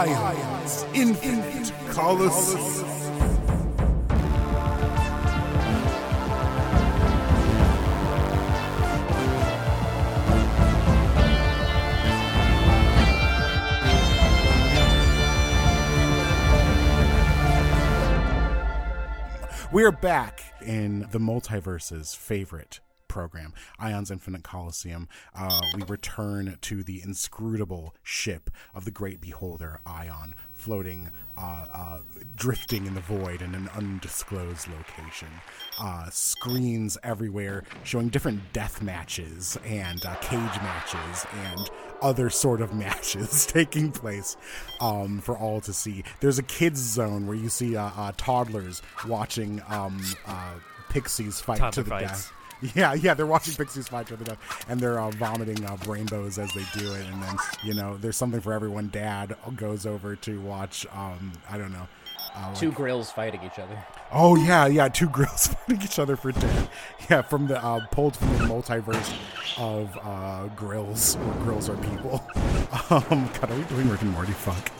Ion's Infinite Coliseum. We're back in the multiverse's favorite program, Ion's Infinite Coliseum. Uh, we return to the inscrutable ship of the great beholder, Ion, floating, uh, uh, drifting in the void in an undisclosed location. Uh, screens everywhere showing different death matches and uh, cage matches and other sort of matches taking place um, for all to see. There's a kids zone where you see uh, uh, toddlers watching um, uh, pixies fight to the fights. death. Yeah, yeah, they're watching pixies fight the death, and they're uh, vomiting uh, rainbows as they do it. And then, you know, there's something for everyone. Dad goes over to watch. Um, I don't know. Uh, like- Two grills fighting each other. Oh yeah, yeah, two grills fighting each other for dead. Yeah, from the uh, pulled from the multiverse of uh, grills, where grills are people. Um, God, are we doing Rick and Morty? Fuck.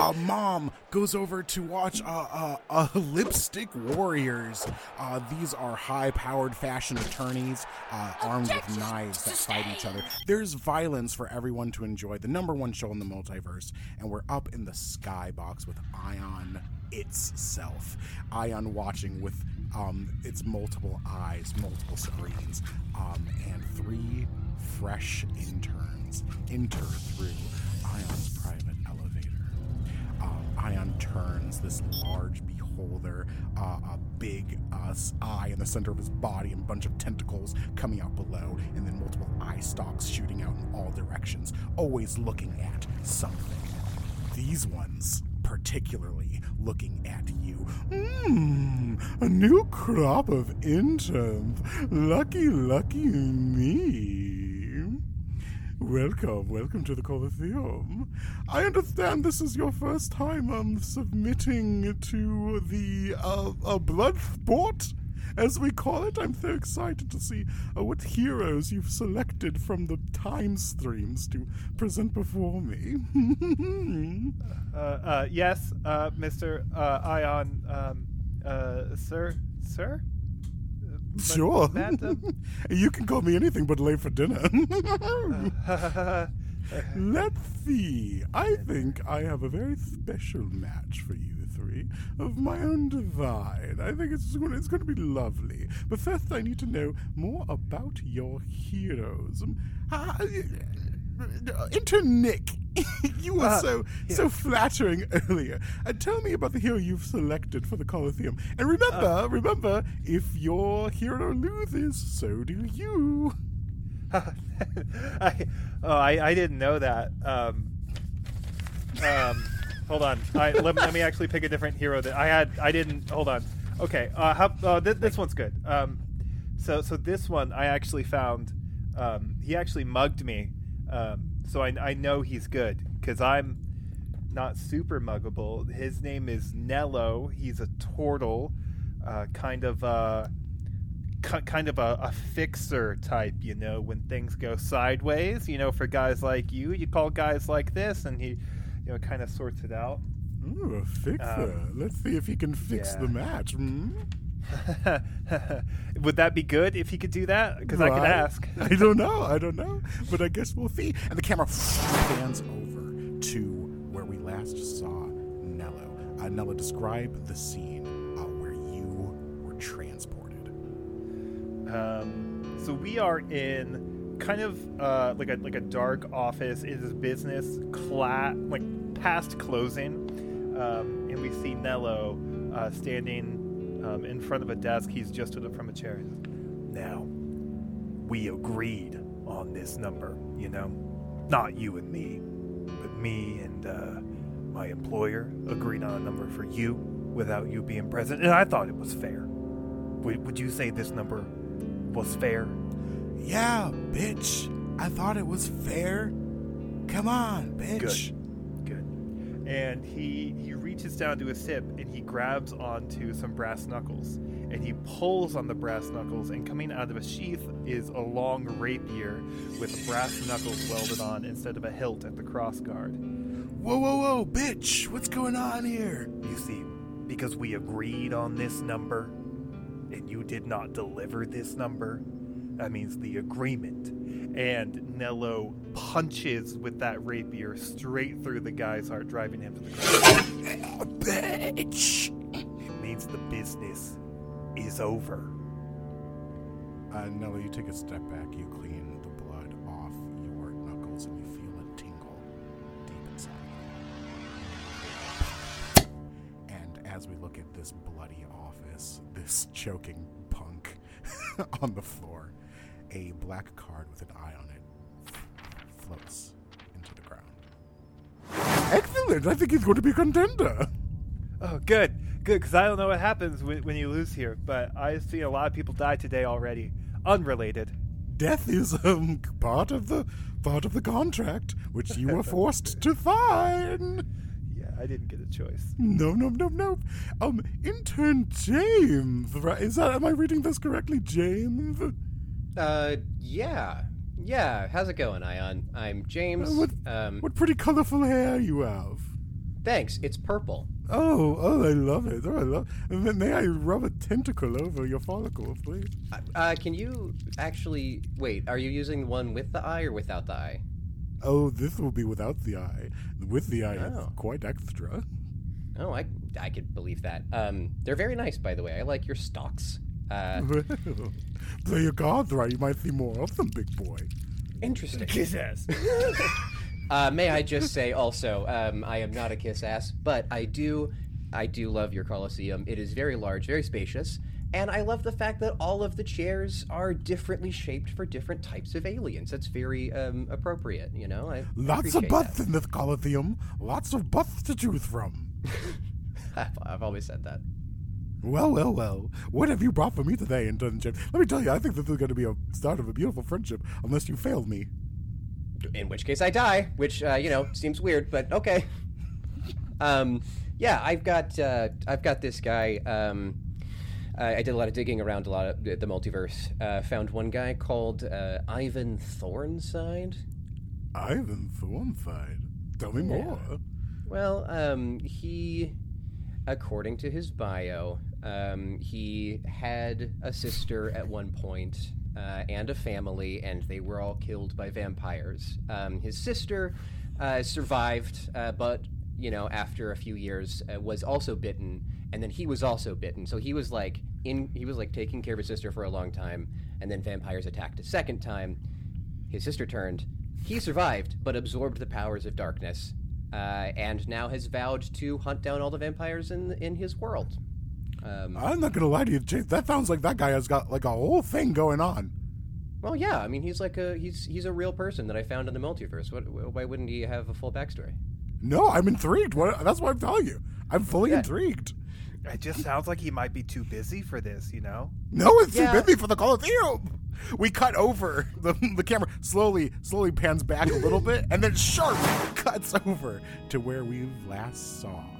Uh, mom goes over to watch uh, uh, uh, Lipstick Warriors. Uh, these are high-powered fashion attorneys uh, armed with knives that fight each other. There's violence for everyone to enjoy. The number one show in the multiverse, and we're up in the skybox with Ion itself. Ion watching with um, its multiple eyes, multiple screens, um, and three fresh interns enter through Ion's Ion turns this large beholder, uh, a big uh, eye in the center of his body, and a bunch of tentacles coming out below, and then multiple eye stalks shooting out in all directions, always looking at something. These ones, particularly looking at you. Mmm, a new crop of interns. Lucky, lucky me. Welcome, welcome to the Coliseum. I understand this is your first time um submitting to the uh, blood sport, as we call it. I'm so excited to see uh, what heroes you've selected from the time streams to present before me. Uh, uh, yes, uh, Mr. Uh, Ion, um, uh, sir, sir? Uh, sure, Madam? you can call me anything but late for dinner. Let's see. I think I have a very special match for you three of my own design. I think it's going, it's going to be lovely. But first, I need to know more about your heroes. Um, Intern Nick, you were Uh, so so flattering earlier. Uh, tell me about the hero you've selected for the Coliseum. And remember, Uh. remember, if your hero loses, so do you. I, oh, I, I didn't know that. Um, um, hold on. I, let, let me actually pick a different hero that I had. I didn't. Hold on. Okay. Uh, how, uh, th- this one's good. Um, so so this one I actually found. Um, he actually mugged me. Um, so I, I know he's good because I'm not super muggable. His name is Nello. He's a turtle, uh, kind of uh, ki- kind of a, a fixer type. You know, when things go sideways, you know, for guys like you, you call guys like this, and he, you know, kind of sorts it out. Ooh, a fixer. Let's see if he can fix yeah. the match. Hmm? Would that be good if he could do that? Because I could ask. I don't know. I don't know. But I guess we'll see. And the camera pans over to where we last saw Nello. Uh, Nello, describe the scene uh, where you were transported. Um, so we are in kind of uh, like a like a dark office. It is business class, like past closing, um, and we see Nello uh, standing um, in front of a desk. He's just stood up from a chair. Now, we agreed on this number. You know, not you and me, but me and uh, my employer agreed on a number for you without you being present, and I thought it was fair. Would, would you say this number was fair? Yeah, bitch. I thought it was fair. Come on, bitch. Good. And he he reaches down to his hip and he grabs onto some brass knuckles and he pulls on the brass knuckles and coming out of a sheath is a long rapier with brass knuckles welded on instead of a hilt at the crossguard. Whoa, whoa, whoa, bitch! What's going on here? You see, because we agreed on this number, and you did not deliver this number, that means the agreement. And Nello punches with that rapier straight through the guy's heart, driving him to the ground. Bitch! It means the business is over. Uh, Nello, you take a step back, you clean the blood off your knuckles, and you feel a tingle deep inside. And as we look at this bloody office, this choking punk on the floor, a black card with an eye on it floats into the ground. Excellent! I think he's going to be a contender. Oh, good, good, because I don't know what happens when, when you lose here, but I've seen a lot of people die today already, unrelated. Death is um, part of the part of the contract, which you were forced to sign. Yeah, I didn't get a choice. No, no, no, no. Um, intern James, right? Is that? Am I reading this correctly, James? Uh, yeah. Yeah, how's it going, Ion? I'm James. Uh, what- Um, What pretty colorful hair you have. thanks. It's purple. Oh, oh, I love it. Oh, I love. And then may I rub a tentacle over your follicle, please? Uh, can you actually wait? Are you using the one with the eye or without the eye? Oh, this will be without the eye. With the eye, it's Oh. quite extra. Oh, I I could believe that. Um, they're very nice, by the way. I like your stalks. Uh, play your cards right. You might see more of them, big boy. interesting. Kiss ass. Uh, may I just say also, um, I am not a kiss ass, but I do, I do love your Coliseum. It is very large, very spacious, and I love the fact that all of the chairs are differently shaped for different types of aliens. That's very um, appropriate, you know. I Lots of appreciate butts in this Coliseum. Lots of butts to choose from. I've, I've always said that. Well, well, well. What have you brought for me today, intern Let me tell you, I think this is going to be a start of a beautiful friendship, unless you fail me. In which case I die, which uh, you know seems weird, but okay. Um, yeah, I've got uh, I've got this guy. Um, I I did a lot of digging around a lot of the the multiverse. Uh, found one guy called uh, Ivan Thornside. Ivan Thornside. Tell me Yeah. more. Well, um, he, according to his bio, um, he had a sister at one point uh, and a family, and they were all killed by vampires. Um, his sister uh, survived, uh, but you know, after a few years, uh, was also bitten, and then he was also bitten. So he was like in, he was like taking care of his sister for a long time, and then vampires attacked a second time. His sister turned. He survived, but absorbed the powers of darkness, uh, and now has vowed to hunt down all the vampires in in his world. Um, I'm not going to lie to you, James. That sounds like that guy has got like a whole thing going on. well, yeah, I mean, he's like a he's he's a real person that I found in the multiverse. What, why wouldn't he have a full backstory? No, I'm intrigued. What, that's what I'm telling you. I'm fully Yeah. intrigued. It just sounds like he might be too busy for this, you know? No, it's Yeah. too busy for the Coliseum. We cut over the the camera slowly, slowly pans back a little bit, and then sharp cuts over to where we last saw Ivan.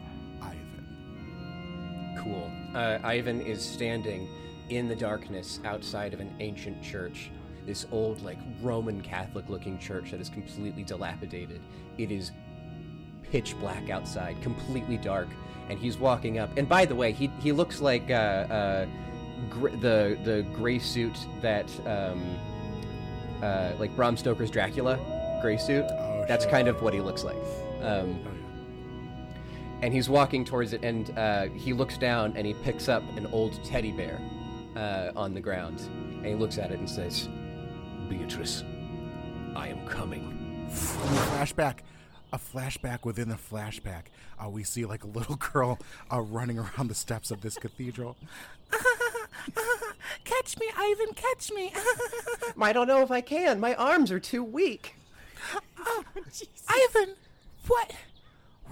Cool. Uh, Ivan is standing in the darkness outside of an ancient church. This old, like Roman Catholic looking church that is completely dilapidated. It is pitch black outside, completely dark, and he's walking up. And by the way, he he looks like uh, uh, gr- the the gray suit that um, uh, like Bram Stoker's Dracula gray suit. Oh, That's shit. kind of what he looks like. Um, Oh, and he's walking towards it, and uh, he looks down and he picks up an old teddy bear uh, on the ground, and he looks at it and says, "Beatrice, I am coming." Flashback. A flashback within a flashback. Uh, we see like a little girl uh, running around the steps of this cathedral. catch me, Ivan, catch me. I don't know if I can. My arms are too weak. oh, Ivan, what?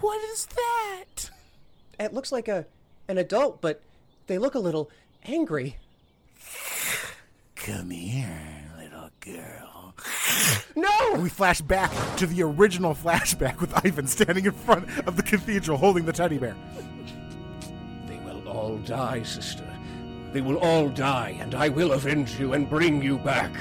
What is that? It looks like a an adult, but they look a little angry. Come here, little girl. No! We flash back to the original flashback with Ivan standing in front of the cathedral holding the teddy bear. They will all die, sister. They will all die, and I will avenge you and bring you back.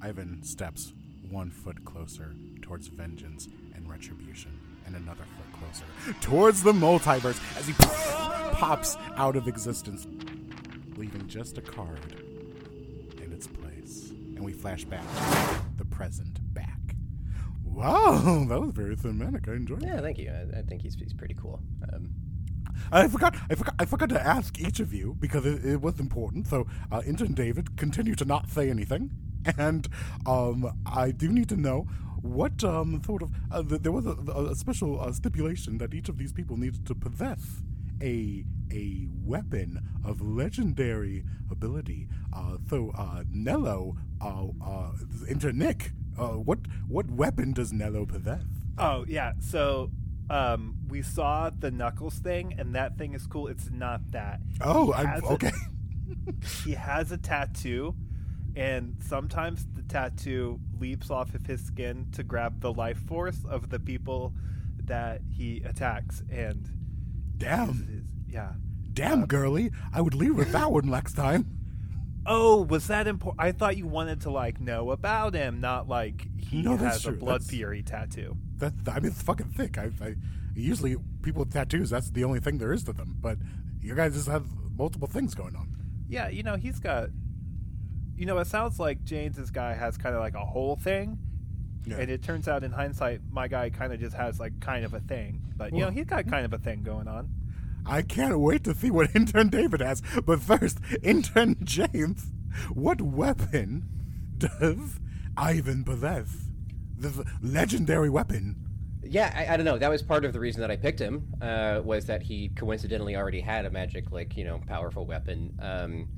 Ivan steps one foot closer towards vengeance and retribution, and another foot closer towards the multiverse as he pops out of existence, leaving just a card in its place. And we flash back to the present back. Wow, that was very thematic. I enjoyed it. Yeah, thank you. I, I think he's he's pretty cool. Um, I forgot, I forgot, I forgot to ask each of you because it, it was important. So, uh, Intern David, continue to not say anything, and um, I do need to know what um, sort of. Uh, th- there was a, a special uh, stipulation that each of these people needed to possess a a weapon of legendary ability. Uh, so, uh, Nello, uh, uh, Intern Nick, uh, what what weapon does Nello possess? Oh yeah, so um, we saw the Knuckles thing, and that thing is cool. It's not that. Oh, I'm has a- okay. he has a tattoo, and sometimes the tattoo leaps off of his skin to grab the life force of the people that he attacks, and Damn. his- yeah. Damn, uh, girly. I would leave with that one next time. Oh, was that important? I thought you wanted to like know about him, not like he No, has a blood That's- fury tattoo. That I mean, it's fucking thick. I, I usually people with tattoos. That's the only thing there is to them. But you guys just have multiple things going on. Yeah, you know he's got. You know, it sounds like James's guy has kind of like a whole thing, Yeah. and it turns out in hindsight, my guy kind of just has like kind of a thing. But you know, he's got kind of a thing going on. I can't wait to see what intern David has. But first, intern James, what weapon does Ivan possess? The legendary weapon. yeah, I, I don't know. That was part of the reason that I picked him. Uh, was that he coincidentally already had a magic, like you know, powerful weapon. Um,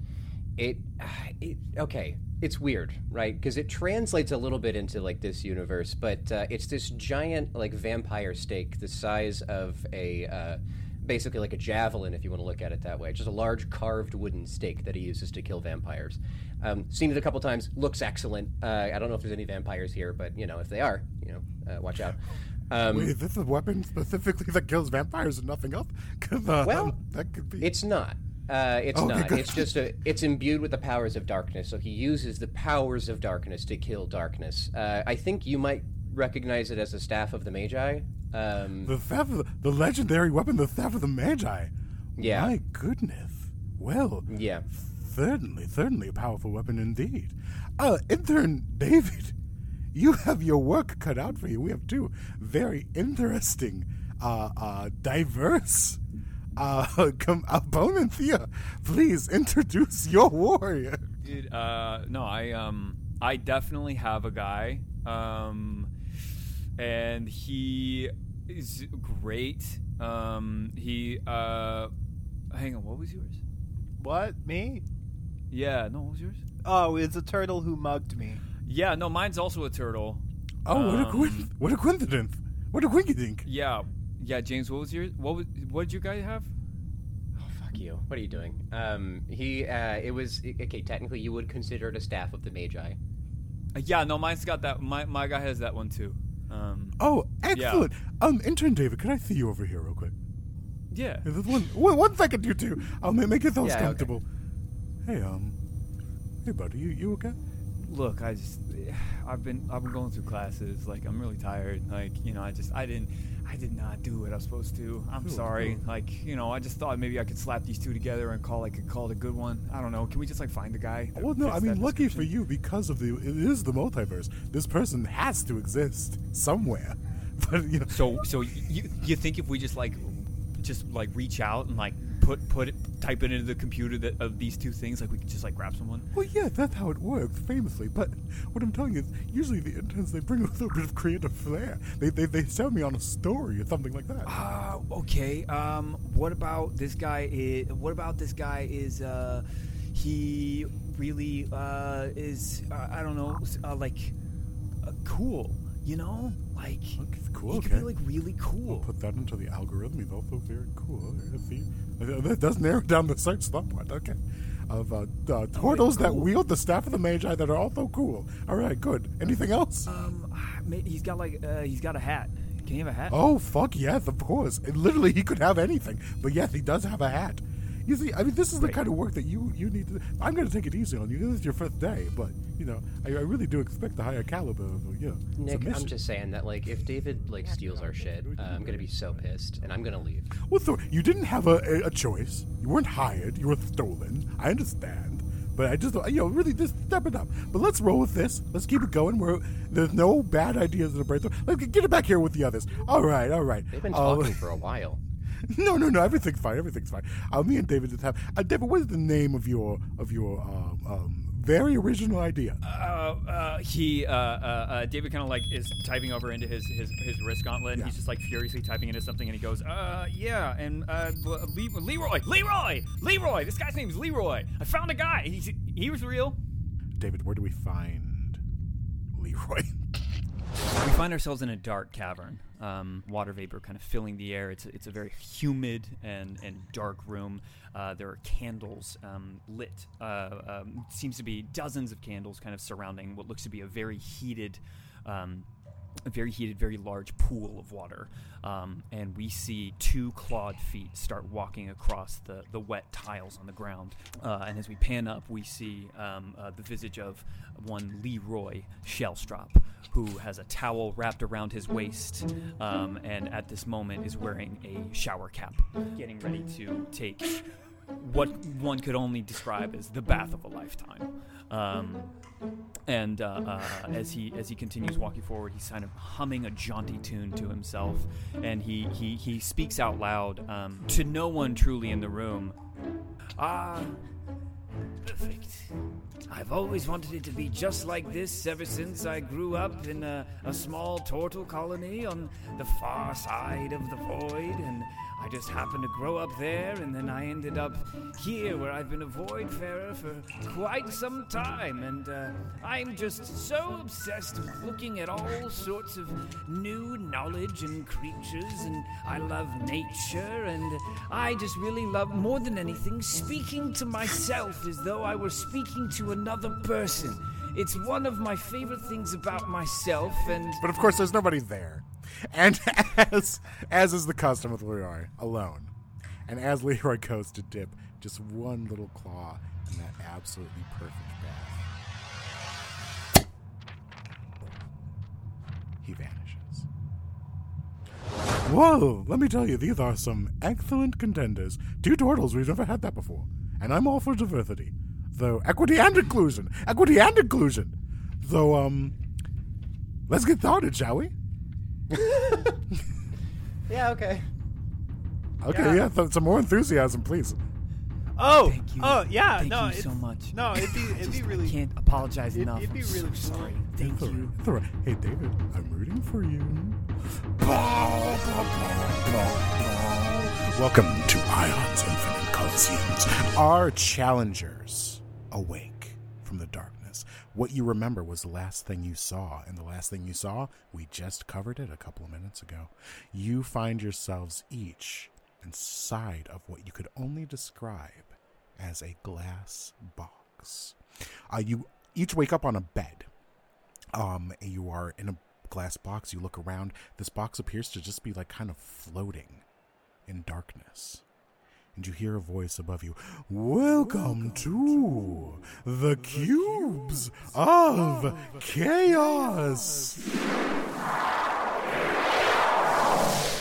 it, it okay. It's weird, right? Because it translates a little bit into like this universe, but uh, it's this giant like vampire stake, the size of a. Uh, Basically, like a javelin, if you want to look at it that way. Just a large carved wooden stake that he uses to kill vampires. Um, seen it a couple times. Looks excellent. Uh, I don't know if there's any vampires here, but you know, if they are, you know, uh, watch out. Um, Wait, is this a weapon specifically that kills vampires and nothing else? 'Cause, uh, Well, that could be. It's not. Uh, it's Okay, not. It's just a. It's imbued with the powers of darkness. So he uses the powers of darkness to kill darkness. Uh, I think you might recognize it as the staff of the Magi. Um, The staff the, the legendary weapon, the staff of the Magi. Yeah. My goodness. Well, yeah. certainly, certainly a powerful weapon indeed. Uh, intern David, you have your work cut out for you. We have two very interesting, uh, uh, diverse, uh, com- opponents here. Please introduce your warrior. Dude, uh, no, I um, I definitely have a guy, um, and he is great. Um, he, uh, hang on, what was yours? What me? Yeah, no, what was yours? Oh, it's a turtle who mugged me. Yeah, no, mine's also a turtle. Oh, what a Um, coinc- what a coincidence! What a quinkydink! Yeah, yeah, James, what was your What was, what did you guys have? Oh, fuck you. What are you doing? Um, he. Uh, it was okay. Technically, you would consider it a staff of the Magi. Uh, yeah, no, mine's got that. My my guy has that one too. Um, Oh, excellent. Um, intern David, can I see you over here real quick? yeah. Is this one, one, one second, you two. I'll ma- make yourselves Yeah, okay. comfortable. Hey, um, hey, buddy, you you okay? look i just i've been i've been going through classes like i'm really tired like you know i just i didn't i did not do what i was supposed to i'm Cool, sorry cool. like you know i just thought maybe i could slap these two together and call like call it a good one i don't know can we just like find a guy Well, no, I mean, lucky for you because of the it is the multiverse. This person has to exist somewhere. But you know, so so you you think if we just like just like reach out and like put put it type it into the computer that of these two things like we could just like grab someone well, yeah, that's how it works, famously. But what I'm telling you is, usually the interns they bring a little bit of creative flair. They they they sell me on a story or something like that. Uh, okay. Um, what about this guy? Is, what about this guy? Is uh, he really uh is uh, I don't know uh, like uh, cool? You know, like Okay, cool, could okay. be like really cool. Put that into the algorithm. He's also very cool. See, that does narrow down the search somewhat. Okay, of uh, uh, turtles that cool. wield the staff of the Magi that are also cool. All right, good. Anything else? Um, he's got like uh, he's got a hat. Can he have a hat? Oh fuck yes, of course. Literally, he could have anything. But yes, he does have a hat. You see, I mean, this is the kind of work that you you need to. I'm going to take it easy on you. This is your fifth day, but you know, I, I really do expect the higher caliber of you know. Nick, I'm just saying that like if David like steals our shit, uh, I'm gonna be so pissed, and I'm gonna leave. Well, Thor, you didn't have a, a, a choice. You weren't hired. You were stolen. I understand. But I just, you know, really just step it up. But let's roll with this. Let's keep it going. We're, there's no bad ideas in the brainstorm. Let's get it back here with the others. All right, all right. They've been Uh, talking for a while. no, no, no. Everything's fine. Everything's fine. Uh, me and David just have. Uh, David, what is the name of your of your um, um, very original idea? Uh, uh, he, uh, uh, uh, David kind of like is typing over into his his, his wrist gauntlet. Yeah. He's just like furiously typing into something, and he goes, "Uh, yeah, and uh, Le- Le- Leroy, Leroy, Leroy. This guy's name's Leroy. I found a guy. He's, he was real. David, where do we find Leroy? We find ourselves in a dark cavern. Um, water vapor kind of filling the air. It's a, it's a very humid and, and dark room. Uh, there are candles um, lit. Uh, um, seems to be dozens of candles kind of surrounding what looks to be a very heated, um, a very heated, very large pool of water. Um, and we see two clawed feet start walking across the, the wet tiles on the ground. Uh, and as we pan up, we see um, uh, the visage of one Leroy Shellstrop, who has a towel wrapped around his waist, um, and at this moment is wearing a shower cap, getting ready to take what one could only describe as the bath of a lifetime. Um, and uh, uh, as he as he continues walking forward, he's kind of humming a jaunty tune to himself, and he he, he speaks out loud um, to no one truly in the room. Ah, perfect. I've always wanted it to be just like this ever since I grew up in a, a small turtle colony on the far side of the void, and I just happened to grow up there, and then I ended up here where I've been a void farer for quite some time, and uh, I'm just so obsessed with looking at all sorts of new knowledge and creatures, and I love nature, and I just really love, more than anything, speaking to myself as though I were speaking to another person. It's one of my favorite things about myself, and But of course, there's nobody there. And as as is the custom with Leroy, alone. And as Leroy goes to dip just one little claw in that absolutely perfect bath, he vanishes. Whoa! Let me tell you, these are some excellent contenders. Two turtles, we've never had that before. And I'm all for diversity. Though equity and inclusion. Equity and inclusion. Though um, let's get started, shall we? Yeah, okay. Okay, yeah, th- some more enthusiasm, please. Oh, Thank you. oh yeah, Thank no, you so much. No, it'd be it'd be really. can't apologize It'd- enough. it'd be I'm so really sorry. Thank It's all you. right, it's. Hey, David, I'm rooting for you. Welcome to Ion's Infinite Coliseums. Our challengers awake from the darkness. What you remember was the last thing you saw, and the last thing you saw, we just covered it a couple of minutes ago. You find yourselves each inside of what you could only describe as a glass box. Uh, you each wake up on a bed. Um, you are in a glass box. You look around. This box appears to just be like kind of floating in darkness. And you hear a voice above you. Welcome to the cubes of chaos.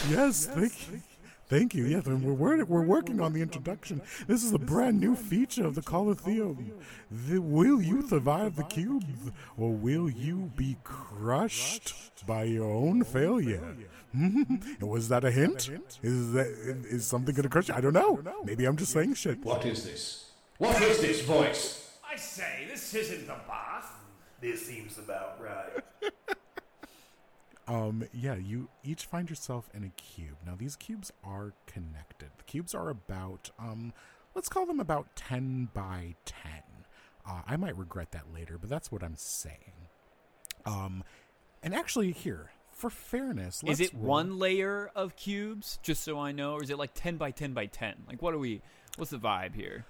Yes, thank you. Thank you. Yes, and we're, we're we're working on the introduction. This is a brand new feature of the Coliseum. The, will you survive the cubes, or will you be crushed by your own failure? And was that a hint? Is that is something going to crush you? I don't know. Maybe I'm just saying shit. What is this? What is this voice? I say, this isn't the bath. This seems about right. Um, yeah, you each find yourself in a cube. Now these cubes are connected. The cubes are about um, let's call them about ten by ten. Uh, I might regret that later, but that's what I'm saying. Um, and actually, here for fairness, Is it roll- one layer of cubes, just so I know, or is it like ten by ten by ten? Like, what are we? What's the vibe here?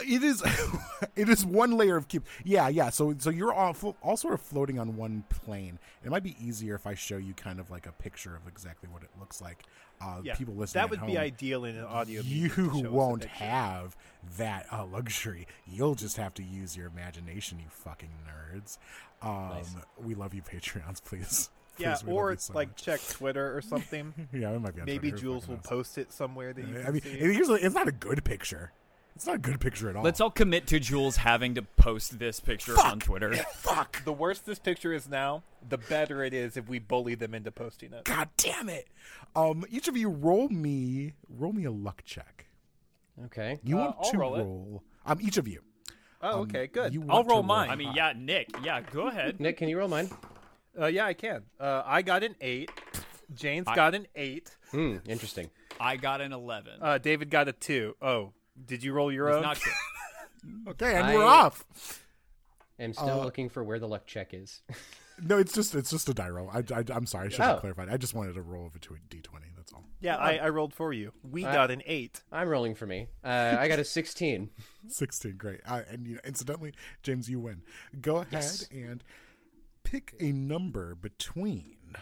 It is. it is one layer of cube. Yeah, yeah. So, so you're all, all sort of floating on one plane. It might be easier if I show you kind of like a picture of exactly what it looks like. Uh, Yeah, people listening. that at would be ideal in an audio. You medium to show us a won't have that uh, luxury. You'll just have to use your imagination, you fucking nerds. Um, We love you, Patreons. Please. Yeah, Please, we love or it's so like much. check Twitter or something. yeah, it might be. On Maybe Twitter, Jules will knows? post it somewhere that you can I mean, see. it- usually it's not a good picture. It's not a good picture at all. Let's all commit to Jules having to post this picture on Twitter. Fuck. the worse this picture is now, the better it is if we bully them into posting it. God damn it. Um, each of you roll me roll me a luck check. Okay. You Uh, want I'll to roll it. roll um each of you. Oh, Um, okay, good. you I'll want to roll mine. I mean, yeah, Nick. Yeah, go ahead. Nick, can you roll mine? Uh, yeah, I can. Uh, I got an eight. Jane's I- got an eight. Hmm. Interesting. I got an 11. Uh, David got a two. Oh, did you roll your It's own? not true. Okay, and I- we're off. I'm still Uh, looking for where the luck check is. No, it's just it's just a die roll. I, I am sorry, I should have Oh. clarified. I just wanted to roll over to a d twenty. That's all. yeah, I, I rolled for you. We I- got an eight. I'm rolling for me. Uh, I got a 16. Sixteen, great. Uh, and you know, incidentally, James, you win. Go ahead Yes. and pick a number between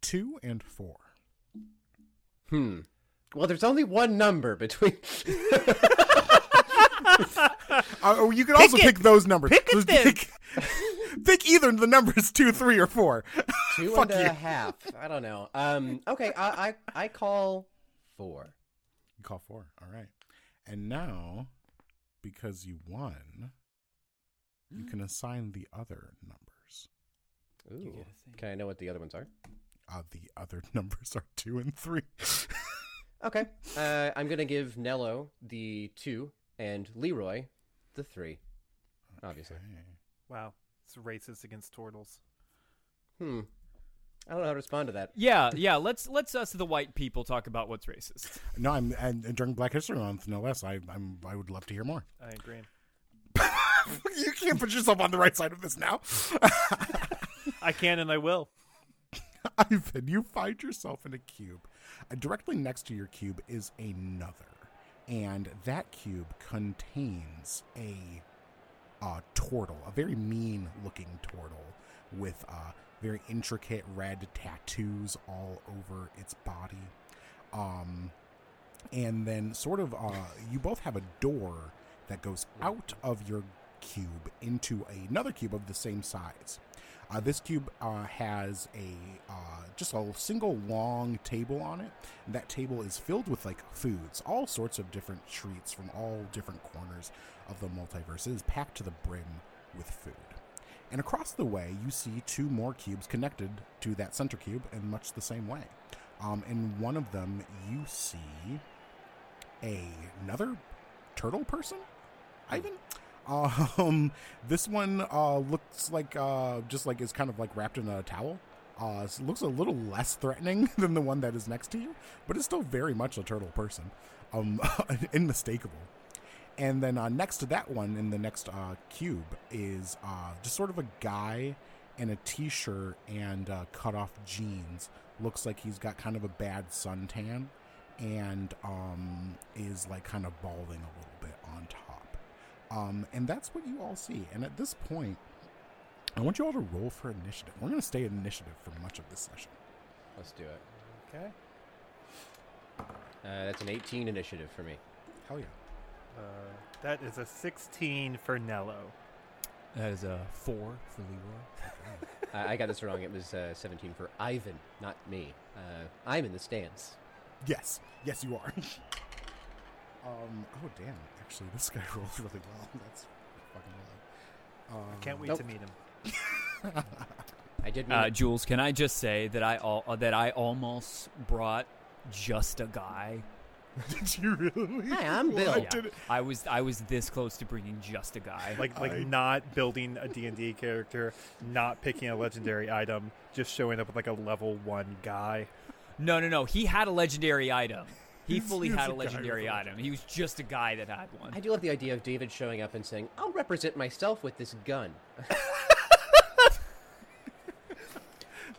two and four. Hmm. Well, there's only one number between. Uh, you can also it. pick those numbers. Pick it Pick, pick either the numbers two, three, or four. Two Fuck and a half. I don't know. Um. Okay. I I, I call four. You call four. All right. And now, because you won, you can assign the other numbers. Ooh. Can I know what the other ones are? Uh, the other numbers are two and three. Okay. Uh, I'm gonna give Nello the two and Leroy the three. Obviously. Wow, it's racist against turtles. Hmm. I don't know how to respond to that. Yeah, yeah. Let's let's us the white people talk about what's racist. No, I'm and, and during Black History Month, no less. I I'm I would love to hear more. I agree. you can't put yourself on the right side of this now. I can and I will. Ivan, you find yourself in a cube. Uh, directly next to your cube is another, and that cube contains a uh, turtle, a very mean-looking turtle with uh, very intricate red tattoos all over its body. Um, and then, sort of, uh, you both have a door that goes out of your cube into another cube of the same size. Uh, this cube uh, has a uh, just a single long table on it. And that table is filled with like foods, all sorts of different treats from all different corners of the multiverse. It is packed to the brim with food. And across the way, you see two more cubes connected to that center cube in much the same way. Um, in one of them, you see a, another turtle person, Ivan. Um, this one uh, looks like uh, just like is kind of like wrapped in a towel. Uh, it looks a little less threatening than the one that is next to you, but it's still very much a turtle person. Um, unmistakable. And then uh, next to that one, in the next uh, cube, is uh, just sort of a guy in a t-shirt and uh, cut off jeans. Looks like he's got kind of a bad suntan, and um, is like kind of balding a little bit on top. Um, and that's what you all see. And at this point, I want you all to roll for initiative. We're going to stay in initiative for much of this session. Let's do it. Okay. Uh, that's an 18 initiative for me. Hell yeah. Uh, that is a 16 for Nello. That is a four for Leroy. I I got this wrong. It was uh, 17 for Ivan, not me. Uh, I'm in the stands. Yes. Yes, you are. um. Oh, damn. Actually, this guy rolls really well. That's fucking well. Um, Can't wait Nope. to meet him. I did mean Uh, it. Jules, can I just say that I al- uh, that I almost brought just a guy. Did you really? Hi, I'm Bill. I Yeah, did. I was I was this close to bringing just a guy. Like like I- not building a D&D character, not picking a legendary item, just showing up with like a level 1 guy. no, no, no. He had a legendary item. He fully had a a guy with legendary a item. He was just a guy that had one. I do love the idea of David showing up and saying, "I'll represent myself with this gun."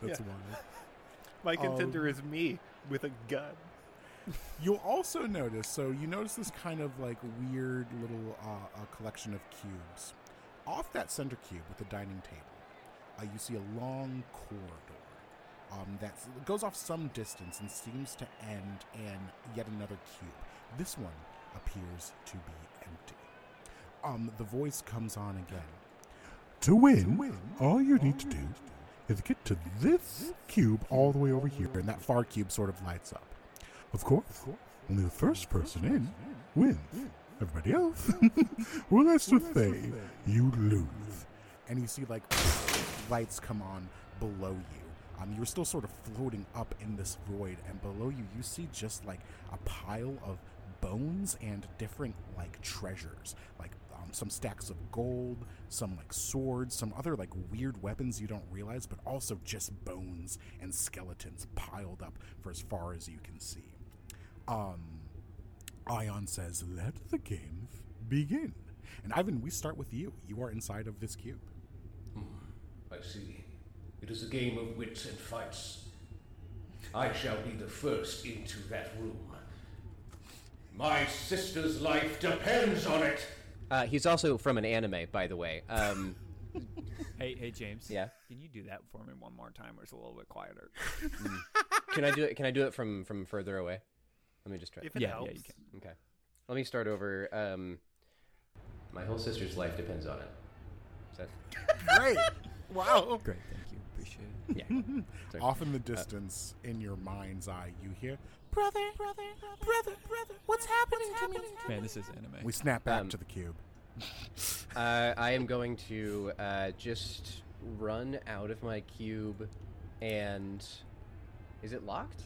That's Yeah. wild. My contender is me with a gun. You'll also notice, so you notice this kind of like weird little uh, uh, collection of cubes. Off that center cube with the dining table, uh, you see a long corridor um, that goes off some distance and seems to end in yet another cube. This one appears to be empty. Um, the voice comes on again. To win, win all you need to do is get to this cube all the way over here, and that far cube sort of lights up. Of course, only the first person in wins. Everybody else, well, let's just say you lose. And you see like lights come on below you. Um, you're still sort of floating up in this void, and below you, you see just like a pile of bones and different like treasures, like um, some stacks of gold, some like swords, some other like weird weapons you don't realize, but also just bones and skeletons piled up for as far as you can see. Um, Ion says, "Let the games begin." And Ivan, we start with you. You are inside of this cube. I see. It is a game of wits and fights. I shall be the first into that room. My sister's life depends on it. Uh, he's also from an anime, by the way. Um, Hey, hey, James. Yeah? Can you do that for me one more time, or it's a little bit quieter? can I do it? Can I do it from from further away? Let me just try. If it yeah, helps. yeah, you can. Okay. Let me start over. Um, my whole sister's life depends on it. Is that? Great. wow. Great, thank. Appreciate it. Yeah. Sorry. Off in the distance, in your mind's eye, you hear, "Brother, brother, brother, brother, what's happening to me?" Man, this is anime. We snap back Um, to the cube. Uh, I am going to uh, just run out of my cube, and is it locked?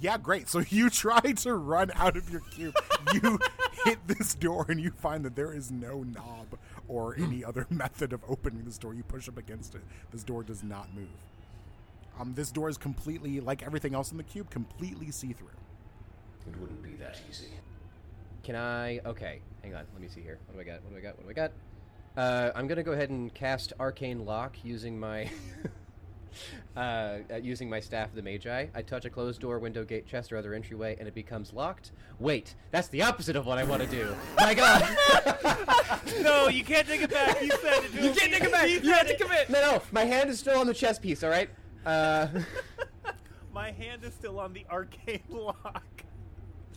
Yeah, great. So you try to run out of your cube. you hit this door and you find that there is no knob or any other method of opening this door. You push up against it. This door does not move. Um, this door is completely, like everything else in the cube, completely see through. It wouldn't be that easy. Can I? Okay, hang on. Let me see here. What do I got? What do I got? What do I got? Uh, I'm gonna go ahead and cast Arcane Lock using my uh, uh, using my staff of the Magi. I touch a closed door, window, gate, chest, or other entryway, and it becomes locked. Wait, that's the opposite of what I want to do. My God! no, you can't take it back. You said it. you can't take it back. You have to commit. No, no, my hand is still on the chess piece. All right. Uh, My hand is still on the arcane lock.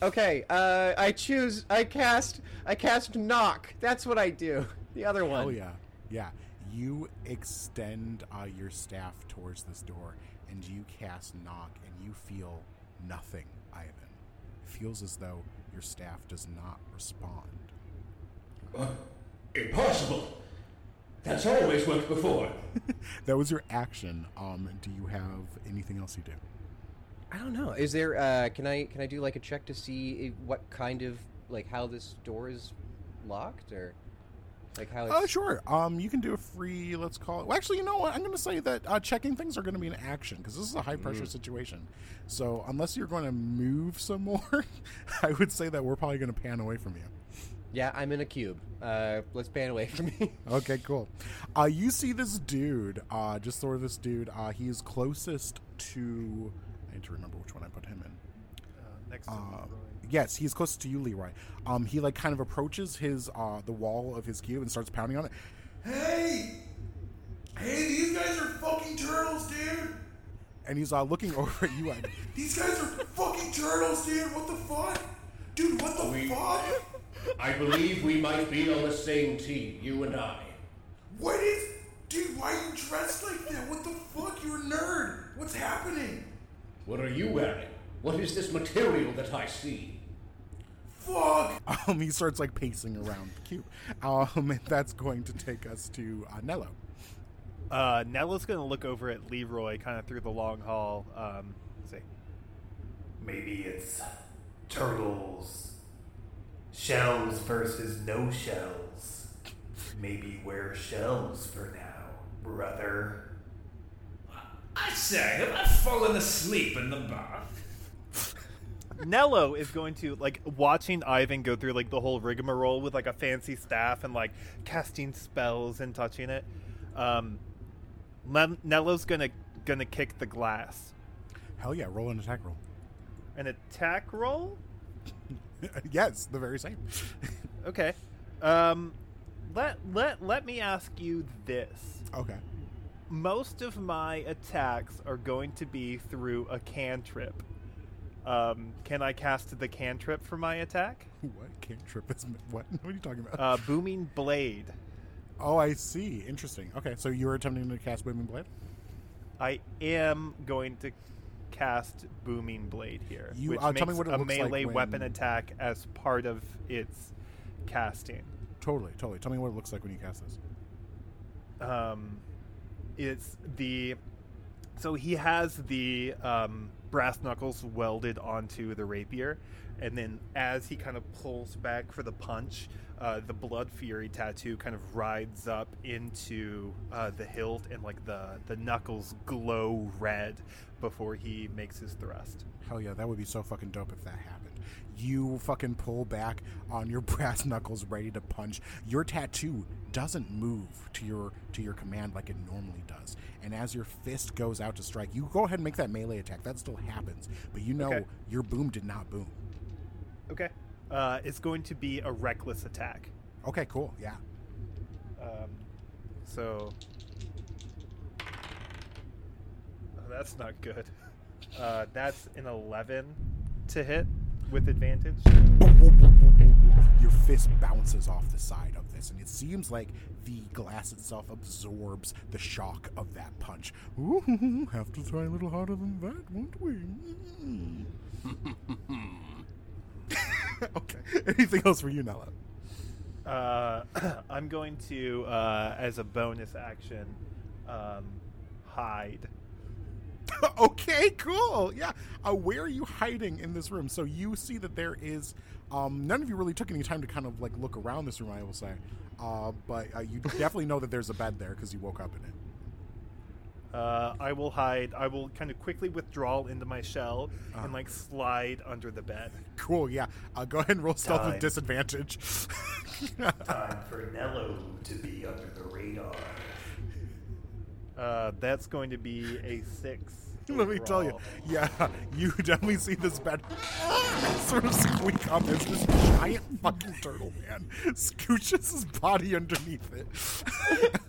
okay. Uh, I choose. I cast. I cast knock. That's what I do. The other one. Oh yeah, yeah. You extend uh, your staff towards this door, and you cast knock, and you feel nothing, Ivan. It feels as though your staff does not respond. Uh, impossible. That's always worked before. that was your action. Um, do you have anything else you do? I don't know. Is there? Uh, can I? Can I do like a check to see i- what kind of like how this door is locked or like how? It's... Oh, sure. Um, you can do a free. Let's call it. Well, actually, you know what? I'm going to say that uh, checking things are going to be an action because this is a high pressure situation. So unless you're going to move some more, I would say that we're probably going to pan away from you. Yeah, I'm in a cube. Uh, let's pan away from me. Okay, cool. Uh, you see this dude, uh, just sort of this dude. Uh, he is closest to. I need to remember which one I put him in. Uh, next to Uh, Leroy. Yes, he's closest to you, Leroy. Um, he like kind of approaches his uh, the wall of his cube and starts pounding on it. Hey! Hey, these guys are fucking turtles, dude! And he's uh, looking over at you. Ivan. These guys are fucking turtles, dude! What the fuck? Dude, what the We- fuck? I believe we might be on the same team, you and I. What is. Dude, why are you dressed like that? What the fuck? You're a nerd! What's happening? What are you wearing? What is this material that I see? Fuck! Um, he starts like pacing around the cube. Um, and that's going to take us to uh, Nello. Uh, Nello's gonna look over at Leroy, kind of through the long hall. Um, say, Maybe it's turtles. Shells versus no shells. Maybe wear shells for now, brother. I say, have I fallen asleep in the bath? Nello is going to like watching Ivan go through like the whole rigmarole with like a fancy staff and like casting spells and touching it. Um, Nello's gonna gonna kick the glass. Hell yeah, roll an attack roll. An attack roll? yes, the very same. Okay. Um, let let let me ask you this. okay. Most of my attacks are going to be through a cantrip. Um, can I cast the cantrip for my attack? What cantrip is what? What are you talking about? Uh, booming blade. oh, I see. Interesting. Okay, so you were attempting to cast Booming Blade. I am going to cast booming blade here, You- which uh, makes tell me what it a looks like melee weapon attack as part of its casting. Totally, totally. Tell me what it looks like when you cast this. um, it's the so he has the um, brass knuckles welded onto the rapier, and then as he kind of pulls back for the punch, uh, the blood fury tattoo kind of rides up into uh, the hilt, and like the the knuckles glow red before he makes his thrust. Hell yeah, that would be so fucking dope if that happened. You fucking pull back on your brass knuckles, ready to punch. Your tattoo doesn't move to your to your command like it normally does. And as your fist goes out to strike, you go ahead and make that melee attack. That still happens, but you know Okay. your boom did not boom. Okay, uh, it's going to be a reckless attack. Okay, cool. Yeah. Um, so Oh, that's not good. Uh, that's an eleven to hit with advantage. Your fist bounces off the side of this, and it seems like the glass itself absorbs the shock of that punch. Ooh, have to try a little harder than that, won't we? okay. Anything else for you, Nello? Uh, I'm going to, uh, as a bonus action, um, hide. okay, cool. Yeah. Uh, where are you hiding in this room? So you see that there is. Um, none of you really took any time to kind of like look around this room. I will say, uh, but uh, you definitely know that there's a bed there because you woke up in it. Uh, I will hide. I will kind of quickly withdraw into my shell Uh-huh. and like slide under the bed. Cool. Yeah. Uh, go ahead and roll stealth with disadvantage. Time for Nello to be under the radar. Uh, that's going to be a six. Let me tell you, yeah, you definitely see this bed sort of squeak up as this giant fucking turtle man scooches his body underneath it.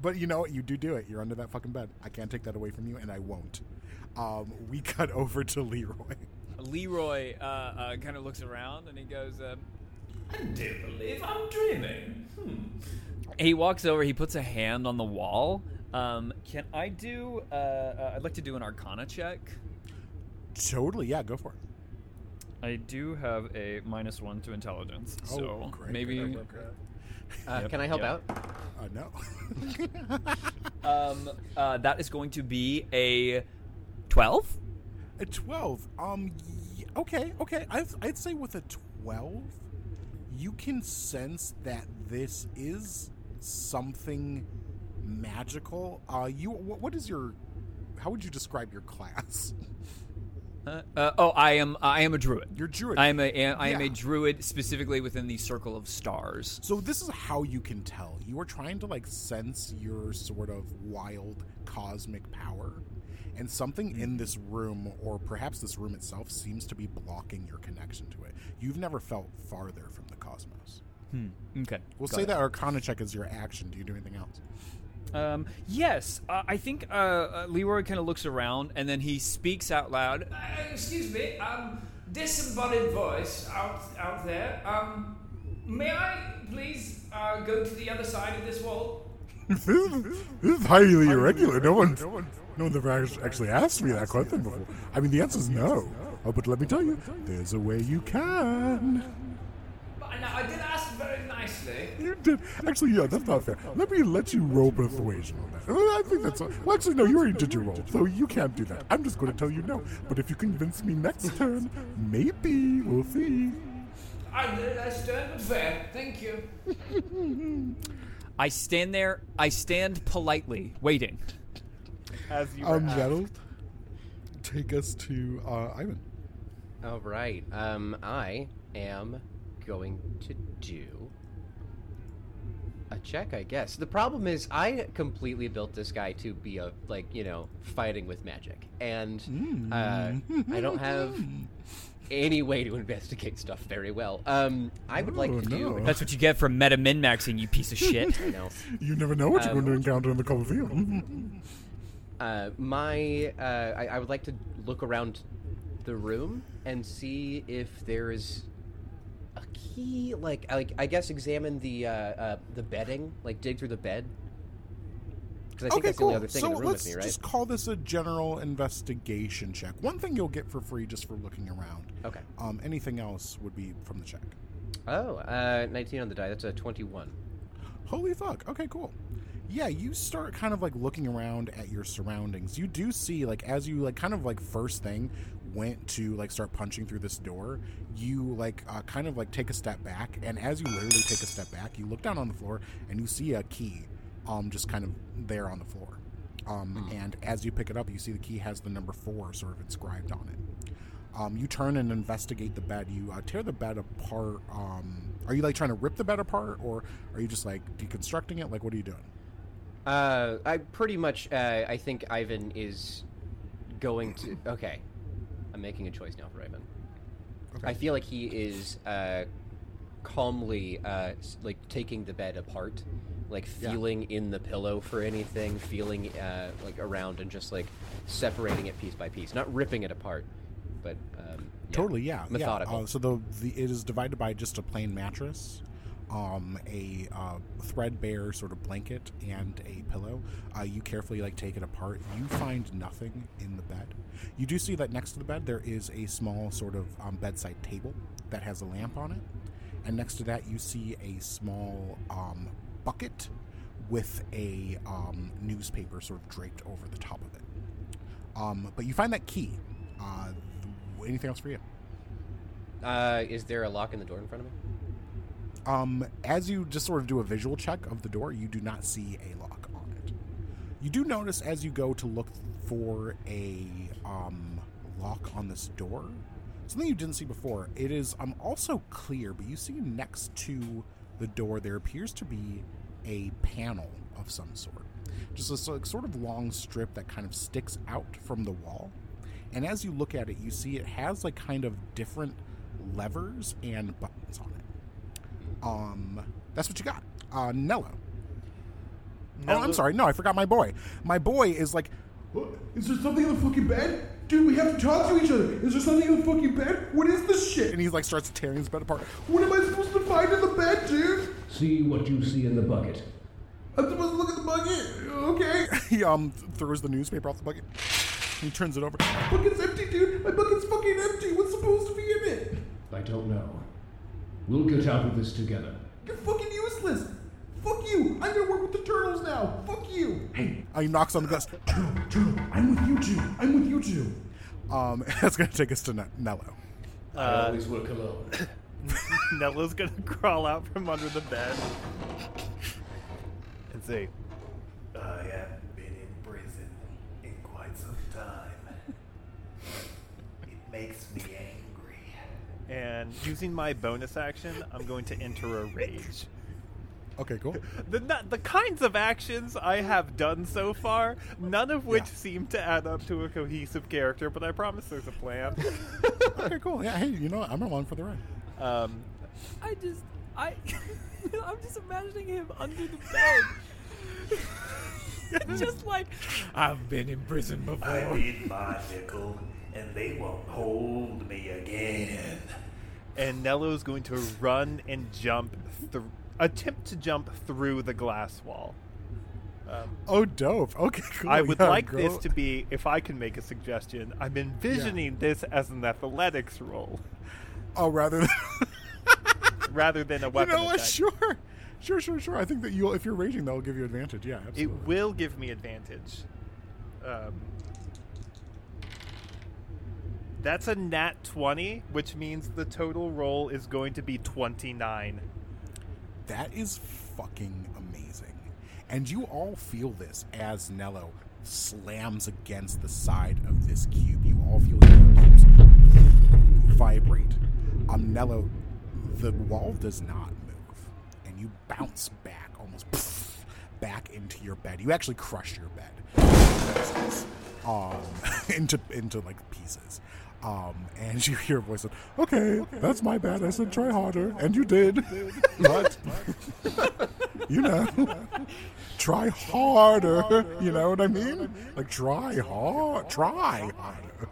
but you know what? You do do it. You're under that fucking bed. I can't take that away from you, and I won't. Um, we cut over to Leroy. Leroy uh, uh, kind of looks around and he goes. Um, I do believe I'm dreaming. Hmm. He walks over. He puts a hand on the wall. Um, can I do? Uh, uh, I'd like to do an Arcana check. Totally, yeah, go for it. I do have a minus one to intelligence, Oh, so great, maybe. great, great, great. Uh, Yep, can I help yep. out? Uh, no. Um, uh, that is going to be a twelve. A 12. Um, y- okay, okay. I'd, I'd say with a 12, you can sense that this is something magical. Uh, you, what, what is your, how would you describe your class? Uh, uh, oh, I am. I am a druid. You're druid. I am a. I am Yeah. a druid specifically within the circle of stars. So this is how you can tell. You are trying to like sense your sort of wild cosmic power. And something in this room, or perhaps this room itself, seems to be blocking your connection to it. You've never felt farther from the cosmos. Hmm. Okay. We'll got say it. that Arcana check is your action. Do you do anything else? Um, yes, uh, I think uh, uh, Leroy kind of looks around and then he speaks out loud. Uh, excuse me, um, disembodied voice out out there. Um, may I please uh, go to the other side of this wall? this is highly irregular. No one, no one ever act- actually asked me that question before. I mean, the answer is no. Oh, but let me tell you, there's a way you can. But I, I did ask very nicely. You did. Actually, yeah, that's not fair. Let me let you roll persuasion on that. Well, I think that's. Well, actually, no, you already did your roll, so you can't do that. I'm just going to tell you no. But if you convince me next turn, maybe we'll see. I, I stand with fair. Thank you. I stand there. I stand politely, waiting. As you were Um, asked. that'll take us to uh, Ivan. All right. Um, I am going to do A check, I guess. The problem is, I completely built this guy to be a like you know fighting with magic, and uh, I don't have any way to investigate stuff very well. Um, I would like Oh, to do. That's what you get from meta min maxing, you piece of shit. I know. You never know what you're Um, going to encounter in the Coliseum. Uh, my, uh, I, I would like to look around the room and see if there is a key. Like, like I guess examine the uh, uh, the bedding, like dig through the bed. Because I think okay, that's the cool. only other thing so in the room let's with me, right? just call this a general investigation check. One thing you'll get for free just for looking around. Okay. Um, anything else would be from the check. Oh, uh, 19 on the die. That's a 21. Holy fuck. Okay, cool. Yeah, you start kind of like looking around at your surroundings. You do see like as you like kind of like first thing went to like start punching through this door, you like uh, kind of like take a step back and as you literally take a step back, you look down on the floor and you see a key um just kind of there on the floor. Um and as you pick it up, you see the key has the number 4 sort of inscribed on it. Um, you turn and investigate the bed. You uh, tear the bed apart. Um, are you like trying to rip the bed apart, or are you just like deconstructing it? Like, what are you doing? Uh, I pretty much, uh, I think Ivan is going to. Okay, I'm making a choice now for Ivan. I feel like he is uh, calmly, uh, like taking the bed apart, like Yeah. feeling in the pillow for anything, feeling uh, like around, and just like separating it piece by piece, not ripping it apart, but um, yeah, Totally, yeah, methodical. Yeah. Uh, so the, the it is divided by just a plain mattress, um, a uh, threadbare sort of blanket, and a pillow. Uh, you carefully like take it apart. You find nothing in the bed. You do see that next to the bed there is a small sort of um, bedside table that has a lamp on it, and next to that you see a small um, bucket with a um, newspaper sort of draped over the top of it. Um, but you find that key. Uh, anything else for you? uh, is there a lock in the door in front of me? Um, as you just sort of do a visual check of the door, you do not see a lock on it. You do notice as you go to look for a um, lock on this door, something you didn't see before. It is um, also clear, but you see next to the door there appears to be a panel of some sort. Just a sort of long strip that kind of sticks out from the wall. And as you look at it, you see it has like kind of different levers and buttons on it. Um, that's what you got. Uh, Nello. Oh, I'm sorry. No, I forgot my boy. My boy is like, What? Is there something in the fucking bed? Dude, we have to talk to each other. Is there something in the fucking bed? What is this shit? and he like starts tearing his bed apart. What am I supposed to find in the bed, dude? See what you see in the bucket. I'm supposed to look at the bucket. Okay. He um throws the newspaper off the bucket. He turns it over. Bucket's empty, dude. My bucket's fucking empty. What's supposed to be in it? I don't know. We'll get out of this together. You're fucking useless. Fuck you. I'm gonna work with the turtles now. Fuck you. Hey, Uh, he knocks on the glass. turtle, turtle. I'm with you two. I'm with you two. Um, that's gonna take us to Ne- Nello. I always work alone. Nello's gonna crawl out from under the bed and say, I haven't been in prison in quite some time. It makes me angry. And using my bonus action, I'm going to enter a rage. Okay, cool. The not, the kinds of actions I have done so far, none of which Yeah. seem to add up to a cohesive character, but I promise there's a plan. okay, cool. Yeah, hey, you know what? I'm along for the ride. um, I just, I, I'm just imagining him under the bed. just like, I've been in prison before. I need my nickel, and they won't hold me again. and Nello's going to run and jump, thr attempt to jump through the glass wall. Um, Oh, dope. Okay, cool. I would Yeah, like go- this to be, if I can make a suggestion, I'm envisioning this as an athletics role Oh, rather than. rather than a you weapon know what? attack. Sure, sure, sure, sure. I think that you'll, if you're raging, that'll give you advantage. Yeah, It will give me advantage. Um, that's a nat 20, which means the total roll is going to be 29. That is fucking amazing. And you all feel this as Nello slams against the side of this cube. You all feel your cubes vibrate. Um, Nello, the wall does not move, and you bounce back almost back into your bed. You actually crush your bed um, into into like pieces. Um, and you hear a voice like, okay, that's my bad. I said try harder, and you did. but you know, try harder. You know what I mean? Like try hard, try harder.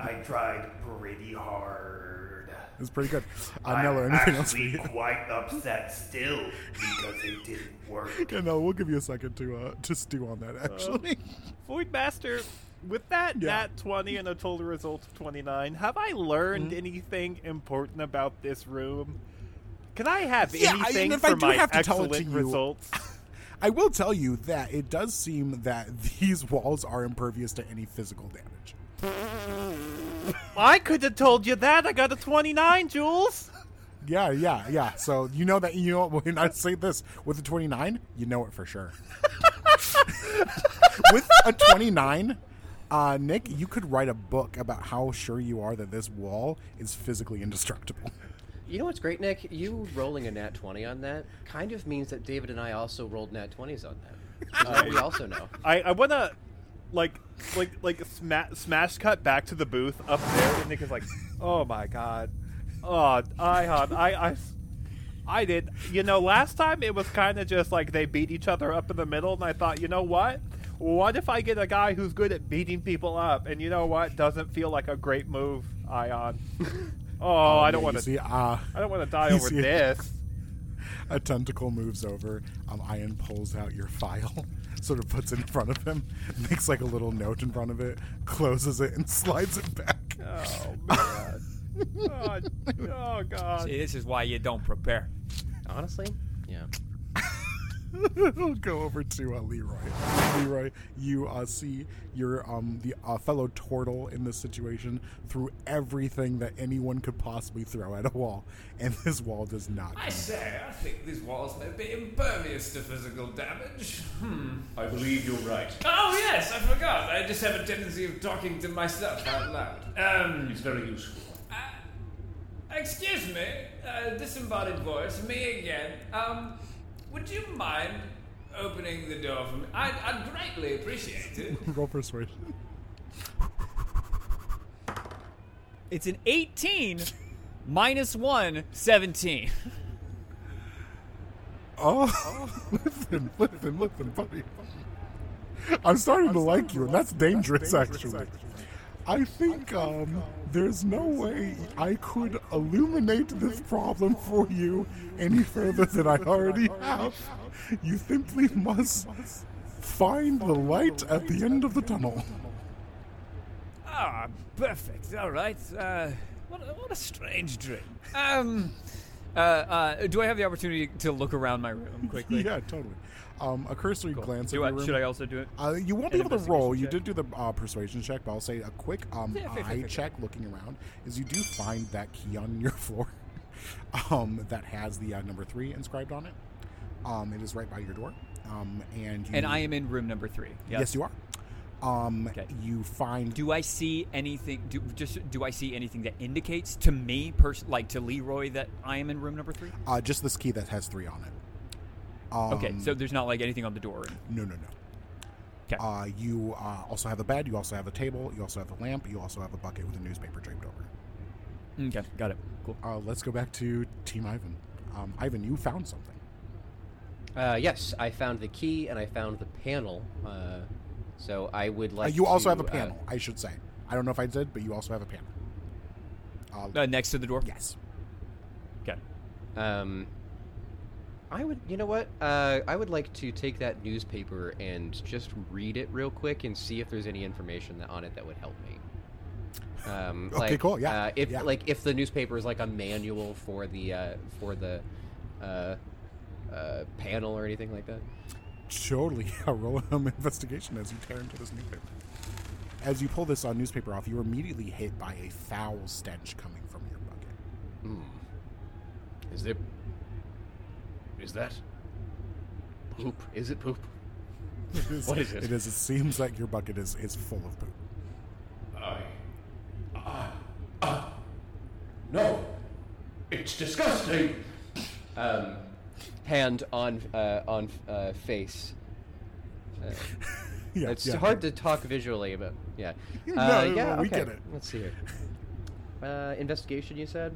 I tried pretty hard. It's pretty good. Uh, I'm Nello, anything else for actually you? quite upset still because it didn't work. Yeah, no, we'll give you a second to uh, to stew on that. Actually, Void Master, with that Yeah. nat 20 and a total result of 29, have I learned Mm-hmm. anything important about this room? Can I have Yeah, I- anything if I for do my have to tell it excellent to you- results? I will tell you that it does seem that these walls are impervious to any physical damage. I could have told you that. I got a 29, Jules. Yeah, yeah, yeah. So you know that you know when I say this with a twenty nine, you know it for sure. with a twenty nine, uh, Nick, you could write a book about how sure you are that this wall is physically indestructible. You know what's great, Nick? You rolling a nat 20 on that kind of means that David and I also rolled nat 20s on that. Uh, we also know. I, I want to, like, like, like sma- smash cut back to the booth up there, and Nick is like, "Oh my god, oh, I, hon, I, I, I did. You know, last time it was kind of just like they beat each other up in the middle, and I thought, you know what? What if I get a guy who's good at beating people up, and you know what? Doesn't feel like a great move, Ion. Oh, I don't Yeah, want to. see. Uh, I don't want to die over see- this. a tentacle moves over. Um, Ion pulls out your file, sort of puts it in front of him, makes like a little note in front of it, closes it, and slides it back. Oh man. oh, oh god. See, this is why you don't prepare. Honestly, yeah. We'll go over to uh, Leroy. Leroy, you uh, see your um the uh, fellow turtle in this situation through everything that anyone could possibly throw at a wall, and this wall does not. I say, I think these walls may be impervious to physical damage. Hmm. I believe you're right. Oh yes, I forgot. I just have a tendency of talking to myself out loud. Um, It's very useful. excuse me, uh, disembodied voice, me again. Um, would you mind opening the door for me? I'd, I'd greatly appreciate it. Roll persuasion. It's an 18 minus 1, 17. Oh, listen, listen, listen, buddy. I'm starting to like you, and that's dangerous, actually. I think um, there's no way I could illuminate this problem for you any further than I already have. You simply must find the light at the end of the tunnel. Ah, perfect. All right. Uh, what, a, what a strange dream. Um, uh, uh, do I have the opportunity to look around my room quickly? Yeah, totally. Um, a cursory glance Do at I, should I also do it? Uh, you won't be able to roll. You investigation did do the uh, persuasion check, but I'll say a quick um, Yeah, fair, fair, eye fair, check looking around is you do find that key on your floor um, that has the uh, number three inscribed on it. Um, it is right by your door. Um, and you, And I am in room number three. Yes, you are. Um, Okay. You find. Do I see anything? Do, just do I see anything that indicates to me, pers- like to Leroy, that I am in room number three? uh, just this key that has three on it. Um, Okay, so there's not like anything on the door. No, no, no. Okay. Uh, you uh, also have a bed. You also have a table. You also have a lamp. You also have a bucket with a newspaper draped over. Okay, got it. Cool. Uh, let's go back to Team Ivan. Um, Ivan, you found something. Uh, yes, I found the key and I found the panel. Uh, so I would Uh, like. you also to, have a uh, panel, I should say. I don't know if I did, but you also have a panel. Uh, Uh, next to the door. yes. Okay. Um, I would, you know what? Uh, I would like to take that newspaper and just read it real quick and see if there's any information that, on it that would help me. Um, Okay, like, cool, yeah, Uh, if yeah. like if the newspaper is like a manual for the uh, for the uh, uh, panel or anything like that. Totally. Yeah, roll an investigation as you tear into this newspaper. As you pull this uh, newspaper off, you're immediately hit by a foul stench coming from your bucket. Hmm. Is there. Is that. Poop? Is it poop? It is, What is it? It is. It seems like your bucket is, is full of poop. I. Ah. Ah. No! It's disgusting! Um, hand on uh, on uh, face. Uh, Yeah, it's yeah. hard to talk visually, but yeah. No, Uh, no, yeah, we okay. get it. Let's see here. Uh, investigation, you said.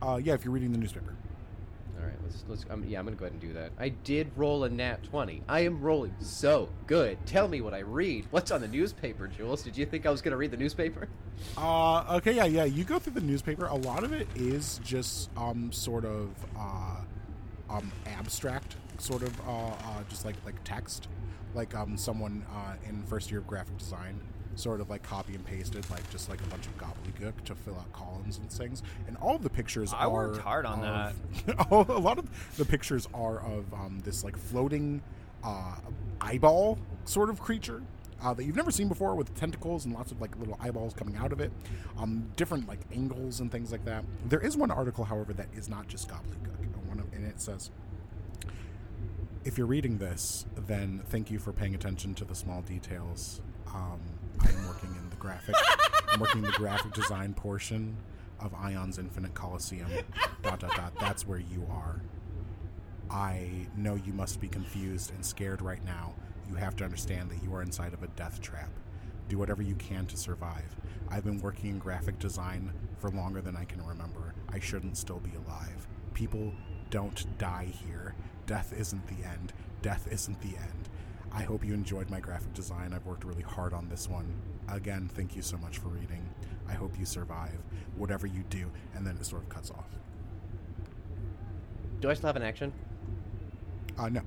Uh, yeah, if you're reading the newspaper. All right, let's let's. Um, yeah, I'm gonna go ahead and do that. I did roll a nat twenty. I am rolling so good. Tell me what I read. What's on the newspaper, Jules? Did you think I was gonna read the newspaper? Uh, okay, yeah, yeah. You go through the newspaper. A lot of it is just um, sort of uh, um, abstract, sort of uh, uh, just like like text, like um, someone uh, in first year of graphic design sort of like copy and pasted like just like a bunch of gobbledygook to fill out columns and things. And all of the pictures I are worked hard on of- all- a lot of the pictures are of um, this like floating uh, eyeball sort of creature uh, that you've never seen before with tentacles and lots of like little eyeballs coming out of it. Um, different like angles and things like that. There is one article however that is not just gobbledygook. And one of, and it says if you're reading this then thank you for paying attention to the small details um, i am working in the graphic i'm working in the graphic design portion of ion's infinite coliseum dot dot dot that's where you are I know you must be confused and scared right now. You have to understand that you are inside of a death trap. Do whatever you can to survive. I've been working in graphic design for longer than I can remember. I shouldn't still be alive. People don't die here. Death isn't the end. Death isn't the end. I hope you enjoyed my graphic design. I've worked really hard on this one. Again, thank you so much for reading. I hope you survive, whatever you do. And then it sort of cuts off. Do I still have an action? Uh, no.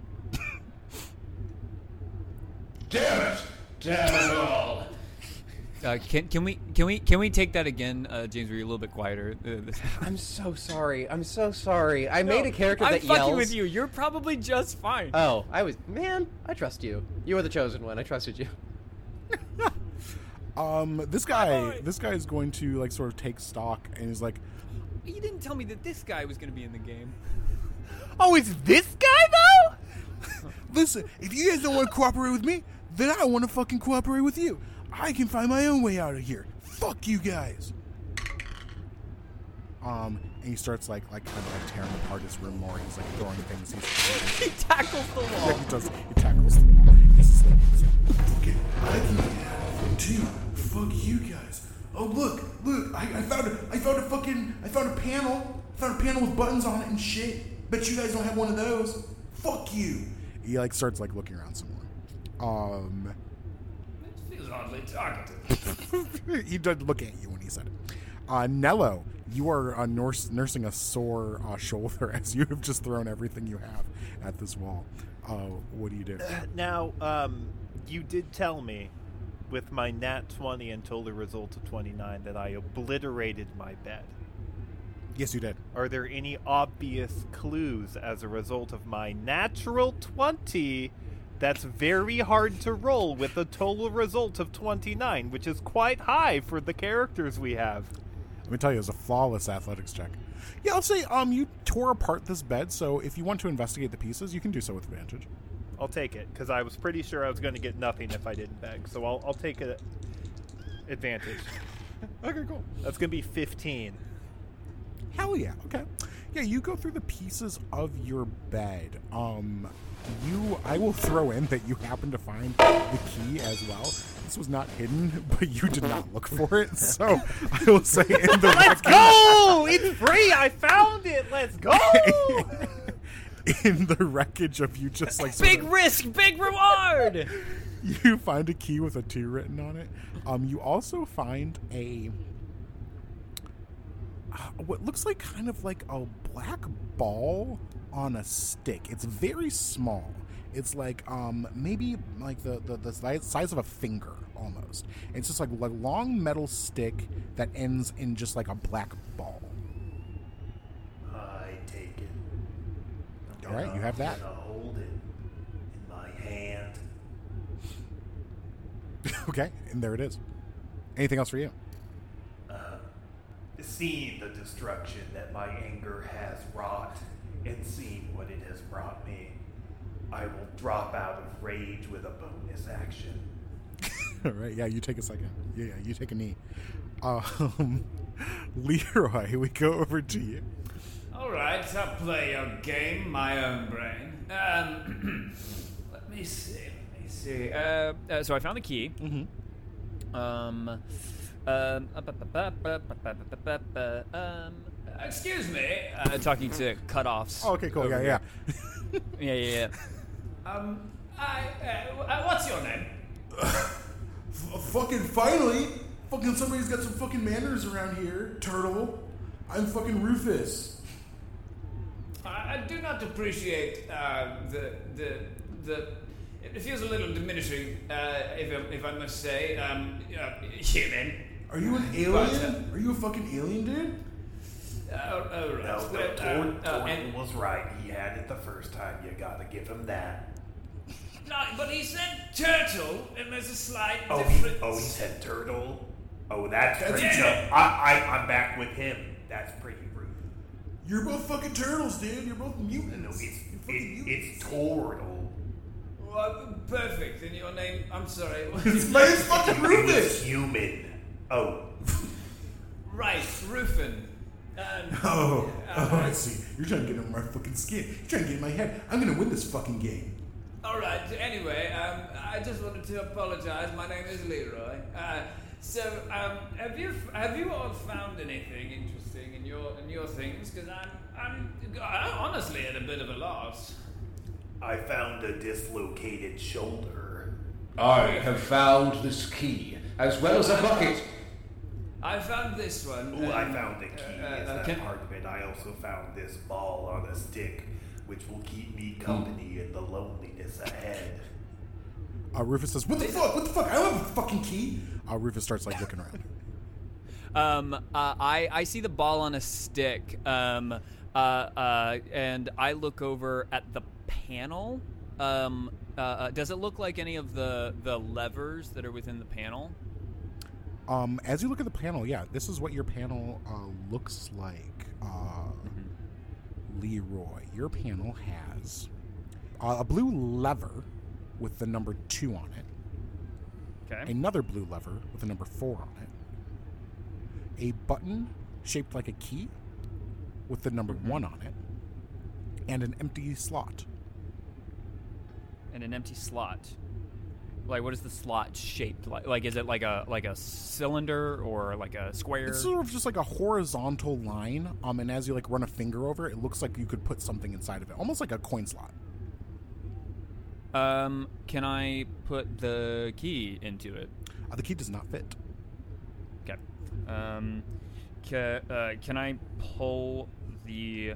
Damn it! Damn it all! Uh, can can we can we can we take that again, uh, James? Were you a little bit quieter? Uh, I'm so sorry. I'm so sorry. I made a character I'm that fucking with you. You're probably just fine. Oh, I was man. I trust you. You were the chosen one. I trusted you. Um, this guy, this guy is going to like sort of take stock, and he's like, you didn't tell me that this guy was going to be in the game. Oh, it's this guy though? Listen, if you guys don't want to cooperate with me, then I want to fucking cooperate with you. I can find my own way out of here. Fuck you guys. um, and he starts like like kind of like tearing apart his room more. He's like throwing things. He's, he tackles the wall. yeah, he does. He tackles the wall. He's just like, he's like, Okay, I can get out too. Fuck you guys. Oh look, look! I, I found a, I found a fucking, I found a panel. I found a panel with buttons on it and shit. Bet you guys don't have one of those. Fuck you. he like starts like looking around some more. Um, Feels oddly targeted. he did look at you when he said it. Uh, Nello, you are uh, nurse, nursing a sore uh, shoulder as you have just thrown everything you have at this wall. Uh, what do you do? Now, um, you did tell me with my nat 20 and total result of 29 that I obliterated my bed. Yes, you did. Are there any obvious clues as a result of my natural 20 that's very hard to roll with a total result of 29, which is quite high for the characters we have? Let me tell you, it was a flawless athletics check. Yeah, I'll say um, you tore apart this bed, so if you want to investigate the pieces, you can do so with advantage. I'll take it because I was pretty sure I was going to get nothing if I didn't beg. So I'll, I'll take it advantage. Okay, cool. That's going to be 15. Hell yeah. Okay. Yeah, you go through the pieces of your bed. Um, you, I will throw in that you happen to find the key as well. This was not hidden, but you did not look for it. So I will say in the Let's go! It's free! I found it! Let's go! in the wreckage of you just like Big of- risk, big reward. you find a key with a two written on it. Um, you also find a uh, what looks like kind of like a black ball on a stick. It's very small. It's like um maybe like the the, the size of a finger almost. It's just like a long metal stick that ends in just like a black ball. I take it. I'm All right, gonna- you have that. Hold it in my hand. okay, and there it is. Anything else for you? Seeing the destruction that my anger has wrought and see what it has brought me. I will drop out of rage with a bonus action. All right, yeah, you take a second. Yeah, yeah, you take a knee. Um, Leroy, we go over to you. All right, I'll play your game, my own brain. Um, let me see. Let me see. Uh, uh, so I found the key. Mm-hmm. Um. Um, um, Excuse me. uh, talking to cutoffs. Oh, okay, cool. Yeah, yeah. yeah, yeah, yeah. Um, I. Uh, uh, what's your name? F- fucking finally, fucking somebody's got some fucking manners around here. Turtle, I'm fucking Rufus. I, I do not appreciate uh, the the the. It feels a little diminishing, uh, if I, if I must say. Um, uh, human. Are you an alien? Are you a fucking alien, dude? Uh, oh, right. No, no, Well, uh, Tor- uh, Torton and- was right. He had it the first time. You gotta give him that. No, but he said turtle, and there's a slight Oh, he, difference. oh, he said turtle. Oh, that's That's pretty. yeah. I, I, I'm back with him. That's pretty rude. You're both fucking turtles, dude. You're both No, mutants. it's You're it, fucking mutants. it's turtle. Well, perfect. And your name? I'm sorry. My name's fucking He was Rufus. human. Oh, right, Rufin. Um, Oh, oh, I see. You're trying to get under my fucking skin. You're trying to get in my head. I'm gonna win this fucking game. all right. Anyway, um, I just wanted to apologize. My name is Leroy. Uh, so, um, have you have you all found anything interesting in your in your things? Because I'm I'm I'm honestly at a bit of a loss. I found a dislocated shoulder. I have found this key, as well as a bucket. I found this one. Ooh, I um, found the key. uh, uh, Is that can- part of it? I also found this ball on a stick, which will keep me company in the loneliness ahead. Uh, Rufus says, "What the fuck? What the fuck? I don't have a fucking key." Uh, Rufus starts like looking around. Um, uh, I I see the ball on a stick. Um, uh, uh, and I look over at the panel. Um, uh, uh, does it look like any of the the levers that are within the panel? Um, as you look at the panel, yeah, this is what your panel uh, looks like. Uh, Leroy, your panel has uh, a blue lever with the number two on it, Okay. another blue lever with the number four on it, a button shaped like a key with the number one on it, and an empty slot. and an empty slot. Like, what is the slot shaped like? Like, is it like a like a cylinder or like a square? It's sort of just like a horizontal line, um, and as you like run a finger over it, it looks like you could put something inside of it, almost like a coin slot. Um, can I put the key into it? Uh, the key does not fit. Okay. Um, ca- uh, can I pull the?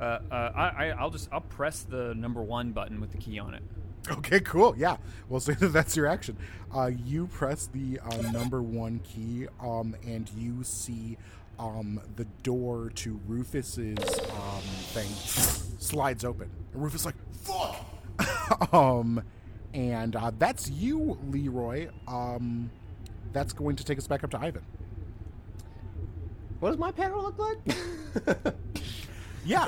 Uh, uh, I, I I'll just I'll press the number one button with the key on it. Okay, cool. Yeah, we'll say that that's your action. Uh, you press the uh, number one key, um, and you see um, the door to Rufus's um, thing slides open. And Rufus like, "Fuck!" um, and uh, that's you, Leroy. Um, that's going to take us back up to Ivan. What does my panel look like? Yeah.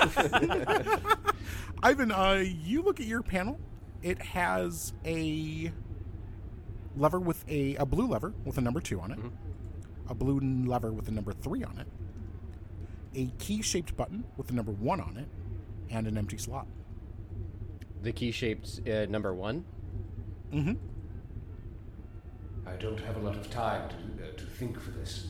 Ivan, uh, you look at your panel. It has a lever with a, a blue lever with a number two on it, a blue lever with a number three on it, a key shaped button with the number one on it, and an empty slot. the key shaped uh, number one. Mm-hmm. I don't have a lot of time to, uh, to think for this.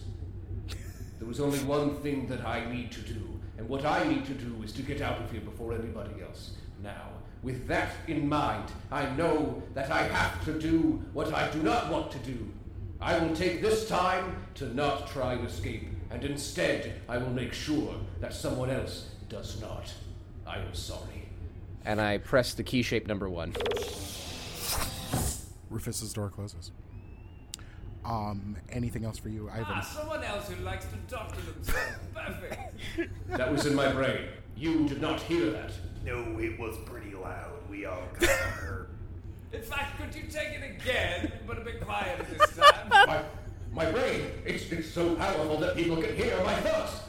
There was only one thing that I need to do, and what I need to do is to get out of here before anybody else. Now, with that in mind, I know that I have to do what I do not want to do. I will take this time to not try and escape, and instead I will make sure that someone else does not. I am sorry. And I press the key shape number one. Rufus's door closes. Um, anything else for you, Ivan? Ah, someone else who likes to talk to themselves. Perfect. That was in my brain. You did not hear that. No, it was pretty loud. We all got hurt. In fact, could you take it again, but a bit quieter this time? my, my brain, it's, it's so powerful that people can hear my thoughts.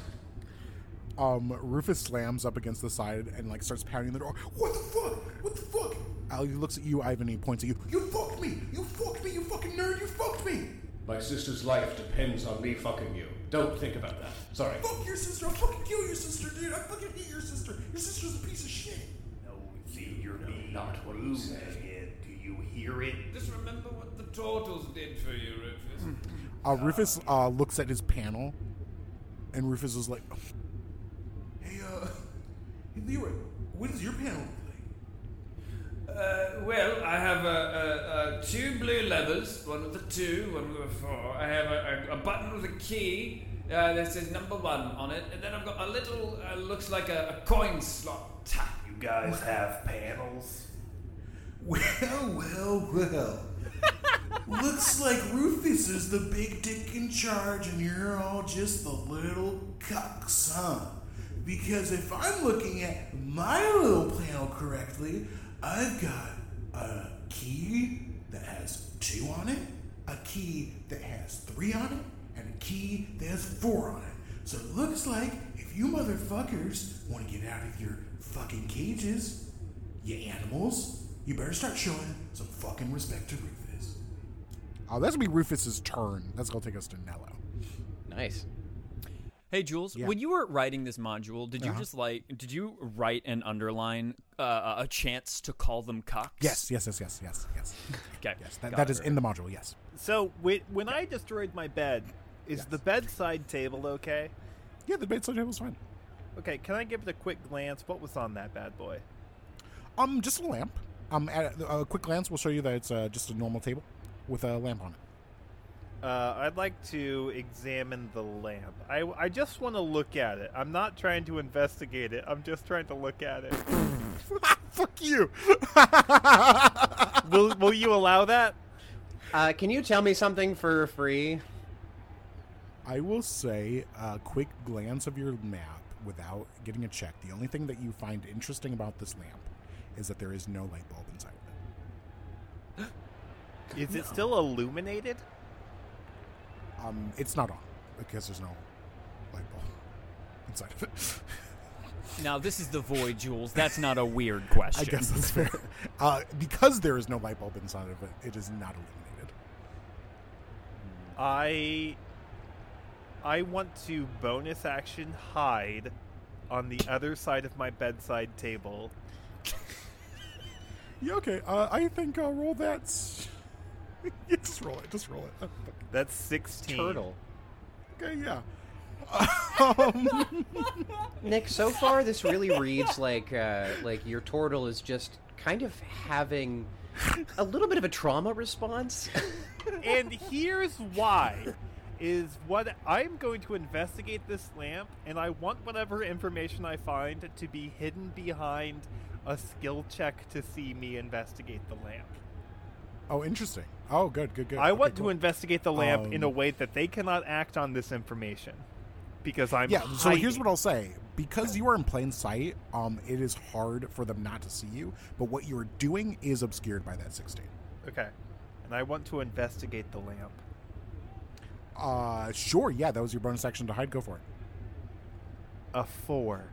Um, Rufus slams up against the side and like starts pounding the door. What the fuck? What the fuck? Ali looks at you, Ivan, and he points at you. You fucked me. You fucked me. You fucking nerd. You fucked me. My sister's life depends on me fucking you. Don't think about that. Sorry. Fuck your sister. I'll fucking kill your sister, dude. I fucking hate your sister. Your sister's a piece of shit. No, see, you're being not what you rude say. again. Do you hear it? Just remember what the turtles did for you, Rufus. Uh, Rufus uh, looks at his panel, and Rufus is like, Hey, uh, hey, Leroy, what does your panel look like? Uh, well, I have uh, uh, uh, two blue levers, one with a two, one with a four. I have a, a, a button with a key uh, that says number one on it, and then I've got a little, uh, looks like a, a coin slot tap. You guys have panels? Well, well, well. Looks like Rufus is the big dick in charge, and you're all just the little cucks, huh? Because if I'm looking at my little panel correctly, I've got a key that has two on it, a key that has three on it, and a key that has four on it. So it looks like if you motherfuckers want to get out of your fucking cages, you animals, you better start showing some fucking respect to Rufus. "Oh, that's gonna be Rufus's turn. That's gonna take us to Nello." Nice. Hey Jules, Yeah. when you were writing this module, did you Uh-huh. just like did you write and underline uh, a chance to call them cocks? Yes, yes, yes, yes, yes, yes. Okay. Yes, that, got that it. is in the module. Yes. So wait, when I destroyed my bed, is Yes. the bedside table okay? Yeah, the bedside table's fine. Okay, can I give it a quick glance? What was on that bad boy? Um, just a lamp. Um, at a, a quick glance will show you that it's uh, just a normal table with a lamp on it. Uh, I'd like to examine the lamp. I, I just want to look at it. I'm not trying to investigate it. I'm just trying to look at it. Fuck you. will Will you allow that? Uh, can you tell me something for free? I will say a quick glance of your map without getting a check. The only thing that you find interesting about this lamp is that there is no light bulb inside of it. Is it still illuminated? Um, it's not on because there's no light bulb inside of it. Now this is the void, Jules. That's not a weird question. I guess that's fair. Uh, because there is no light bulb inside of it, it is not illuminated. I I want to bonus action hide on the other side of my bedside table. Yeah, okay. Uh, I think I'll roll that. S- yeah, just roll it. Just roll it. That's 16. Turtle. Okay, yeah. um, Nick, so far this really reads like uh, like your turtle is just kind of having a little bit of a trauma response. and here's why is what I'm going to investigate this lamp and I want whatever information I find to be hidden behind a skill check to see me investigate the lamp. Oh, interesting. Oh, good, good, good. I Okay, want cool. to investigate the lamp in a Um, way that they cannot act on this information because I'm Yeah, so here's what I'll say. Because you are in plain sight, um, it is hard for them not to see you, but what you're doing is obscured by that 16. Okay. And I want to investigate the lamp. Uh, sure, yeah, that was your bonus action to hide. Go for it. A 4.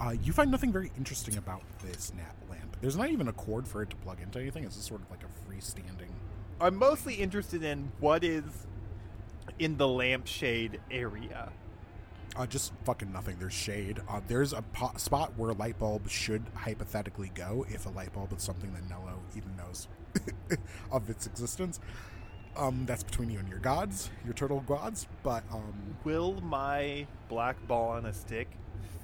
Uh, you find nothing very interesting about this nap lamp. There's not even a cord for it to plug into anything. It's just sort of like a freestanding. I'm mostly interested in what is in the lampshade area. Uh, just fucking nothing. There's shade. Uh, there's a po- spot where a light bulb should hypothetically go if a light bulb is something that Nello even knows of its existence. Um, that's between you and your gods, your turtle gods. But um, Will my black ball on a stick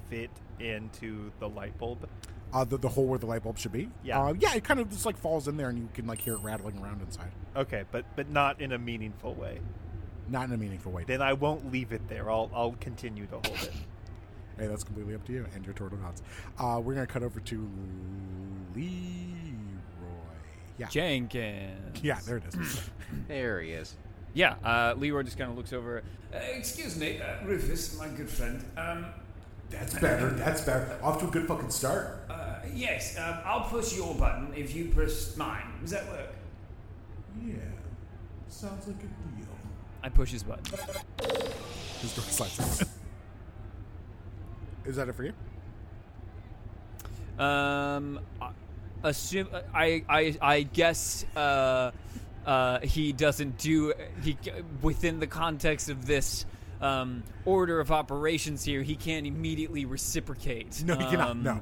fit into the light bulb? Uh, the, the hole where the light bulb should be, Yeah. uh, yeah, it kind of just like falls in there, and you can like hear it rattling around inside. Okay, but but not in a meaningful way. Not in a meaningful way. Then I won't leave it there. I'll I'll continue to hold it. Hey, that's completely up to you and your turtle gods. Uh, we're gonna cut over to Leroy. Yeah, Jenkins. yeah, there it is. there he is. Yeah, uh, Leroy just kind of looks over. Uh, excuse me, uh, Rufus, my good friend. Um, That's better. That's better. Off to a good fucking start. uh, yes, um, I'll push your button if you press mine. Does that work? Yeah. Sounds like a deal. I push his button. His door slides. is that it for you? Um, I- assume I I I guess uh, uh, he doesn't do he within the context of this um, order of operations here. He can't immediately reciprocate. No, you cannot. Um, No.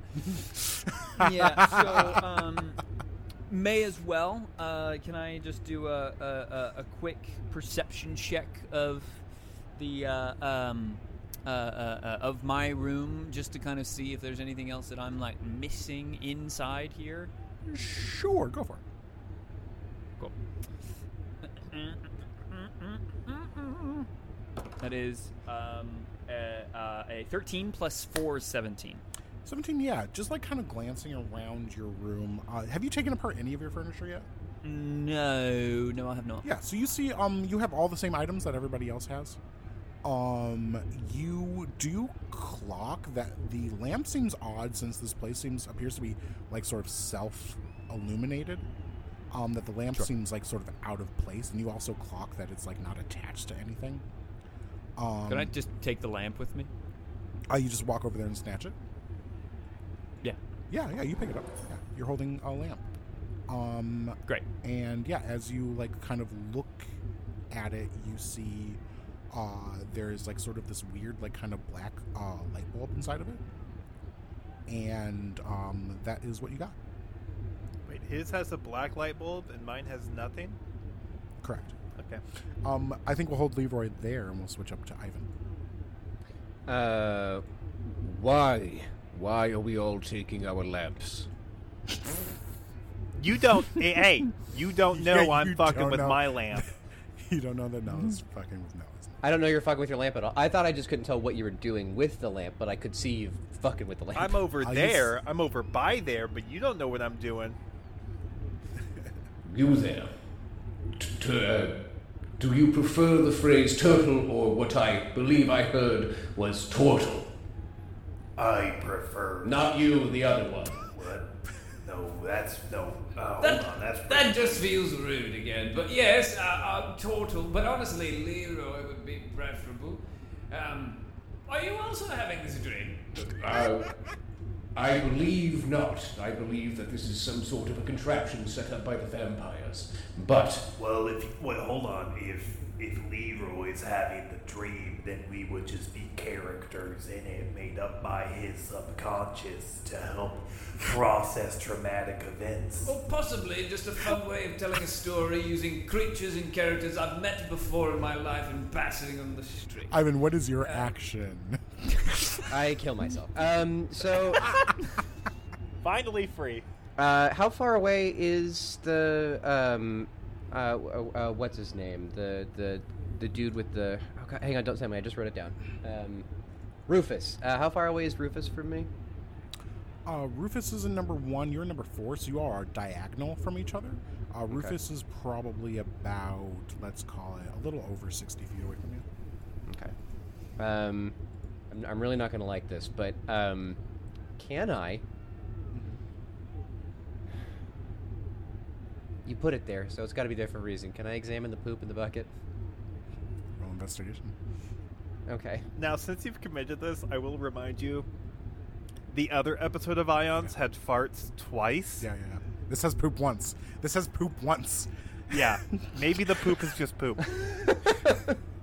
yeah. So um, may as well. Uh, can I just do a, a, a, a quick perception check of the uh, um, uh, uh, uh, of my room, just to kind of see if there's anything else that I'm like missing inside here? Sure, go for it. Cool. That is um, a, uh, a 13 plus 4 is 17. 17, yeah. Just like kind of glancing around your room. Uh, have you taken apart any of your furniture yet? No, no, I have not. Yeah, so you see, um, you have all the same items that everybody else has. Um, you do clock that the lamp seems odd since this place seems appears to be like sort of self illuminated. Um, that the lamp seems like sort of out of place, and you also clock that it's like not attached to anything. Um, Can I just take the lamp with me? uh, you just walk over there and snatch it. Yeah. Yeah, yeah, you pick it up. Yeah, you're holding a lamp. Um, Great. and yeah, as you like kind of look at it, you see uh, there's like sort of this weird like kind of black uh, light bulb inside of it, and um, that is what you got. Wait, his has a black light bulb and mine has nothing. Correct. Okay. Um, I think we'll hold Leroy there, and we'll switch up to Ivan. Uh, why? Why are we all taking our lamps? You don't. hey, hey, you don't know Yeah, I'm fucking with know. my lamp. you don't know that no, it's fucking with no. It's I don't know you're fucking with your lamp at all. I thought I just couldn't tell what you were doing with the lamp, but I could see you fucking with the lamp. I'm over I'll there. I'm over by there, but you don't know what I'm doing. You there. T- t- uh, do you prefer the phrase turtle or what I believe I heard was turtle? I prefer. Not you, the other one. What? No, that's no. Uh, That, hold on, that's that just feels rude again. But yes, uh, uh, Turtle. But honestly, Leroy would be preferable. Um, are you also having this drink? Uh, I believe not. I believe that this is some sort of a contraption set up by the vampires. But Well, if well, hold on. If if Leroy is having the dream, then we would just be characters in it, made up by his subconscious to help process traumatic events. Or possibly just a fun way of telling a story using creatures and characters I've met before in my life and passing on the street. Ivan, what is your action? I kill myself. Um, so, Finally free. uh, how far away is the um, uh, uh, uh, what's his name? The the the dude with the. Oh God, hang on, don't tell me. I just wrote it down. Um, Rufus. Uh, how far away is Rufus from me? Uh, Rufus is in number one. You're in number four, so you are diagonal from each other. Uh, Rufus is probably about, let's call it, a little over 60 feet away from you. Okay. Um, I'm, I'm really not going to like this, but um, can I? You put it there, so it's got to be there for a reason. Can I examine the poop in the bucket? Roll investigation. Okay. Now, since you've committed this, I will remind you. The other episode of Ions had farts twice. Yeah, yeah, yeah. This has poop once. This has poop once. Yeah, maybe the poop is just poop.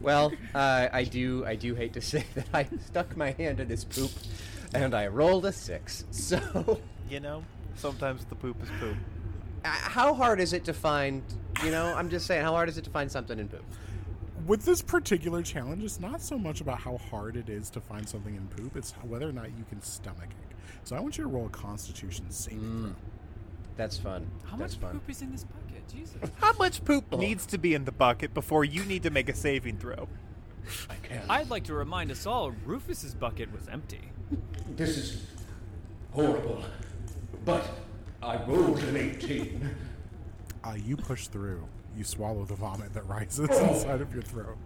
Well, uh, I do. I do hate to say that I stuck my hand in this poop, and I rolled a six. So, You know, sometimes the poop is poop. uh, how hard is it to find? You know, I'm just saying, how hard is it to find something in poop? With this particular challenge, it's not so much about how hard it is to find something in poop, it's whether or not you can stomach it. So I want you to roll a constitution saving throw. That's fun. How That's much fun. poop is in this bucket? Jesus. How much poop needs to be in the bucket before you need to make a saving throw? I can. I'd like to remind us all Rufus's bucket was empty. This is horrible. But I rolled an 18. Uh, you push through. You swallow the vomit that rises inside of your throat.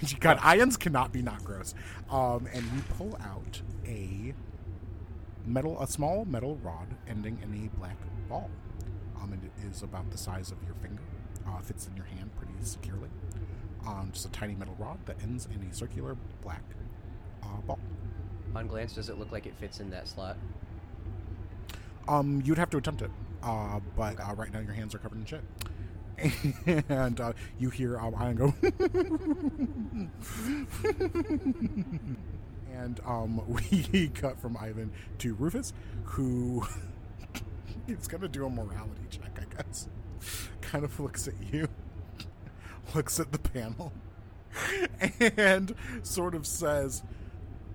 And you got ions cannot be not gross. Um, and you pull out a metal, a small metal rod ending in a black ball. Um, it is about the size of your finger. Uh, fits in your hand pretty securely. Um, just a tiny metal rod that ends in a circular black uh, ball. On glance, does it look like it fits in that slot? Um, you'd have to attempt it. Uh, but uh, right now your hands are covered in shit. and uh, you hear um, go. and um, we cut from Ivan to Rufus, who going to do a morality check, I guess. Kind of looks at you, looks at the panel, and sort of says,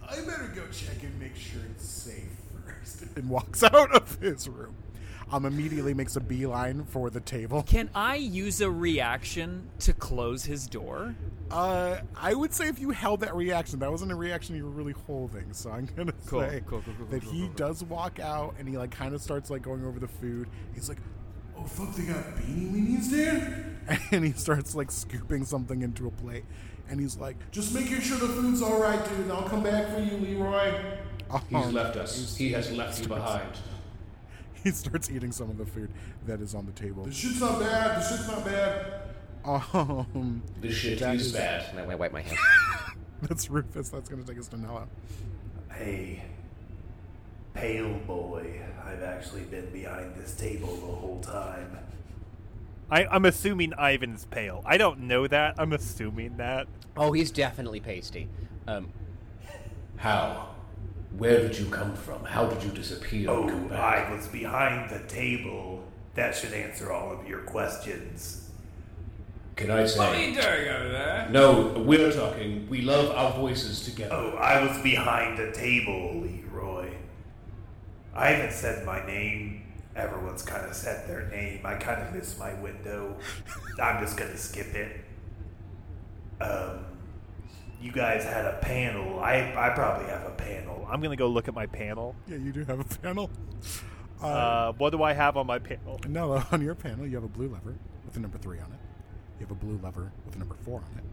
I better go check and make sure it's safe first. and walks out of his room. Um, immediately makes a beeline for the table. Can I use a reaction to close his door? Uh, I would say if you held that reaction, that wasn't a reaction you were really holding. So I'm gonna Cool, say cool, cool, cool, that cool, he cool, cool. does walk out and he like kind of starts like going over the food. He's like, Oh fuck, they got beanie weenies, dude? and he starts like scooping something into a plate, and he's like, Just making sure the food's alright, dude, I'll come back for you, Leroy. He's left us. He has left you behind. he starts eating some of the food that is on the table. The shit's not bad, the shit's not bad. Um, This shit That is is- bad. And I might wipe my hand. that's Rufus. That's gonna take us to Nello. Hey, Pale Boy, I've actually been behind this table the whole time. I, I'm assuming Ivan's pale. I don't know that. I'm assuming that. oh, he's definitely pasty. Um, How? Where did you come from? How did you disappear and come Oh, back? I was behind the table. That should answer all of your questions. Can I say? What are you say? doing over there? No, we're talking. We love our voices together. Oh, I was behind the table, Leroy. I haven't said my name. Everyone's kind of said their name. I kind of missed my window. I'm just gonna skip it. Um, you guys had a panel. I I probably have a panel. I'm gonna go look at my panel. Yeah, you do have a panel. Uh, Uh, what do I have on my panel? Nello, on your panel, you have a blue lever with a number three on it. You have a blue lever with a number four on it.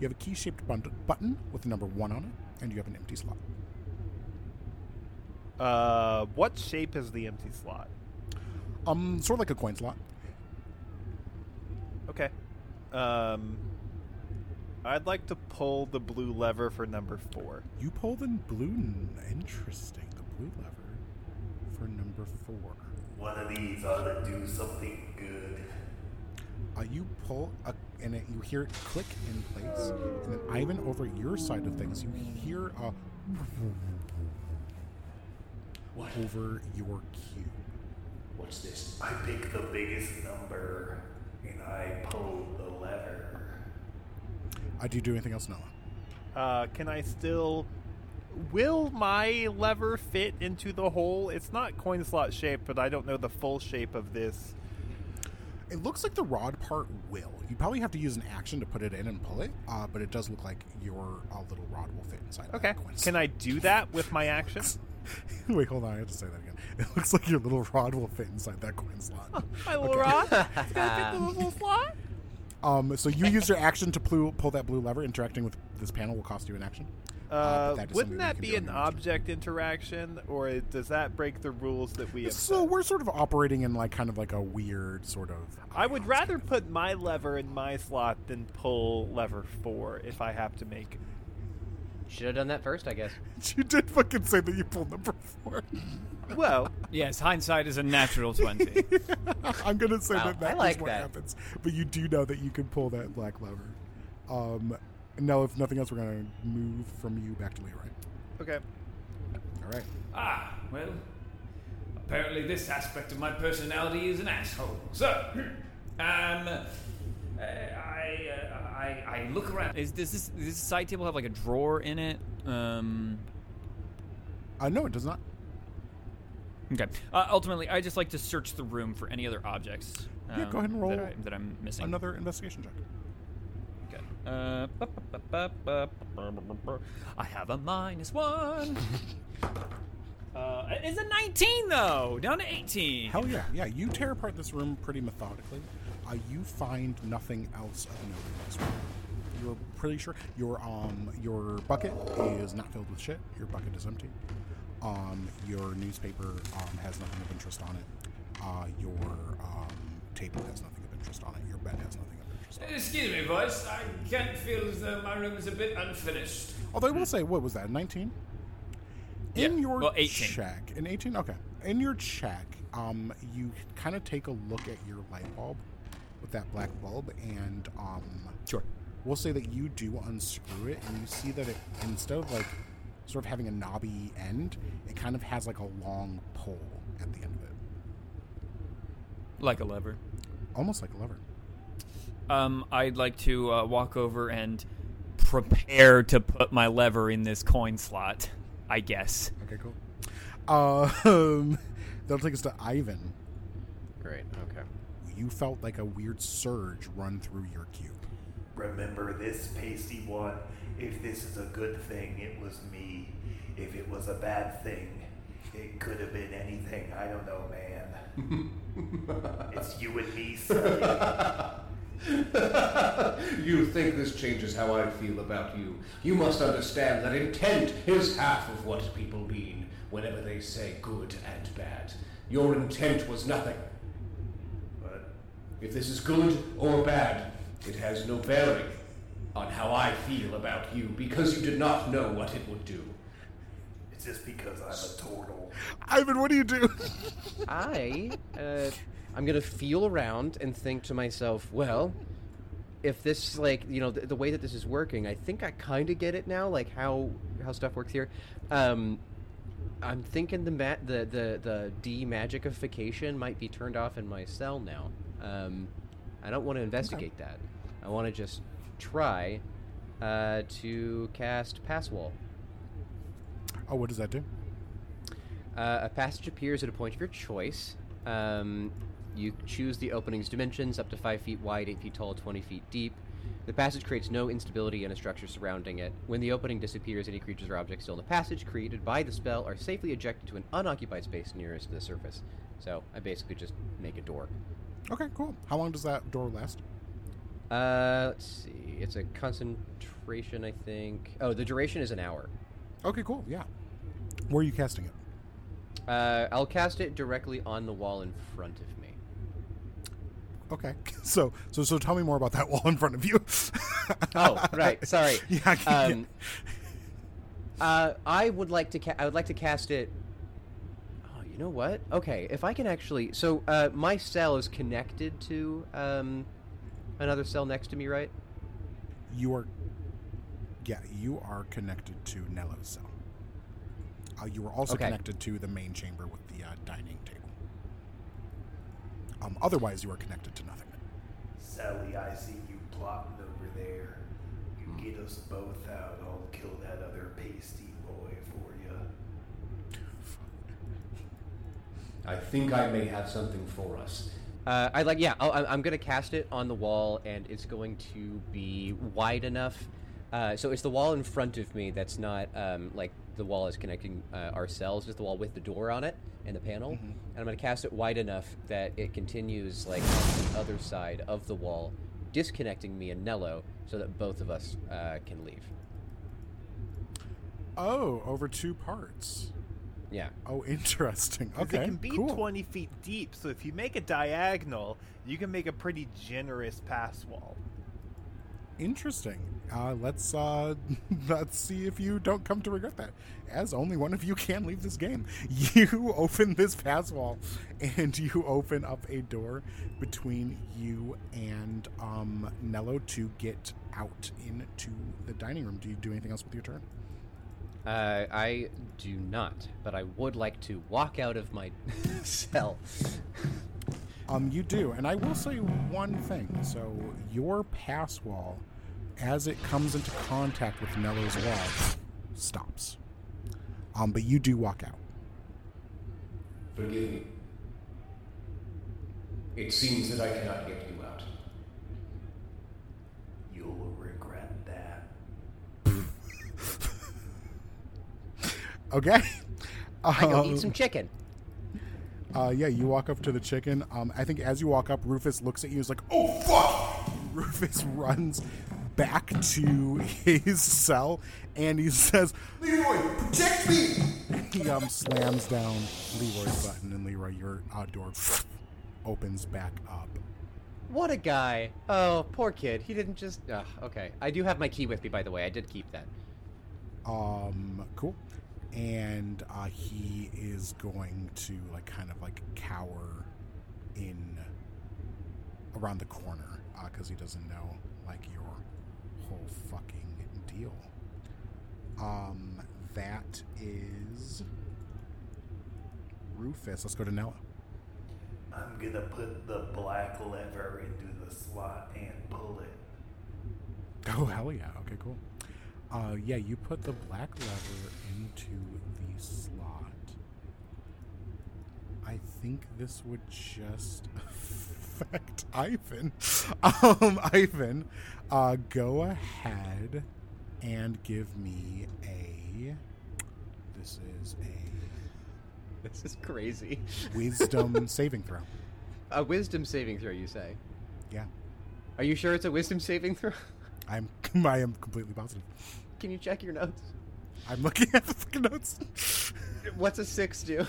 You have a key-shaped bun- button with a number one on it, and you have an empty slot. Uh, what shape is the empty slot? Um, sort of like a coin slot. Okay. Um, I'd like to pull the blue lever for number four. You pull the blue. Interesting. The blue lever for number four. One of these ought to do something good. Uh, you pull, a, and it, you hear it click in place, and then Ivan, over your side of things, you hear a What? over your cube. What's this? I picked the biggest number and I pulled the lever. Uh, do you do anything else, Noah? Uh, can I still? Will my lever fit into the hole? It's not coin slot shaped, but I don't know the full shape of this. It looks like the rod part will. You probably have to use an action to put it in and pull it, uh, but it does look like your uh, little rod will fit inside. Okay. that coin Can. I do that with my action? Wait, hold on. I have to say that again. It looks like your little rod will fit inside that coin slot. My little rod? It's gonna fit the little slot? Um, so you use your action to pull, pull that blue lever. Interacting with this panel will cost you an action. Uh, that is wouldn't that be an object interaction, or does that break the rules that we have? So set? we're sort of operating in like kind of like a weird sort of. I would rather put my lever in my slot than pull lever four if I have to make. Should have done that first, I guess. You did fucking say that you pulled number four. Well, Yes, hindsight is a natural 20. I'm gonna say Wow, that that I is like what that. happens, but you do know that you can pull that black lever. Um, now, if nothing else, we're gonna move from you back to Leroy. okay. All right. Ah, well, apparently this aspect of my personality is an asshole. So, um, uh, I, uh, I, I look around. Is does this does this side table have like a drawer in it? Um, uh, it does not. Okay. Uh, ultimately, I just like to search the room for any other objects. Um, yeah, go ahead and roll that, I, am missing. Another investigation check. Okay. Uh, I have a minus one. uh, it's a 19 though, down to 18. Hell yeah, yeah. You tear apart this room pretty methodically. Uh, you find nothing else of note in this room. You're pretty sure your um your bucket is not filled with shit. Your bucket is empty. Um, your newspaper um, has nothing of interest on it. Uh, your um, table has nothing of interest on it. Your bed has nothing of interest. On it. Excuse me, voice. I can't feel as though my room is a bit unfinished. Although I will say, what was that? Nineteen. In Yeah, your well, 18. check, in eighteen, okay. In your check, um, you kind of take a look at your light bulb, with that black bulb, and um, Sure. we'll say that you do unscrew it, and you see that it instead of like sort of having a knobby end, it kind of has like a long pole at the end of it, Like a lever. almost like a lever. Um, I'd like to uh, walk over and prepare to put my lever in this coin slot. I guess. Okay, cool. Uh, um, that'll take us to Ivan. Great. Okay. You felt like a weird surge run through your cube. Remember this, pasty one. If this is a good thing, it was me. If it was a bad thing, it could have been anything. I don't know, man. it's you and me, Sully. you think this changes how I feel about you. You must understand that intent is half of what people mean whenever they say good and bad. Your intent was nothing. But If this is good or bad, it has no bearing on how I feel about you because you did not know what it would do. it's just because I'm a turtle. Ivan, what do you do? I, uh, I'm gonna feel around and think to myself, well, if this like you know the, the way that this is working, I think I kind of get it now, like how how stuff works here. Um, I'm thinking the ma- the the the demagicification might be turned off in my cell now. Um, I don't want to investigate that. I want to just try uh, to cast pass wall. oh, what does that do? Uh, a passage appears at a point of your choice. Um, you choose the opening's dimensions up to 5 feet wide, 8 feet tall, 20 feet deep. The passage creates no instability in a structure surrounding it. When the opening disappears, any creatures or objects still in the passage created by the spell are safely ejected to an unoccupied space nearest to the surface. So I basically just make a door. Okay, cool. How long does that door last? Uh, let's see. It's a concentration, I think. Oh, the duration is an hour. Okay, cool. Yeah. Where are you casting it? Uh, I'll cast it directly on the wall in front of me. Okay. So, so, so, tell me more about that wall in front of you. Oh, right. Sorry. Yeah. yeah. Um, uh, I would like to. Ca- I would like to cast it. You know what? Okay, if I can actually. So, uh, my cell is connected to um, another cell next to me, right? you are. Yeah, you are connected to Nello's cell. Uh, you are also Okay. connected to the main chamber with the uh, dining table. Um, otherwise, you are connected to nothing. Sally, I see you plotting over there. You get us both out, I'll kill that other pasty boy for you. I think I may have something for us. Uh, I like. Yeah, I'll, I'm- I'm gonna cast it on the wall, and it's going to be wide enough. Uh, so it's the wall in front of me that's not um, like the wall is connecting uh, our cells, just the wall with the door on it and the panel. And I'm gonna cast it wide enough that it continues like on the other side of the wall, disconnecting me and Nello, so that both of us uh, can leave. Oh, over two parts. Yeah. Oh, interesting. Okay, It can be cool. 20 feet deep, so if you make a diagonal, you can make a pretty generous pass wall. Interesting. Uh, let's uh, let's see if you don't come to regret that. As only one of you can leave this game. You open this pass wall, and you open up a door between you and um, Nello to get out into the dining room. Do you do anything else with your turn? Uh, I do not, but I would like to walk out of my cell. Um, you do, and I will say one thing. So your pass wall, as it comes into contact with Nello's wall, stops. Um, but you do walk out. Forgive me. It seems that I cannot get you out. You'll regret that. Okay. I go Um, eat some chicken. Uh, yeah, you walk up to the chicken. Um, I think as you walk up, Rufus looks at you. He's like, "Oh fuck!" Rufus runs back to his cell, and he says, Leroy, protect me! he um slams down Leroy's button, and Leroy, your uh, door opens back up. What a guy. Oh, poor kid. He didn't just. Ugh, okay. I do have my key with me, by the way. I did keep that. Um, cool. And uh, he is going to like kind of like cower in around the corner because he doesn't know like your whole fucking deal. Um, that is Rufus. Let's go to Nello. I'm gonna put the black lever into the slot and pull it. Oh hell yeah! Okay, cool. Uh, yeah, you put the black lever into the slot. I think this would just affect Ivan. Um, Ivan, uh, go ahead and give me a. This is a This is crazy. wisdom saving throw. A wisdom saving throw, you say? Yeah, Are you sure it's a wisdom saving throw? I'm. I am completely positive. Can you check your notes? I'm looking at the fucking notes. What's a six do?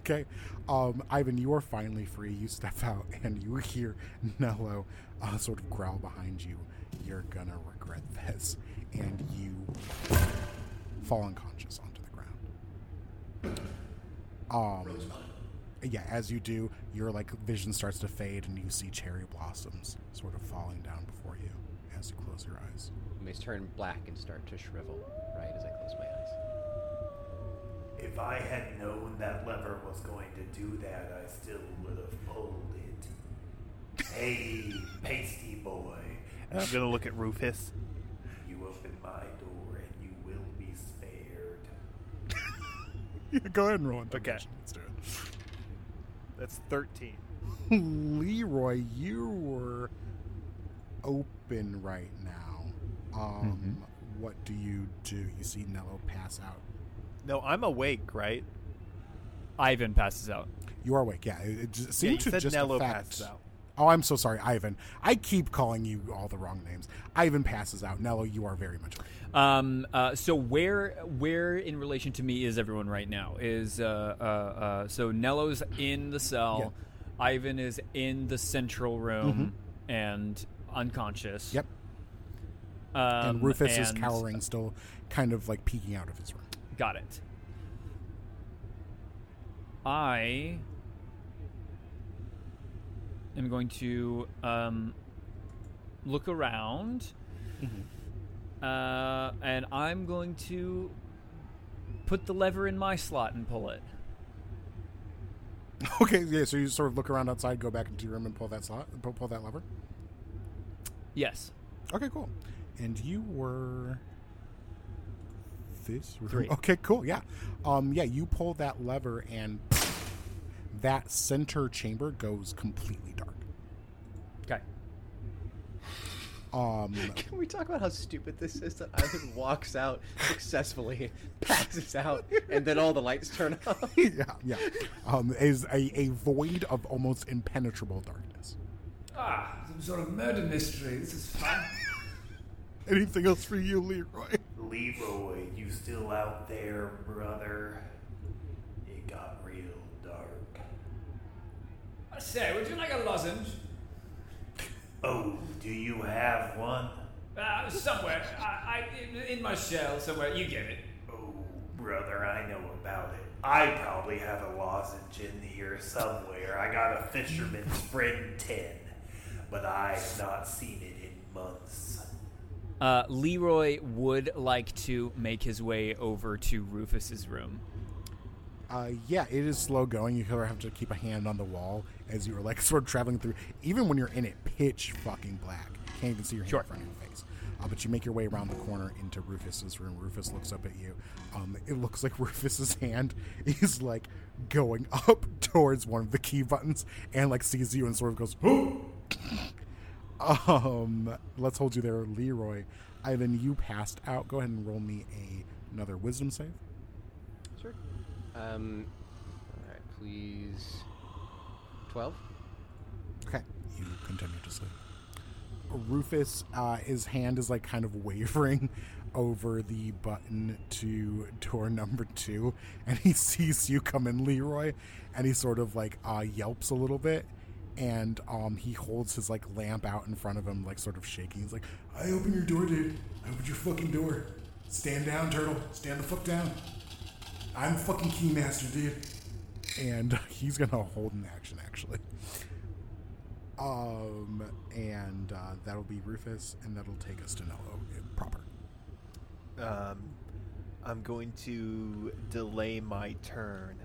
Okay. Um, Ivan, you are finally free. You step out and you hear Nello uh, sort of growl behind you. You're gonna regret this. And you fall unconscious onto the ground. Um, yeah, as you do, your like vision starts to fade and you see cherry blossoms sort of falling down before you as you close your eyes. They turn black and start to shrivel, right as I close my eyes. If I had known that lever was going to do that, I still would have pulled it. Hey, pasty boy, And I'm gonna look at Rufus. you open my door and you will be spared. Yeah, go ahead and roll Okay. intimidation. Let's do it. That's thirteen. Leroy, you were open right now. Um, What do you do? You see Nello pass out. No, I'm awake, right? Ivan passes out. You are awake, yeah. It, it just Yeah, you to said just Nello affect. passes out. Oh, I'm so sorry, Ivan. I keep calling you all the wrong names. Ivan passes out. Nello, you are very much awake. Um, uh, so where where in relation to me is everyone right now? Is uh, uh, uh, so Nello's in the cell, Ivan is in the central room and unconscious. Mm-hmm. Yep. Um, and Rufus is cowering, still kind of like peeking out of his room. Got it. I am going to um, look around, uh, and I'm going to put the lever in my slot and pull it. Okay, yeah. So you sort of look around outside, go back into your room, and pull that slot, pull, pull that lever. Yes. Okay, cool. And you were this? Three. Okay, cool. Yeah, um, yeah. You pull that lever, and that center chamber goes completely dark. Okay. Um, Can we talk about how stupid this is that Ivan walks out successfully, passes out, and then all the lights turn off? yeah, yeah. Um, is a, a void of almost impenetrable darkness. Ah, some sort of murder mystery. This is fun. Anything else for you, Leroy? Leroy, you still out there, brother? It got real dark. I say, would you like a lozenge? Oh, do you have one? Uh, somewhere. I, I, in, in my shell somewhere. You get it. Oh, brother, I know about it. I probably have a lozenge in here somewhere. I got a fisherman's friend 10, but I've not seen it in months. Uh, Leroy would like to make his way over to Rufus's room. Uh, yeah, it is slow going. You have to keep a hand on the wall as you are like sort of traveling through. Even when you're in it, pitch fucking black. Can't even see your hand Sure. in front of your face. Uh, but you make your way around the corner into Rufus's room. Rufus looks up at you. Um, it looks like Rufus's hand is like going up towards one of the key buttons and like sees you and sort of goes, um, let's hold you there, Leroy. Ivan, you passed out. Go ahead and roll me a, another wisdom save. Sure. Um, all right, please. 12? Okay, you continue to sleep. Rufus, uh, his hand is like kind of wavering over the button to door number two, and he sees you come in, Leroy, and he sort of like uh, yelps a little bit, and um, he holds his like lamp out in front of him, like sort of shaking. He's like, I open your door, dude. I opened your fucking door. Stand down, turtle. Stand the fuck down. I'm fucking keymaster, dude. and he's gonna hold an action actually. Um, and uh, that'll be Rufus, and that'll take us to Nello uh, proper. Um, I'm going to delay my turn.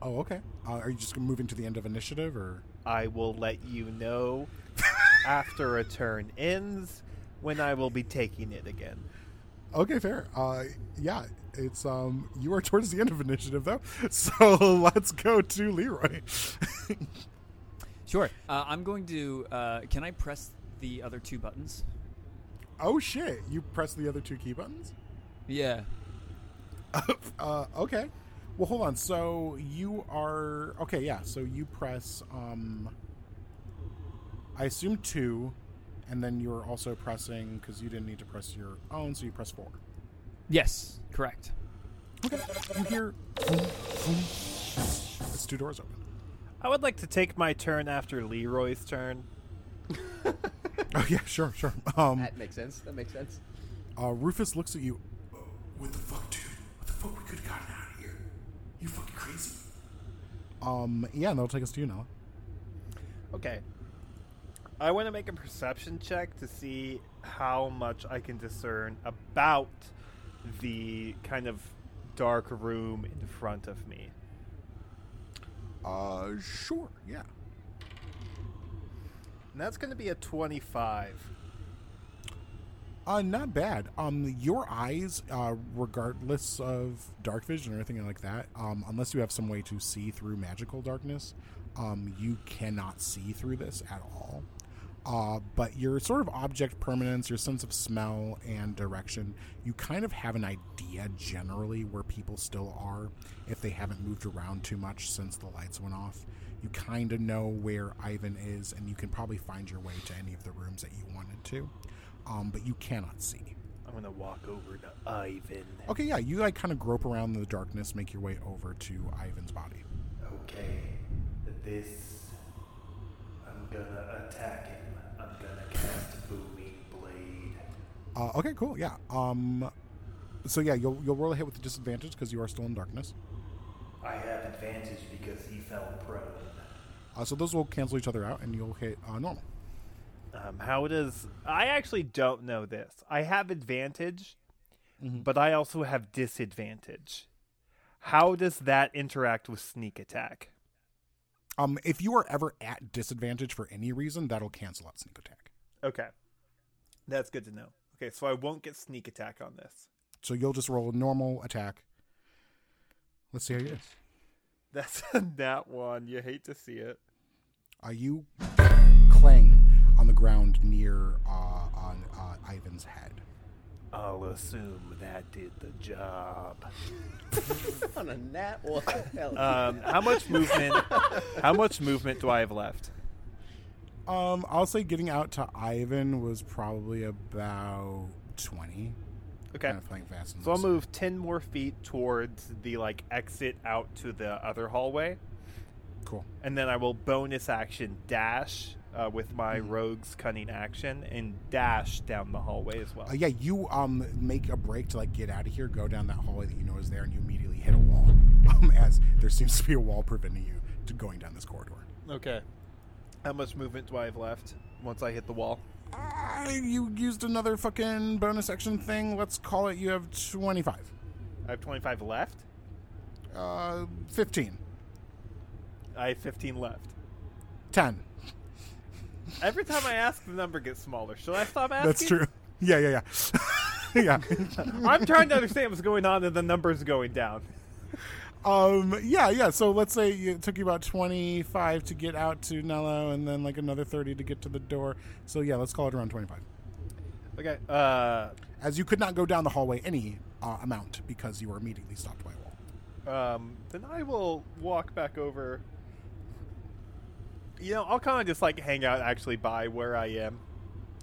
Oh, okay. Uh, are you just moving to the end of initiative, or I will let you know after a turn ends when I will be taking it again. okay, fair. Uh, yeah, it's um, you are towards the end of initiative though, so let's go to Leroy. Sure. Uh, I'm going to. Uh, can I press the other two buttons? oh shit! You press the other two key buttons. Yeah. uh, okay. Well, hold on. So you are okay. Yeah. So you press. Um, I assume two, and then you're also pressing because you didn't need to press your own, so you press four. Yes. Correct. Okay. You hear. Boom, boom. It's two doors open. I would like to take my turn after Leroy's turn. Oh yeah, sure, sure. Um, That makes sense. That makes sense. uh, Rufus looks at you. What the fuck, dude? What the fuck? We could have gotten out of here. You fucking crazy. Um, yeah, and that'll take us to you now. Okay. I want to make a perception check to see how much I can discern about the kind of dark room in front of me. Uh, sure. Yeah. And that's going to be a 25. Uh, not bad. Um, your eyes, uh, regardless of dark vision or anything like that, um, unless you have some way to see through magical darkness, um, you cannot see through this at all. Uh, but your sort of object permanence, your sense of smell and direction, you kind of have an idea generally where people still are if they haven't moved around too much since the lights went off. You kind of know where Ivan is, and you can probably find your way to any of the rooms that you wanted to um, but you cannot see. I'm going to walk over to Ivan. Okay, yeah, you like kind of grope around in the darkness, make your way over to Ivan's body. Okay, this. I'm gonna attack him. Uh, okay, cool, yeah. Um, so yeah, you'll you'll roll a hit with the disadvantage because you are still in darkness. I have advantage because he fell prone. Uh, so those will cancel each other out, and you'll hit uh, normal. Um, how does. I actually don't know this. I have advantage, but I also have disadvantage. How does that interact with sneak attack? Um, if you are ever at disadvantage for any reason, that'll cancel out sneak attack. Okay. That's good to know. Okay, so I won't get sneak attack on this. So you'll just roll a normal attack. Let's see how you do. That's a nat one. You hate to see it. Uh, you clang on the ground near uh, on uh, Ivan's head. I'll assume that did the job. On a nat one. Hell Um, how much movement? how much movement do I have left? Um, I'll say getting out to Ivan was probably about twenty. Okay. Kind of playing fast. and So I'll move ten more feet towards the like exit out to the other hallway, Cool. and then I will bonus action dash uh, with my rogue's cunning action and dash down the hallway as well. Uh, yeah, you um make a break to like get out of here, go down that hallway that you know is there, and you immediately hit a wall. Um, as there seems to be a wall preventing you to going down this corridor. Okay. How much movement do I have left once I hit the wall? Uh, you used another fucking bonus action thing. Let's call it. You have twenty-five. I have twenty five left. Uh, fifteen. I have fifteen left. Ten. Every time I ask, the number gets smaller. Should I stop asking? That's true. Yeah, yeah, yeah. yeah. I'm trying to understand what's going on, and the number's going down. Um, yeah, yeah. So let's say it took you about 25 to get out to Nello and then like another 30 to get to the door. So yeah, let's call it around 25. Okay. Uh, As you could not go down the hallway any uh, amount because you were immediately stopped by a wall. um, then I will walk back over. You know, I'll kind of just like hang out actually by where I am,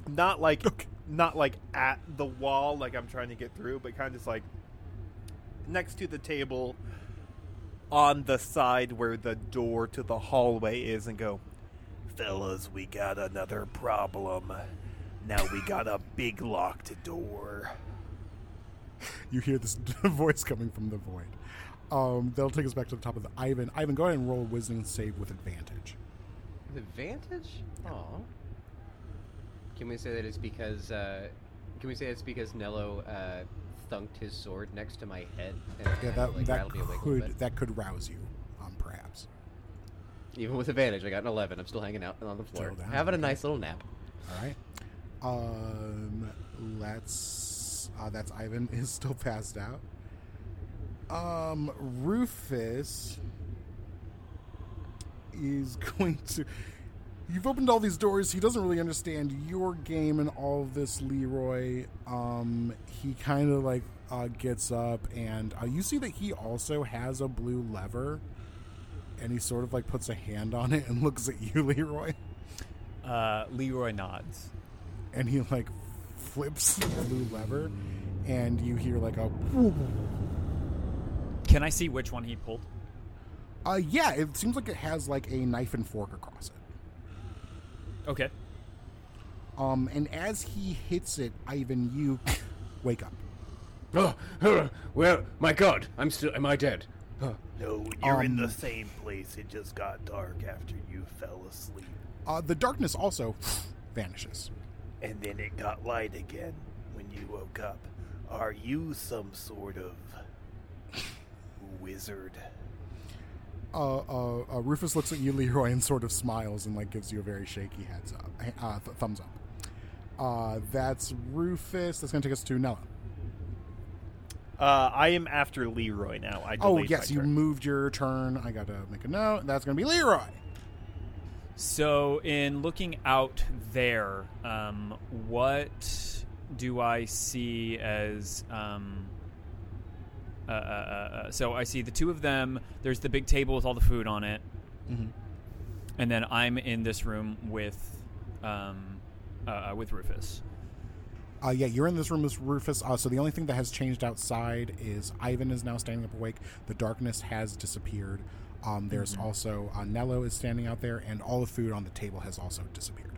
not like Okay. not like at the wall like I'm trying to get through, but kind of just like next to the table on the side where the door to the hallway is, and go. Fellas, we got another problem. Now we got a big locked door. You hear this voice coming from the void. Um, that'll take us back to the top of the Ivan. Ivan, go ahead and roll a wisdom save with advantage. With Advantage? Aw. Can we say that it's because? Uh, can we say it's because Nello uh, thunked his sword next to my head and Yeah, that like, that rattled me awake a little could that could rouse you, um, perhaps. Even with advantage, I got an eleven. I'm still hanging out on the floor, down, having a nice little nap. All right. Um, let's. Uh, that's Ivan is still passed out. Um, Rufus is going to. You've opened all these doors. He doesn't really understand your game and all of this, Leroy. Um, he kind of like uh, gets up, and uh, you see that he also has a blue lever, and he sort of like puts a hand on it and looks at you, Leroy. Uh, Leroy nods. and he like flips the blue lever, and you hear like a. Can I see which one he pulled? Uh, yeah, it seems like it has like a knife and fork across it. Okay. Um, and as he hits it, Ivan, you wake up. Oh, well, my God, I'm still. Am I dead? Uh, No, you're in the Um, same place. It just got dark after you fell asleep. Uh, the darkness also vanishes. And then it got light again when you woke up. Are you some sort of wizard? Uh, uh, uh, Rufus looks at you, Leroy, and sort of smiles and like gives you a very shaky heads up, uh, th- thumbs up. Uh, that's Rufus. That's gonna take us to Nello. Uh, I am after Leroy now. I Oh yes, you turn. moved your turn. I gotta make a note. That's gonna be Leroy. So, in looking out there, um, what do I see as? Um, uh, uh, uh, uh, so I see the two of them. There's the big table with all the food on it, Mhm. and then I'm in this room with, um, uh, uh, with Rufus. Uh, yeah, you're in this room with Rufus. Uh, so the only thing that has changed outside is Ivan is now standing up awake. The darkness has disappeared. Um, there's Mm-hmm. also uh, Nello is standing out there, and all the food on the table has also disappeared.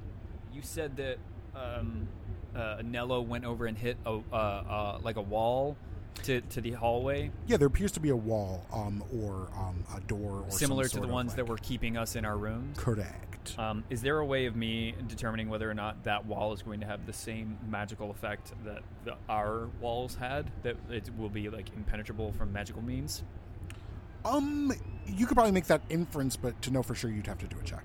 You said that um, uh, Nello went over and hit a uh, uh, like a wall to to the hallway, Yeah, there appears to be a wall um, or um, a door, or similar to the ones that were keeping us in our rooms. correct. Um, is there a way of me determining whether or not that wall is going to have the same magical effect that the, our walls had? That it will be like impenetrable from magical means? Um, you could probably make that inference, but to know for sure, you'd have to do a check.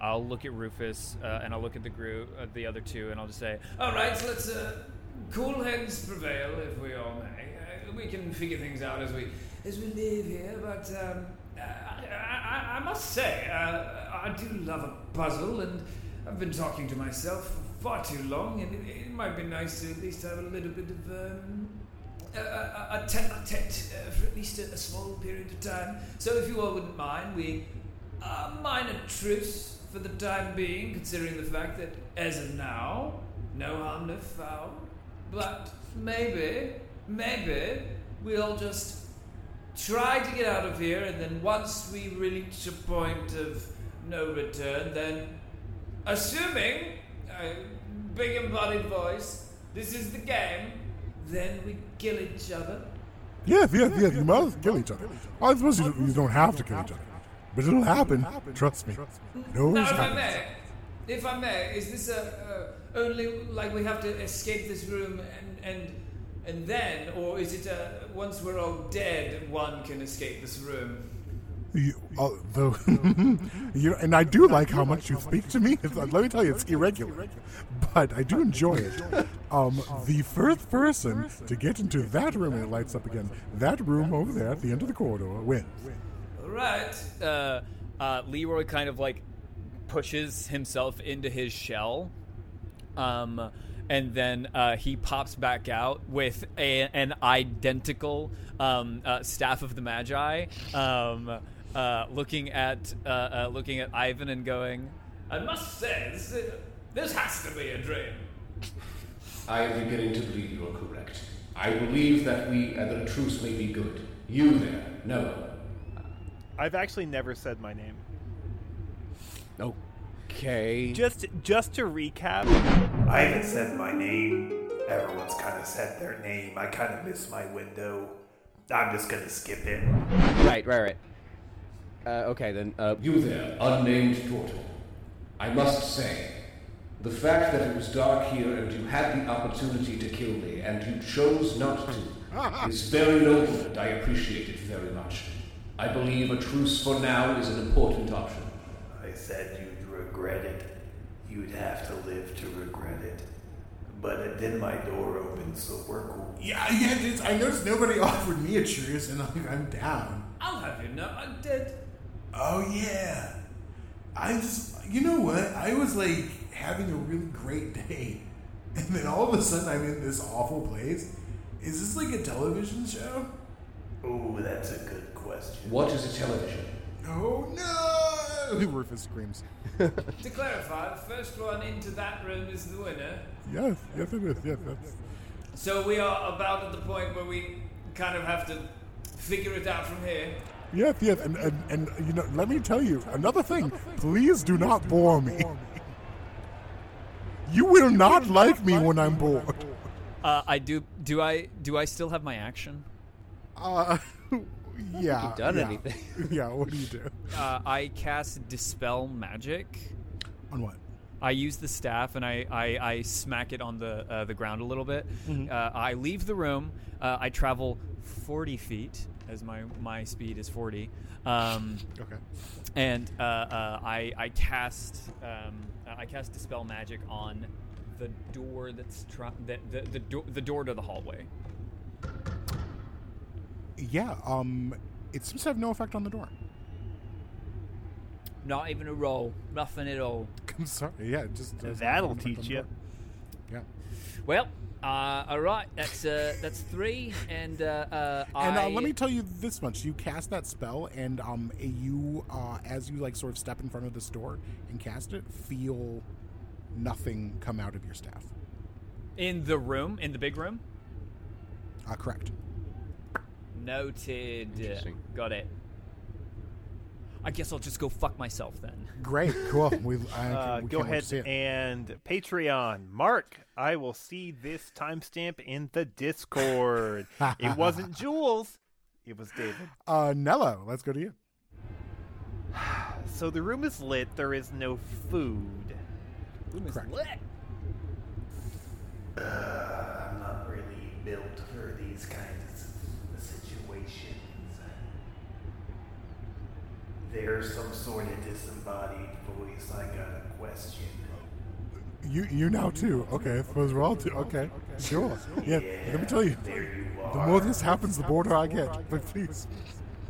I'll look at Rufus uh, and I'll look at the group, uh, the other two, and I'll just say, All right, so let's uh, cool heads prevail, if we all may. Uh, we can figure things out as we as we live here, but um, I, I, I must say, uh, I do love a puzzle, and I've been talking to myself for far too long, and it, it might be nice to at least have a little bit of um, a, a, tete-a-tete uh, for at least a, a small period of time. So, if you all wouldn't mind, we a minor truce for the time being, considering the fact that as of now, no harm, no foul. But maybe, maybe we'll just try to get out of here, and then once we reach a point of no return, then, assuming a big embodied voice, this is the game, then we kill each other. Yes, yes, yes. You must kill each other. I suppose you, you don't have to kill each other, but it'll happen. Trust me. No, Now, if I may, if I may, is this a uh, only like we have to escape this room and and and then, or is it a once we're all dead, one can escape this room? You, uh, though, you, and I do like how much you speak to me. It's- let me tell you, it's irregular, but I do enjoy it. Um, the first person to get into that room and it lights up again, that room over there at the end of the corridor wins. All right. uh, uh, Leroy kind of like pushes himself into his shell, um, and then uh, he pops back out with a, an identical um, uh, staff of the Magi, um, uh, looking at uh, uh, looking at Ivan and going, I must say, this, uh, this has to be a dream. I am beginning to believe you are correct. I believe that we and the truce may be good. You there, no. I've actually never said my name. Okay. Just just to recap, I haven't said my name. Everyone's kind of said their name. I kind of missed my window. I'm just gonna skip it. Right, right, right. Uh, okay, then. Uh, You there, unnamed turtle. I must say, the fact that it was dark here and you had the opportunity to kill me and you chose not to is very noble and I appreciate it very much. I believe a truce for now is an important option. I said you'd regret it. You'd have to live to regret it. But then my door opened, so we're cool. Yeah, yeah. It's, I noticed nobody offered me a truce, and I'm, I'm down. I'll have you know I'm dead. Oh yeah. I just, you know what? I was like having a really great day, and then all of a sudden I'm in this awful place. Is this like a television show? Oh, that's a good question. What is a television? Oh no! Rufus screams. To clarify, the first one into that room is the winner. Yes, yes it is. Yes, that's. So we are about at the point where we kind of have to figure it out from here. Yes, yes, and, and and you know, let me tell you another thing. Please do not bore me. You will not like me when I'm bored. Uh, I do. Do I? Do I still have my action? Uh, yeah. you've done yeah. anything. yeah. What do you do? Uh, I cast dispel magic. On what? I use the staff and I, I, I smack it on the uh, the ground a little bit. Uh, I leave the room. Uh, I travel forty feet as my my speed is forty. Um, Okay. and uh, uh, I I cast um, uh, I cast dispel magic on the door that's try- the the the, do- the door to the hallway. Yeah. Um, it seems to have no effect on the door. Not even a roll, nothing at all. I'm sorry. Yeah. Just That'll have teach you. Yeah. Well, uh, all right, that's uh, that's three, and uh, uh, And uh, I- let me tell you this much: you cast that spell, and um, you, uh, as you like, sort of step in front of this door and cast it, feel nothing come out of your staff. in the room, in the big room. Uh, correct. Noted. Got it. I guess I'll just go fuck myself then. Great. Cool. We, I, Uh, we go can't wait to ahead and Patreon. Mark, I will see this timestamp in the Discord. it wasn't Jules, it was David. Uh, Nello, let's go to you. So the room is lit, there is no food. Room is Correct. lit. Uh, I'm not really built for these kinds of situations. There's some sort of disembodied voice. I got a question. You, you now too. Okay, I suppose we're all two. Okay, sure. Yeah. Let me tell you, you the more this happens, the bolder I get. But please.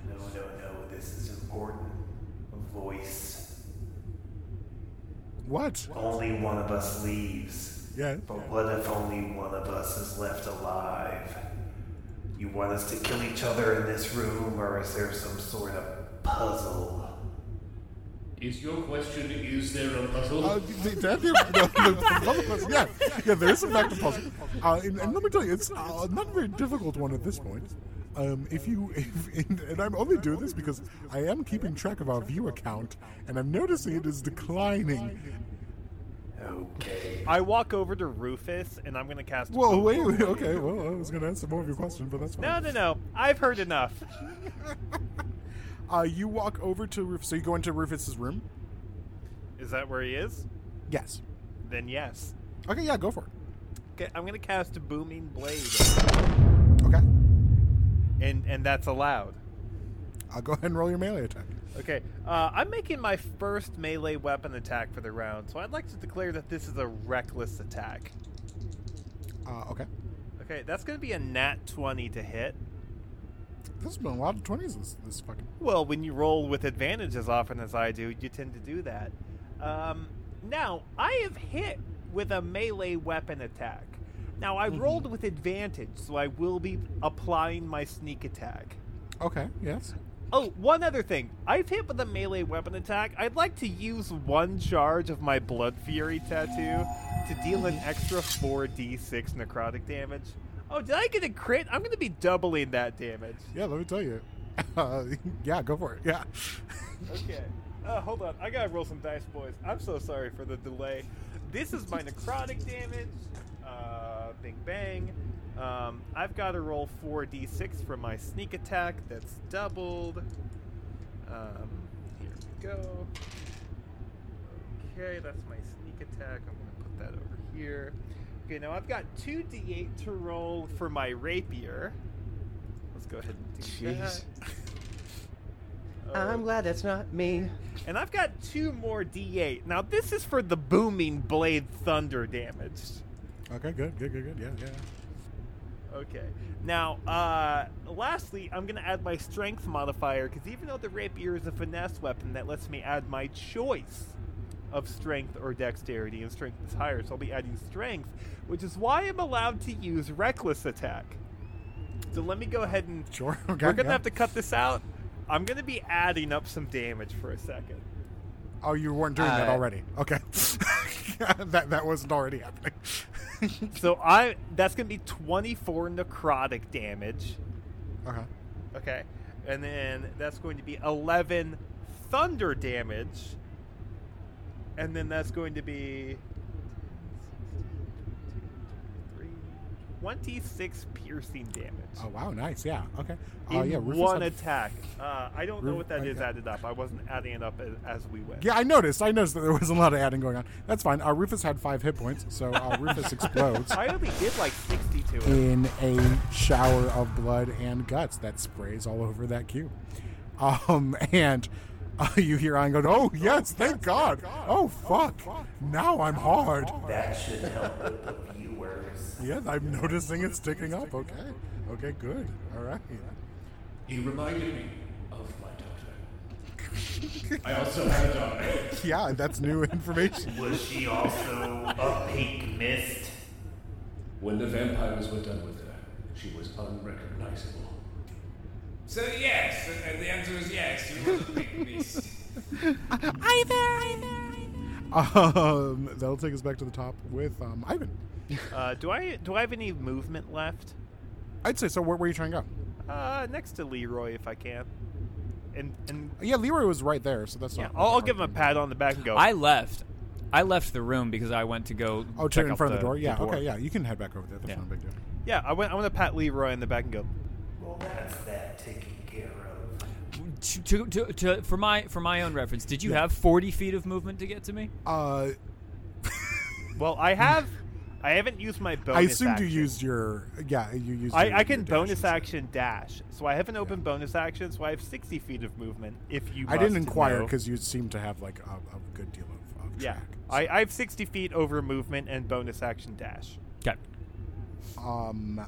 No, no, no. This is important. A voice. What? Only one of us leaves. Yeah. But what if only one of us is left alive? You want us to kill each other in this room, or is there some sort of puzzle? Is your question, is there a puzzle? Uh, the, the, the, the, the puzzle question, yeah, yeah, there is in fact a puzzle. Uh, and, and let me tell you, it's uh, not a very difficult one at this point. Um, if you, if, and, and I'm only doing this because I am keeping track of our view account, and I'm noticing it is declining. Okay. I walk over to Rufus and I'm going to cast. Whoa, wait, wait, okay, well, I was going to answer more of your question, but that's fine. No, no, no. I've heard enough. Uh, you walk over to Rufus, so you go into Rufus's room? Is that where he is? Yes. Then yes. Okay, yeah, go for it. Okay, I'm going to cast a Booming Blade, Okay. and and that's allowed. I'll go ahead and roll your melee attack. Okay, uh, I'm making my first melee weapon attack for the round, so I'd like to declare that this is a reckless attack. Uh, okay. Okay, that's going to be a nat 20 to hit. There's been a lot of 20s this, this fucking. Well, when you roll with advantage as often as I do, you tend to do that. Um, now, I have hit with a melee weapon attack. Now, I rolled with advantage, so I will be applying my sneak attack. Okay, yes. Oh, one other thing. I've hit with a melee weapon attack. I'd like to use one charge of my Blood Fury tattoo to deal an extra 4d6 necrotic damage. Oh, did I get a crit? I'm going to be doubling that damage. Yeah, let me tell you. Uh, yeah, go for it. Yeah. Okay. Uh, hold on. I gotta roll some dice, boys. I'm so sorry for the delay. This is my necrotic damage. Uh, bing bang. Um, I've got to roll 4d6 for my sneak attack. That's doubled. Um, here we go. Okay, that's my sneak attack. I'm gonna put that over here. Okay, now I've got two d8 to roll for my rapier. Let's go ahead and do Jeez. that. I'm glad that's not me. And I've got two more d8. Now this is for the booming blade thunder damage. Okay, good, good, good, good. Yeah, yeah. Okay. Now, uh, lastly, I'm going to add my strength modifier because even though the rapier is a finesse weapon, that lets me add my choice of strength or dexterity, and strength is higher, so I'll be adding strength, which is why I'm allowed to use reckless attack. So let me go ahead and. Sure. Okay. We're going to yeah. have to cut this out. I'm going to be adding up some damage for a second. Oh, you weren't doing that Uh, already. Okay. that that wasn't already happening. So I that's going to be 24 necrotic damage. okay. Okay. And then that's going to be 11 thunder damage. And then that's going to be 26 piercing damage. Oh wow, nice. Yeah. Okay. Oh yeah. Rufus one attack. Uh, I don't know what that is okay. added up. I wasn't adding it up as, as we went. Yeah, I noticed. I noticed that there was a lot of adding going on. That's fine. Uh, Rufus had five hit points, so uh, Rufus explodes I only did like 60 to it. in a shower of blood and guts that sprays all over that cube. Um, and uh, you hear Ian go, "Oh yes, thank God! Oh fuck! Now I'm hard." That should help with the viewers. Yes, I'm noticing it's sticking up. Okay. Okay. Good. All right. He reminded me of my daughter. I also have a daughter. Yeah, that's new information. Was she also a pink mist? When the vampires were done with her, she was unrecognizable. So yes, and the answer is yes. You was a big beast. Um, that'll take us back to the top with um, Ivan. Uh, do I do I have any movement left? I'd say so. Where are you trying to go? Uh, next to Leroy, if I can. And and Yeah, Leroy was right there, so that's yeah, not. I'll, I'll give him a to- pat on the back and go. I left. I left the room because I went to go. Oh, check in out front of the door. Yeah. door. Okay. Yeah, you can head back over there. That's Yeah. not a big deal. yeah, I went. I want to pat Leroy in the back and go. Well, that's that taken care of. To, to, to, to, for my for my own reference, did you Yeah. have forty feet of movement to get to me? Uh, Well, I have. I haven't used my bonus. I assumed action. you used your. Yeah, you used. I, your, I can your bonus dashes. action dash, so I have an open bonus action, so I have sixty feet of movement. If you, I didn't must inquire know. because you seem to have like a, a good deal of, of yeah, track. I, I have sixty feet over movement and bonus action dash. Okay. Um,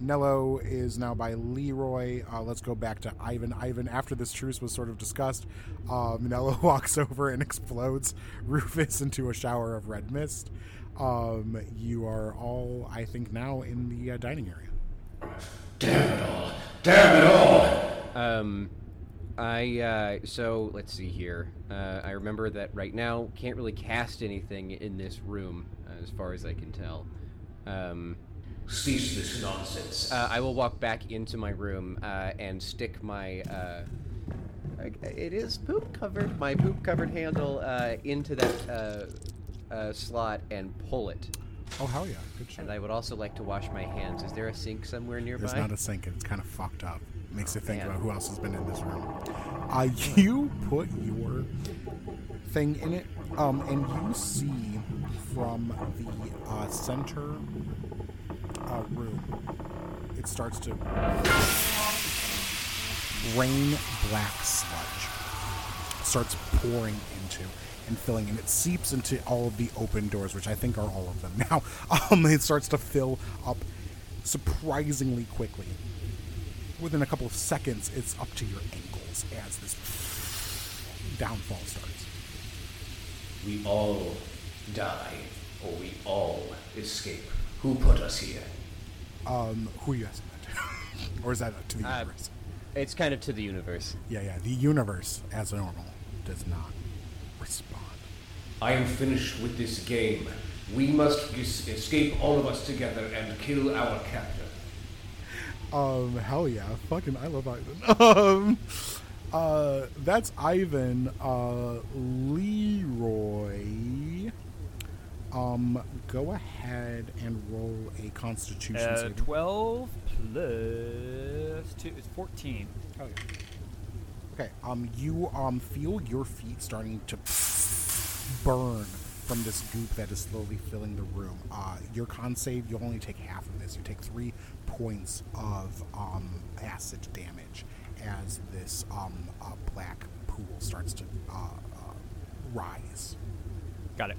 Nello is now by Leroy. Uh, let's go back to Ivan. Ivan, after this truce was sort of discussed, um, Nello walks over and explodes Rufus into a shower of red mist. Um, you are all, I think, now in the uh, dining area. Damn it all! Damn it all! Um, I uh, so let's see here. Uh, I remember that right now can't really cast anything in this room, uh, as far as I can tell. Um, Cease this nonsense. uh, I will walk back into my room uh, and stick my. Uh, it is poop covered. My poop covered handle uh, into that uh, uh, slot and pull it. Oh, hell yeah. Good shit. And I would also like to wash my hands. Is there a sink somewhere nearby? There's not a sink, it's kind of fucked up. Makes you think man. about who else has been in this room. Uh, you put your thing in it, um, and you see from the uh, center uh, room, it starts to rain black sludge. Starts pouring into and filling, and it seeps into all of the open doors, which I think are all of them now. Um, it starts to fill up surprisingly quickly. Within a couple of seconds, it's up to your ankles as this downfall starts. We all die, or we all escape. Who put us here? Um, who are you asking that to? or is that to the Uh, universe? It's kind of to the universe. Yeah, yeah. The universe, as normal, does not respond. I am finished with this game. We must es- escape all of us together and kill our captor. Um, hell yeah. Fucking, I love Ivan. Um, uh, that's Ivan. Uh, Leroy. Um, go ahead and roll a constitution Uh, save. Twelve plus two is fourteen. Oh, yeah. Okay. Um, you um feel your feet starting to burn from this goop that is slowly filling the room. Uh, your con save, you'll only take half of this. You take three points of um, acid damage as this um, uh, black pool starts to uh, uh, rise. Got it.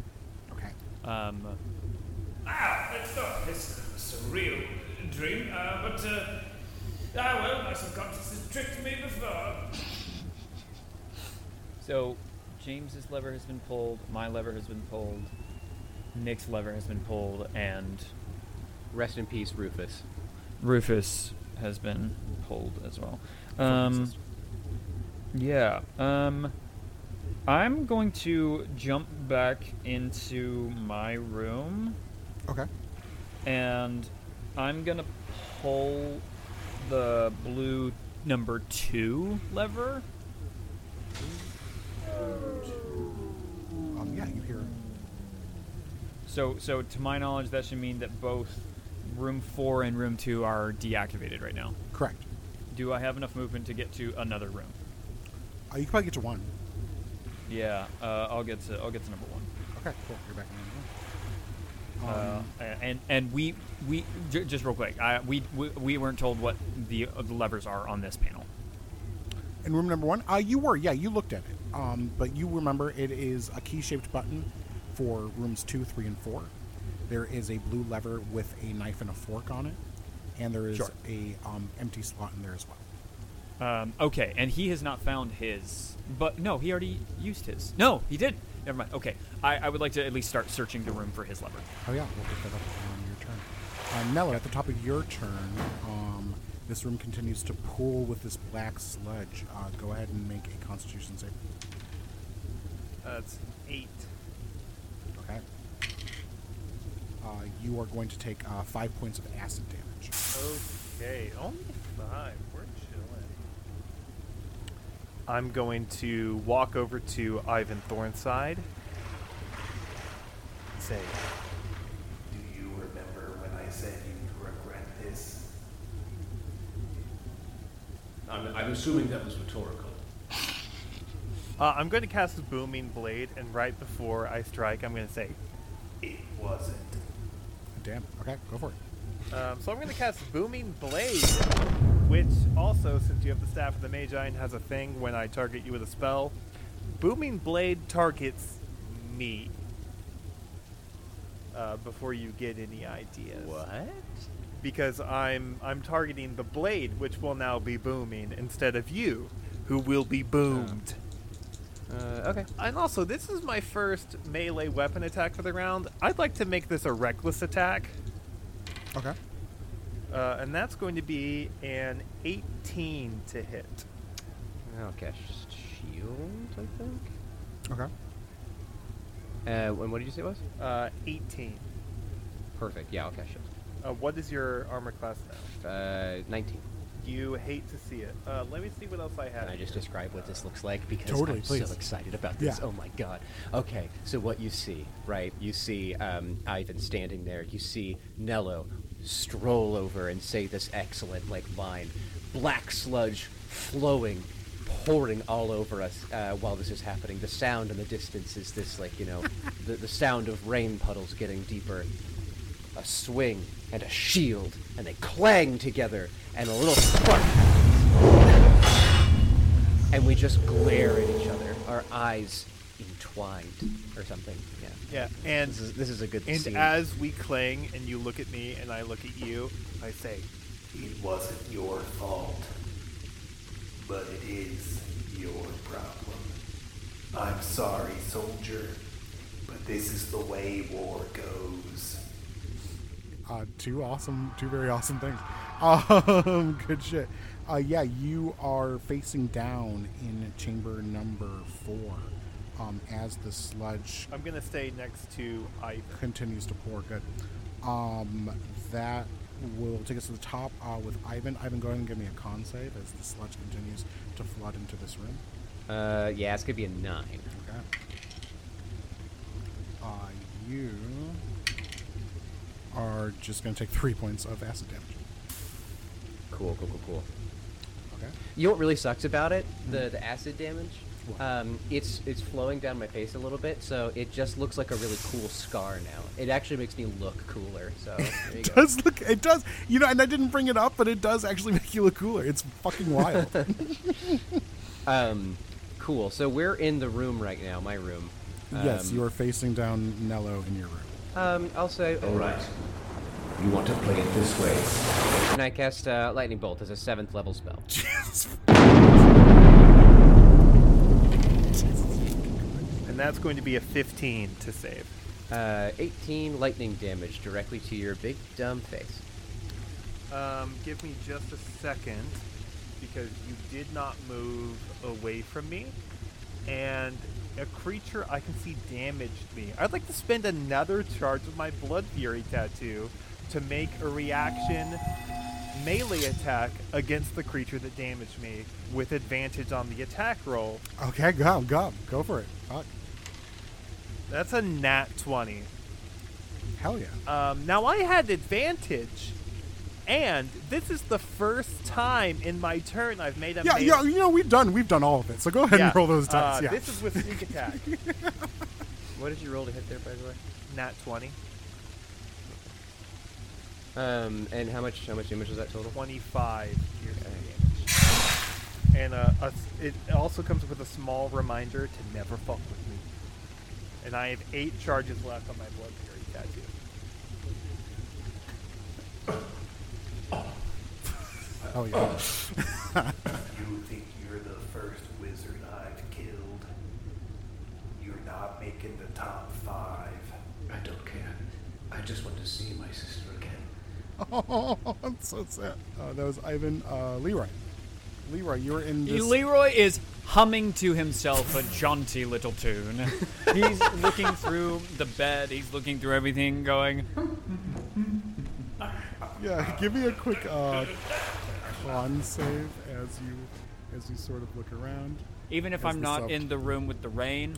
Okay. Um, Ah, it's not this was a real dream, uh, but, uh, ah, well, my subconscious has tricked me before. so James's lever has been pulled. My lever has been pulled. Nick's lever has been pulled, and Rest in peace, Rufus. Rufus has been pulled as well. Um, yeah. Um, I'm going to jump back into my room, Okay. and I'm gonna pull the blue number two lever. Um, yeah, you hear. So, so to my knowledge, that should mean that both room four and room two are deactivated right now. Correct. Do I have enough movement to get to another room? Uh, you can probably get to one. Yeah, uh, I'll get to I'll get to number one. Okay, cool. You're back in the room. Uh, Um, and and we we j- just real quick, I, we, we we weren't told what the, uh, the levers are on this panel. in room number one, uh, you were, yeah, you looked at it. Um, but you remember it is a key-shaped button for rooms two, three, and four. There is a blue lever with a knife and a fork on it, and there is Sure. a um, empty slot in there as well. Um, okay, and he has not found his, but no, he already used his. No, he did. Never mind. Okay, I, I would like to at least start searching the room for his lever. Oh yeah, we'll pick that up on your turn. Uh, Nello, at the top of your turn, um, this room continues to pool with this black sludge. Uh, go ahead and make a Constitution save. That's eight. Okay. Uh, you are going to take uh, five points of acid damage. Okay, only five. We're chilling. I'm going to walk over to Ivan Thornside. and Say, Do you remember when I said you'd regret this? I'm, I'm assuming that was rhetorical. uh, I'm going to cast the Booming Blade, and right before I strike, I'm going to say, It wasn't. Damn. Okay, go for it. Um, so I'm going to cast Booming Blade, which also, since you have the Staff of the Magi, and has a thing when I target you with a spell. Booming Blade targets me. Uh, before you get any ideas. What? Because I'm I'm targeting the blade, which will now be booming, instead of you, who will be boomed. Uh, okay. And also, this is my first melee weapon attack for the round. I'd like to make this a reckless attack. Okay. Uh, and that's going to be an 18 to hit. Okay. Shield, I think. Okay. Uh, and what did you say it was? Uh, 18. Perfect. Yeah. Okay. Shield. Uh, what is your armor class now? Uh, 19. You hate to see it. Uh, let me see what else I have. Can I just here. describe what this looks like? Because Totally, I'm please. so excited about this. Yeah. Oh my god. Okay, so what you see, right? You see um, Ivan standing there. You see Nello stroll over and say this excellent like line. Black sludge flowing, pouring all over us uh, while this is happening. The sound in the distance is this like you know, the, the sound of rain puddles getting deeper. A swing and a shield, and they clang together, and a little spark and we just glare at each other, our eyes entwined or something. Yeah. Yeah, and This is this is a good and scene. as we clang, and you look at me, and I look at you, I say, It wasn't your fault. But it is your problem. I'm sorry, soldier. But this is the way war goes. Uh, two awesome, two very awesome things. Um, good shit. Uh, yeah, you are facing down in chamber number four. Um, as the sludge I'm gonna stay next to Ivan. continues to pour. Good. Um, that will take us to the top uh, with Ivan. Ivan, go ahead and give me a con save as the sludge continues to flood into this room. uh, yeah, it's gonna be a nine. Okay. Uh, you are just going to take three points of acid damage. Cool, cool, cool, cool. Okay. You know what really sucks about it? The the acid damage. Um, it's it's flowing down my face a little bit, so it just looks like a really cool scar now. It actually makes me look cooler. So there you It go. does look. It does. You know, and I didn't bring it up, but it does actually make you look cooler. It's fucking wild. Um, cool. So we're in the room right now, my room. yes, Um, you are facing down Nello in your room. Um, I'll say. All right. You want to play it this way? And I cast uh, lightning bolt as a seventh level spell? And that's going to be a 15 to save. Uh, 18 lightning damage directly to your big dumb face. Um, give me just a second because you did not move away from me, and a creature I can see damaged me. I'd like to spend another charge of my Blood Fury tattoo to make a reaction melee attack against the creature that damaged me with advantage on the attack roll. Okay, go, go, go for it. Fuck. That's a nat 20. Hell yeah. Um, now I had advantage, and this is the first time in my turn I've made a Yeah, melee- yeah. You know, we've done we've done all of it. So go ahead Yeah, and roll those dice. uh, yeah. This is with sneak attack. What did you roll to hit there, by the way? Nat 20. Um, and how much? How much damage was that total? 25 Okay. And uh, a s- it also comes with a small reminder to never fuck with me. And I have eight charges left on my Blood Fury tattoo. Oh yeah. You think you're the first wizard I've killed? You're not making the top five. I don't care. I just want to see my sister again. Oh, I'm so sad. Uh, that was Ivan uh, Leroy. Leroy, you were in this. Leroy is humming to himself a jaunty little tune. He's looking through the bed. He's looking through everything, going. Yeah, give me a quick uh, con save as you as you sort of look around. Even if I'm not sub- in the room with the rain,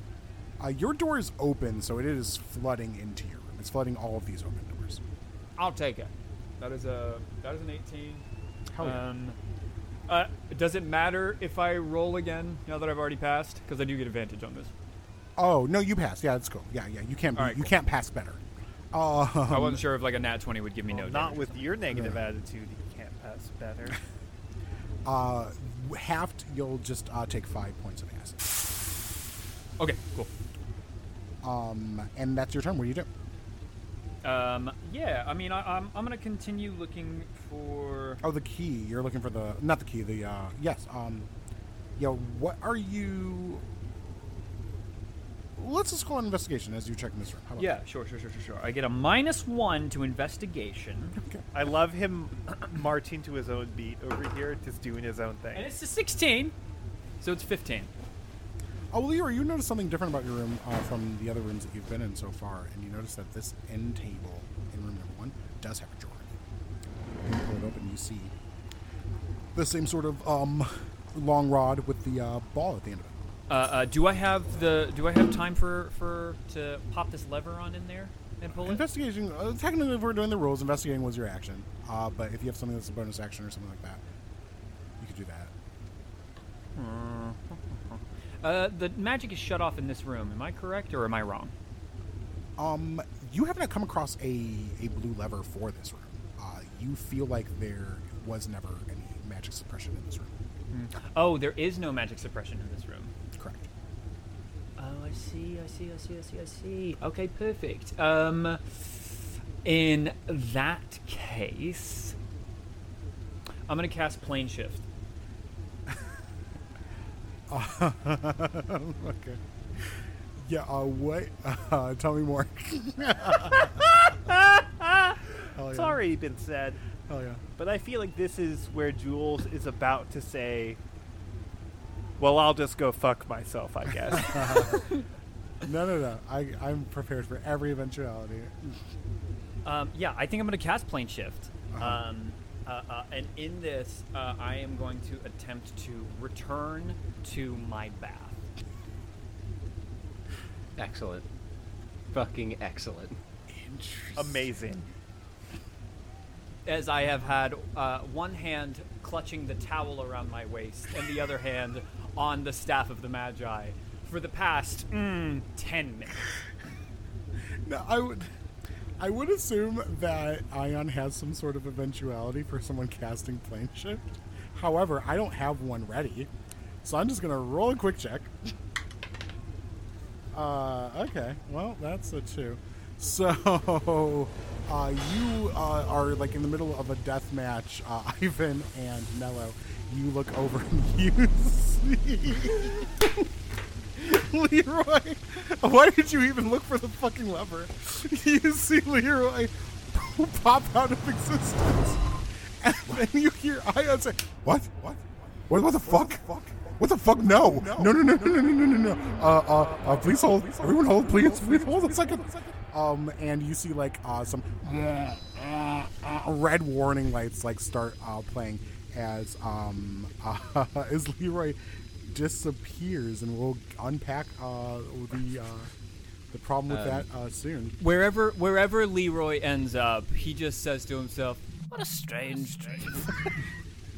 Uh, your door is open, so it is flooding into your room. It's flooding all of these open doors. I'll take it. That is a that is an 18. Hell yeah. Um, uh, does it matter if I roll again now that I've already passed? Because I do get advantage on this. Oh no, you passed. Yeah, that's cool. Yeah, yeah, you can't. Be, All right, you cool. can't pass better. Uh, I wasn't sure if like a nat 20 would give me Well, no. not with your negative attitude, you can't pass better. uh, halved, you'll just uh, take five points of acid. Okay, cool. Um, and that's your turn. What do you do? Um, yeah, I mean, I, I'm I'm gonna continue looking for. Oh, the key. You're looking for the not the key. The uh, yes. Um, yo, what are you? Let's just call it investigation as you check in this room. How about Yeah, sure, sure, sure, sure, sure. I get a minus one to investigation, Okay. I love him marching to his own beat over here, just doing his own thing. and it's a 16, so it's 15. Oh, Leroy, you notice something different about your room uh, from the other rooms that you've been in so far, and you notice that this end table in room number one does have a drawer. When you pull it open, you see the same sort of um, long rod with the uh, ball at the end of it. Uh, uh, do I have the? Do I have time for for to pop this lever on in there and pull it? Investigation. Uh, technically, if we're doing the rules, investigating was your action. Uh, but if you have something that's a bonus action or something like that, you could do that. Uh, the magic is shut off in this room. Am I correct or am I wrong? Um, you haven't come across a, a blue lever for this room. Uh, you feel like there was never any magic suppression in this room. Oh, there is no magic suppression in this room. Correct. Oh, I see, I see, I see, I see, I see. Okay, perfect. Um, in that case, I'm gonna cast plane shift. okay. Yeah. Uh, what? Uh, tell me more. Yeah. It's already been said, Hell yeah. but I feel like this is where Jules is about to say, "Well, I'll just go fuck myself, I guess." No, no, no. I, I'm prepared for every eventuality. Um, yeah, I think I'm going to cast plane shift. Uh-huh. Um, and in this, uh, I am going to attempt to return to my bath. Excellent. Fucking excellent. Amazing. As I have had uh, one hand clutching the towel around my waist and the other hand on the staff of the Magi for the past mm, ten minutes. No, I would. I would assume that Ion has some sort of eventuality for someone casting plane shift. However, I don't have one ready, so I'm just gonna roll a quick check. Uh, okay, well that's a two. So, uh, you uh, are like in the middle of a death match, uh, Ivan and Nello. You look over and you see Leroy. Why did you even look for the fucking lever? You see Leroy pop out of existence, and then you hear Ion say, "What? What? What? What the fuck? What the fuck? No! No! No! No! No! No! No! No! No! no. Uh, uh, uh, please hold. Everyone, hold, please. Please hold a second. Um, and you see like uh, some red warning lights like start uh, playing as um uh, as Leroy disappears, and we'll unpack uh, the uh, the problem with that uh, soon. Wherever wherever Leroy ends up, he just says to himself, "What a strange dream."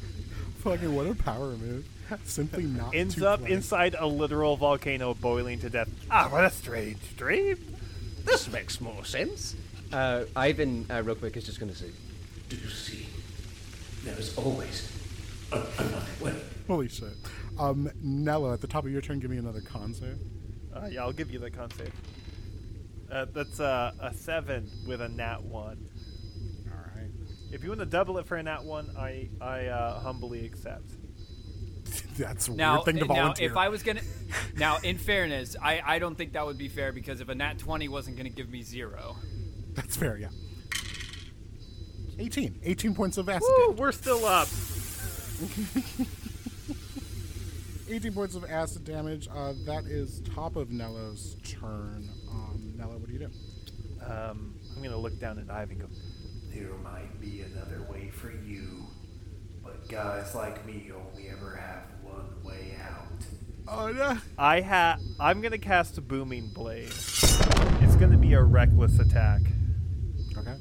Fucking what a power move! Simply not Ends to up play. inside a literal volcano boiling to death. Ah, what a strange dream. This makes more sense. Uh, Ivan, uh, real quick, is just going to say, Do you see? There is always a- another way. Holy shit! Um, Nello, at the top of your turn, give me another con save. Uh, yeah, I'll give you the con save. Uh, that's uh, a seven with a nat one. All right. If you want to double it for a nat one, I I uh, humbly accept. That's a Now, weird thing to volunteer. now, volunteer. if I was gonna, now in fairness, I, I don't think that would be fair because if a nat twenty wasn't gonna give me zero, That's fair, yeah. 18. 18 points of acid Woo, we're still up. 18 points of acid damage. Uh, that is top of Nello's turn. Um, Nello, what do you do? Um, I'm gonna look down at Ivan and go. There might be another way for you, but guys like me only ever have one way out. Oh, no. I ha I'm gonna cast a booming blade. It's gonna be a reckless attack. Okay.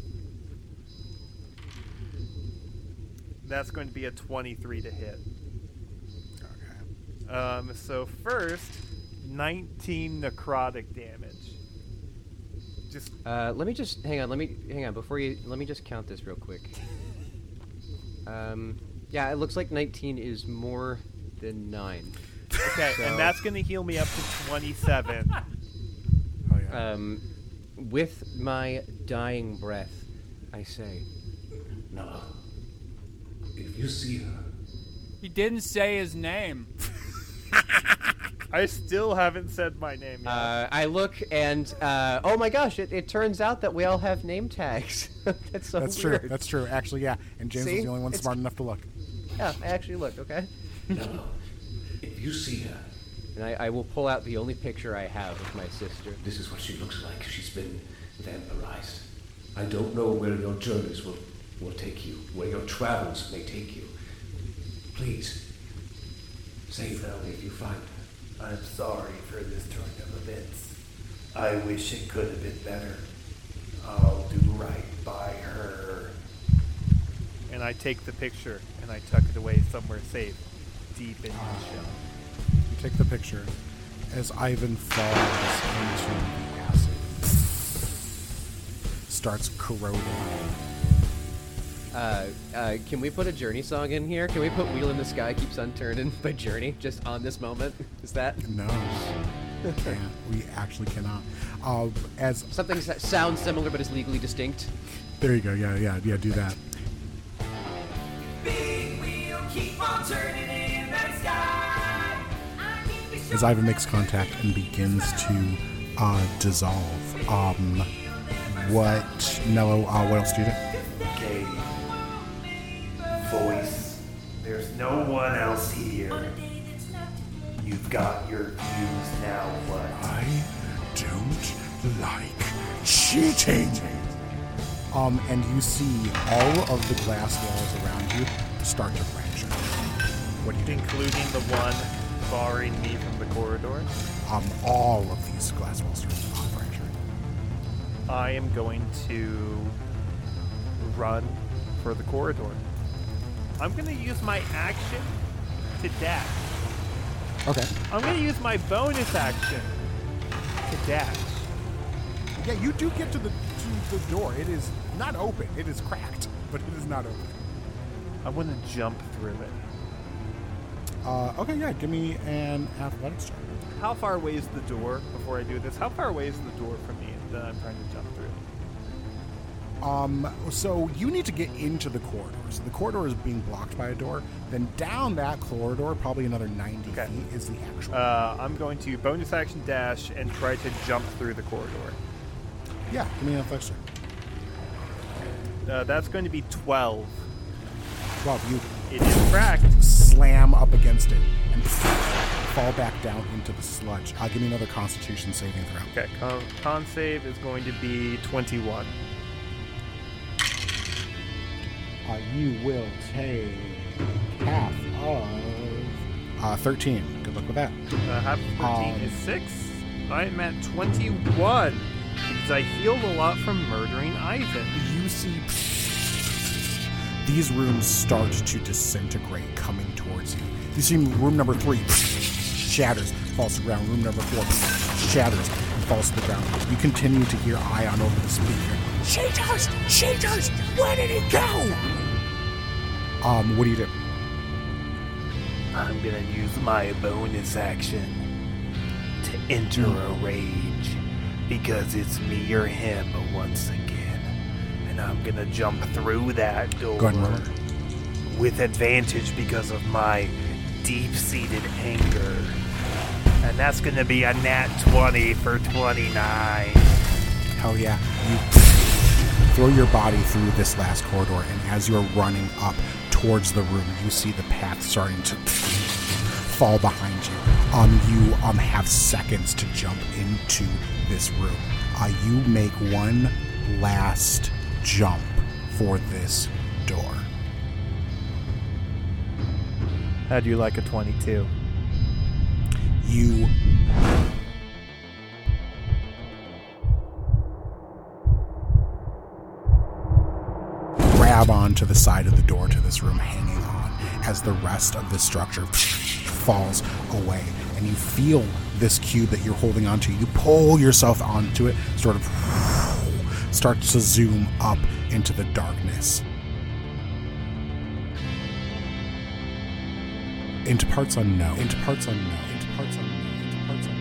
That's going to be a 23 to hit. Okay. Um, so first, 19 necrotic damage. Just uh, let me just hang on. Let me hang on before you. Let me just count this real quick. Um, yeah, it looks like 19 is more than nine. okay, So- and that's going to heal me up to 27. Oh, yeah. Um, with my dying breath, I say, No. If you see her, he didn't say his name. I still haven't said my name yet. uh, I look and uh, oh my gosh! It, it turns out that we all have name tags. That's so That's weird. true. That's true. Actually, yeah. And James See? was the only one It's- smart enough to look. yeah. I actually looked. Okay. no. If you see her, And I, I will pull out the only picture I have of my sister. this is what she looks like. She's been vampirized. I don't know where your journeys will, will take you, where your travels may take you. Please, save her if you find her. I'm sorry for this turn of events. I wish it could have been better. I'll do right by her. and I take the picture and I tuck it away somewhere safe, deep in the shell. You take the picture as Ivan falls into the acid. Starts corroding. Uh, uh, can we put a Journey song in here? Can we put "Wheel in the Sky Keeps on Turning" by Journey just on this moment? Is that No. We actually cannot. Uh, as something that sounds similar but is legally distinct? there you go. Yeah, yeah, yeah. Do that. As Ivan makes contact and begins to uh, dissolve. Um, what Nello? Uh, what else do you do? Okay. Voice. There's no one else here. You've got your views now, what? I don't like cheating. Um, and you see all of the glass walls around you start to fracture. What do you do? Including the one barring me from the corridor. Um, all of these glass walls start to fracture. I am going to run for the corridor. I'm going to use my action to dash. Okay. I'm gonna use my bonus action to dash. Yeah, you do get to the to the door. It is not open. It is cracked, but it is not open. I want to jump through it. Uh, okay, yeah. Give me an athletics check. How far away is the door before I do this? How far away is the door from me that I'm trying to jump through? Um, so you need to get into the corridor. So the corridor is being blocked by a door. Then down that corridor, probably another 90 Okay. feet, is the actual. Uh, I'm going to bonus action dash and try to jump through the corridor. yeah, give me an athletics check. Uh, that's going to be 12. Well, you It is cracked. slam up against it and fall back down into the sludge. Uh, give me another Constitution saving throw. Okay, con, con save is going to be 21. Uh, you will take half of uh, 13. Good luck with that. Uh, half of 13 Um, is 6. I'm at 21 because I healed a lot from murdering Ivan. You see these rooms start to disintegrate coming towards you. You see room number three shatters, falls to the ground. Room number four shatters and falls to the ground. You continue to hear Ion over the speaker. Cheaters! Cheaters! Where did he go? Um, what do you do? I'm gonna use my bonus action to enter a rage because it's me or him once again. And I'm gonna jump through that door Go ahead and roll. with advantage because of my deep seated anger. And that's gonna be a nat 20 for 29. Hell yeah. You throw your body through this last corridor, and as you're running up towards the room, you see the path starting to fall behind you. Um, you um have seconds to jump into this room. Uh, you make one last jump for this door. How do you like a 22? You grab onto the side of the door to this room, hanging on as the rest of the structure falls away. And you feel this cube that you're holding onto. You pull yourself onto it, sort of starts to zoom up into the darkness. Into parts unknown. Into parts unknown. Into parts unknown. Into parts unknown.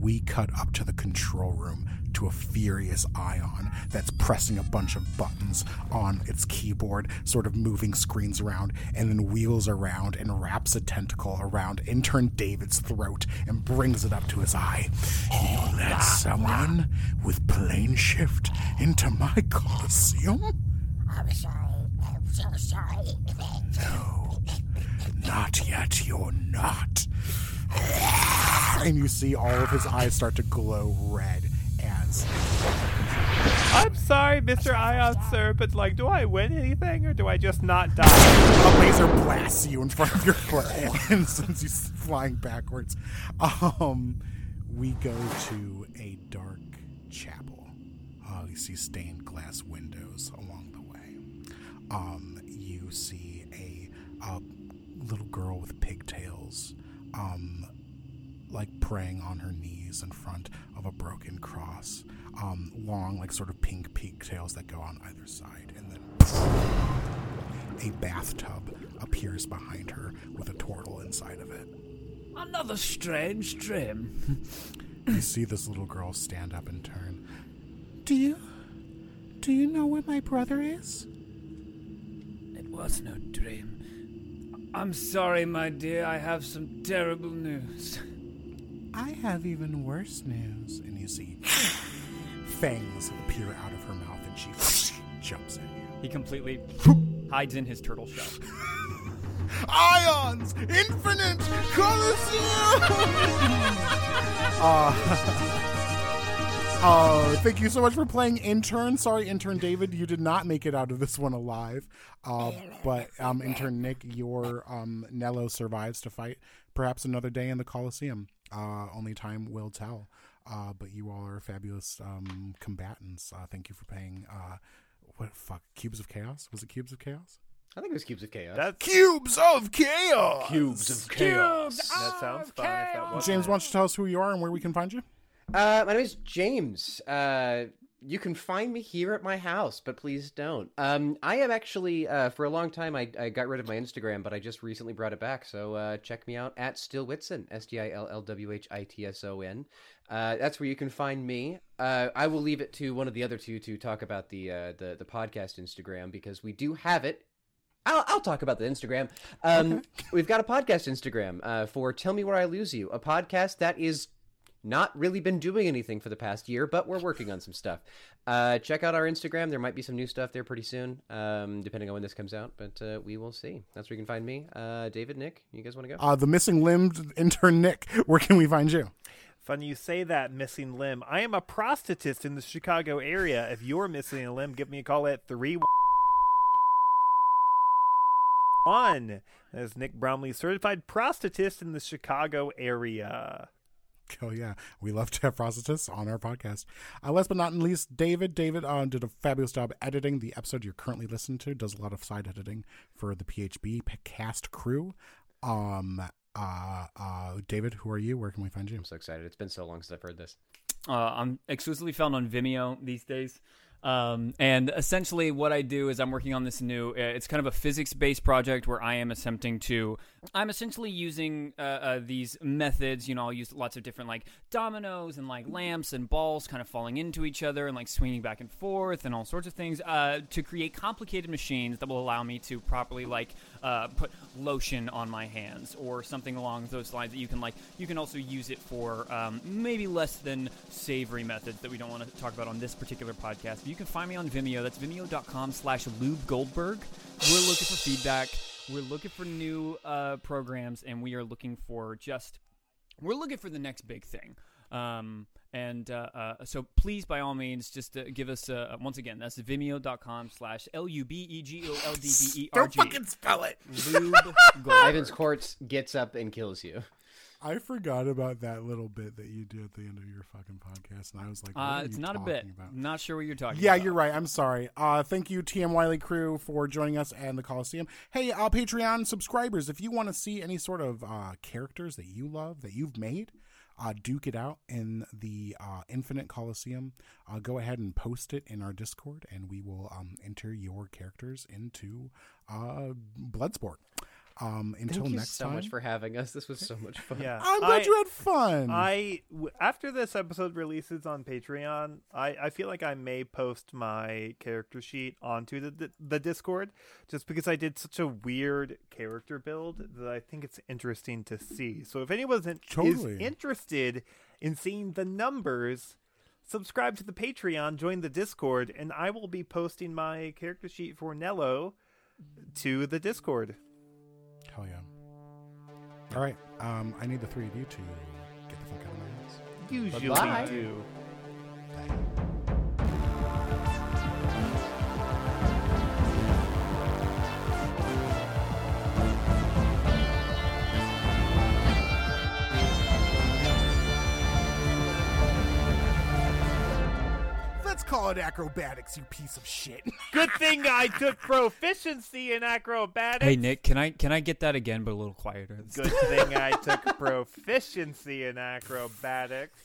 We cut up to the control room to a furious Ion that's pressing a bunch of buttons on its keyboard, sort of moving screens around, and then wheels around and wraps a tentacle around intern David's throat and brings it up to his eye. Oh, you let someone with plane shift into my Coliseum? I'm sorry. I'm so sorry. No, not yet. You're not. And you see all of his eyes start to glow red as I'm sorry, Mr. Ion, sir, but like, do I win anything or do I just not die? a laser blasts you in front of your foot and sends you flying backwards. Um, we go to a dark chapel. Uh, you see stained glass windows along the way. Um, you see a, a little girl with pigtails, um, like praying on her knees in front of a broken cross. Um, long, like sort of pink pigtails that go on either side, and then a bathtub appears behind her with a turtle inside of it. Another strange dream. You see this little girl stand up and turn. Do you do you know where my brother is? It was no dream. I'm sorry, my dear. I have some terrible news. I have even worse news. And you see fangs appear out of her mouth and she jumps at you. He completely hides in his turtle shell. Ions! Infinite Coliseum! uh, uh, thank you so much for playing Intern. Sorry, Intern David, you did not make it out of this one alive. Uh, but um, Intern Nick, your um, Nello survives to fight perhaps another day in the Coliseum. Uh, only time will tell. Uh, but you all are fabulous um, combatants. Uh, thank you for paying. Uh, what fuck? Cubes of Chaos? Was it Cubes of Chaos? I think it was Cubes of Chaos. That's Cubes of chaos. Cubes of Chaos. that sounds fun. That James, it. why don't you tell us who you are and where we can find you? Uh, my name is James. You can find me here at my house, but please don't. Um, I am actually uh, for a long time I, I got rid of my Instagram, but I just recently brought it back. So uh, check me out at Still Whitson, S T I L L W H I T S O N. Uh, that's where you can find me. Uh, I will leave it to one of the other two to talk about the uh, the the podcast Instagram because we do have it. I'll, I'll talk about the Instagram. Um, We've got a podcast Instagram uh, for Tell Me Where I Lose You, a podcast that is not really been doing anything for the past year, but we're working on some stuff. Uh, check out our Instagram. There might be some new stuff there pretty soon, um, depending on when this comes out, but uh, we will see. That's where you can find me. Uh, David, Nick, you guys want to go? Uh, the missing limbed intern Nick. Where can we find you? Funny you say that, missing limb. I am a prostitute in the Chicago area. If you're missing a limb, give me a call at three one. As Nick Bromley, certified prostitute in the Chicago area. Oh yeah, we love to have prostitutes on our podcast. Uh, last but not least, David. David uh, did a fabulous job editing the episode you're currently listening to. Does a lot of side editing for the PHB cast crew. Um, uh, uh, David, who are you? Where can we find you? I'm so excited. It's been so long since I've heard this. Uh, I'm exclusively found on Vimeo these days. Um, and essentially, what I do is I'm working on this new. Uh, it's kind of a physics-based project where I am attempting to. I'm essentially using uh, uh, these methods. You know, I'll use lots of different like dominoes and like lamps and balls kind of falling into each other and like swinging back and forth and all sorts of things uh, to create complicated machines that will allow me to properly like uh, put lotion on my hands or something along those lines. That you can like. You can also use it for um, maybe less than savory methods that we don't want to talk about on this particular podcast. But You can find me on Vimeo. That's vimeo.com slash Lube Goldberg. We're looking for feedback. We're looking for new uh, programs, and we are looking for just we're looking for the next big thing. Um, and uh, uh, so please, by all means, just uh, give us uh, once again. That's vimeo.com slash l u b e g o l d b e r g. Don't fucking spell it. Lube Goldberg. Ivan's Quartz gets up and kills you. I forgot about that little bit that you do at the end of your fucking podcast, and I was like, Uh, it's not a bit. About? Not sure what you're talking Yeah, about. you're right. I'm sorry. Uh, thank you, TM Wiley crew, for joining us and the Coliseum. Hey, uh, Patreon subscribers, if you want to see any sort of uh, characters that you love that you've made, uh, duke it out in the uh, Infinite Coliseum. Uh, go ahead and post it in our Discord, and we will um, enter your characters into uh, Bloodsport. Um, until Thank you next so time. much for having us. This was so much fun. Yeah, I'm glad I- you had fun. I w- after this episode releases on Patreon, I, I feel like I may post my character sheet onto the the- the Discord just because I did such a weird character build that I think it's interesting to see. So if anyone is Totally. interested in seeing the numbers, subscribe to the Patreon, join the Discord, and I will be posting my character sheet for Nello to the Discord. Hell yeah. All right. Um, I need the three of you to get the fuck out of my house. Usually Bye-bye. do. Let's call it acrobatics, you piece of shit. Good thing I took proficiency in acrobatics. Hey Nick, can I can I get that again, but a little quieter? Good thing I took proficiency in acrobatics.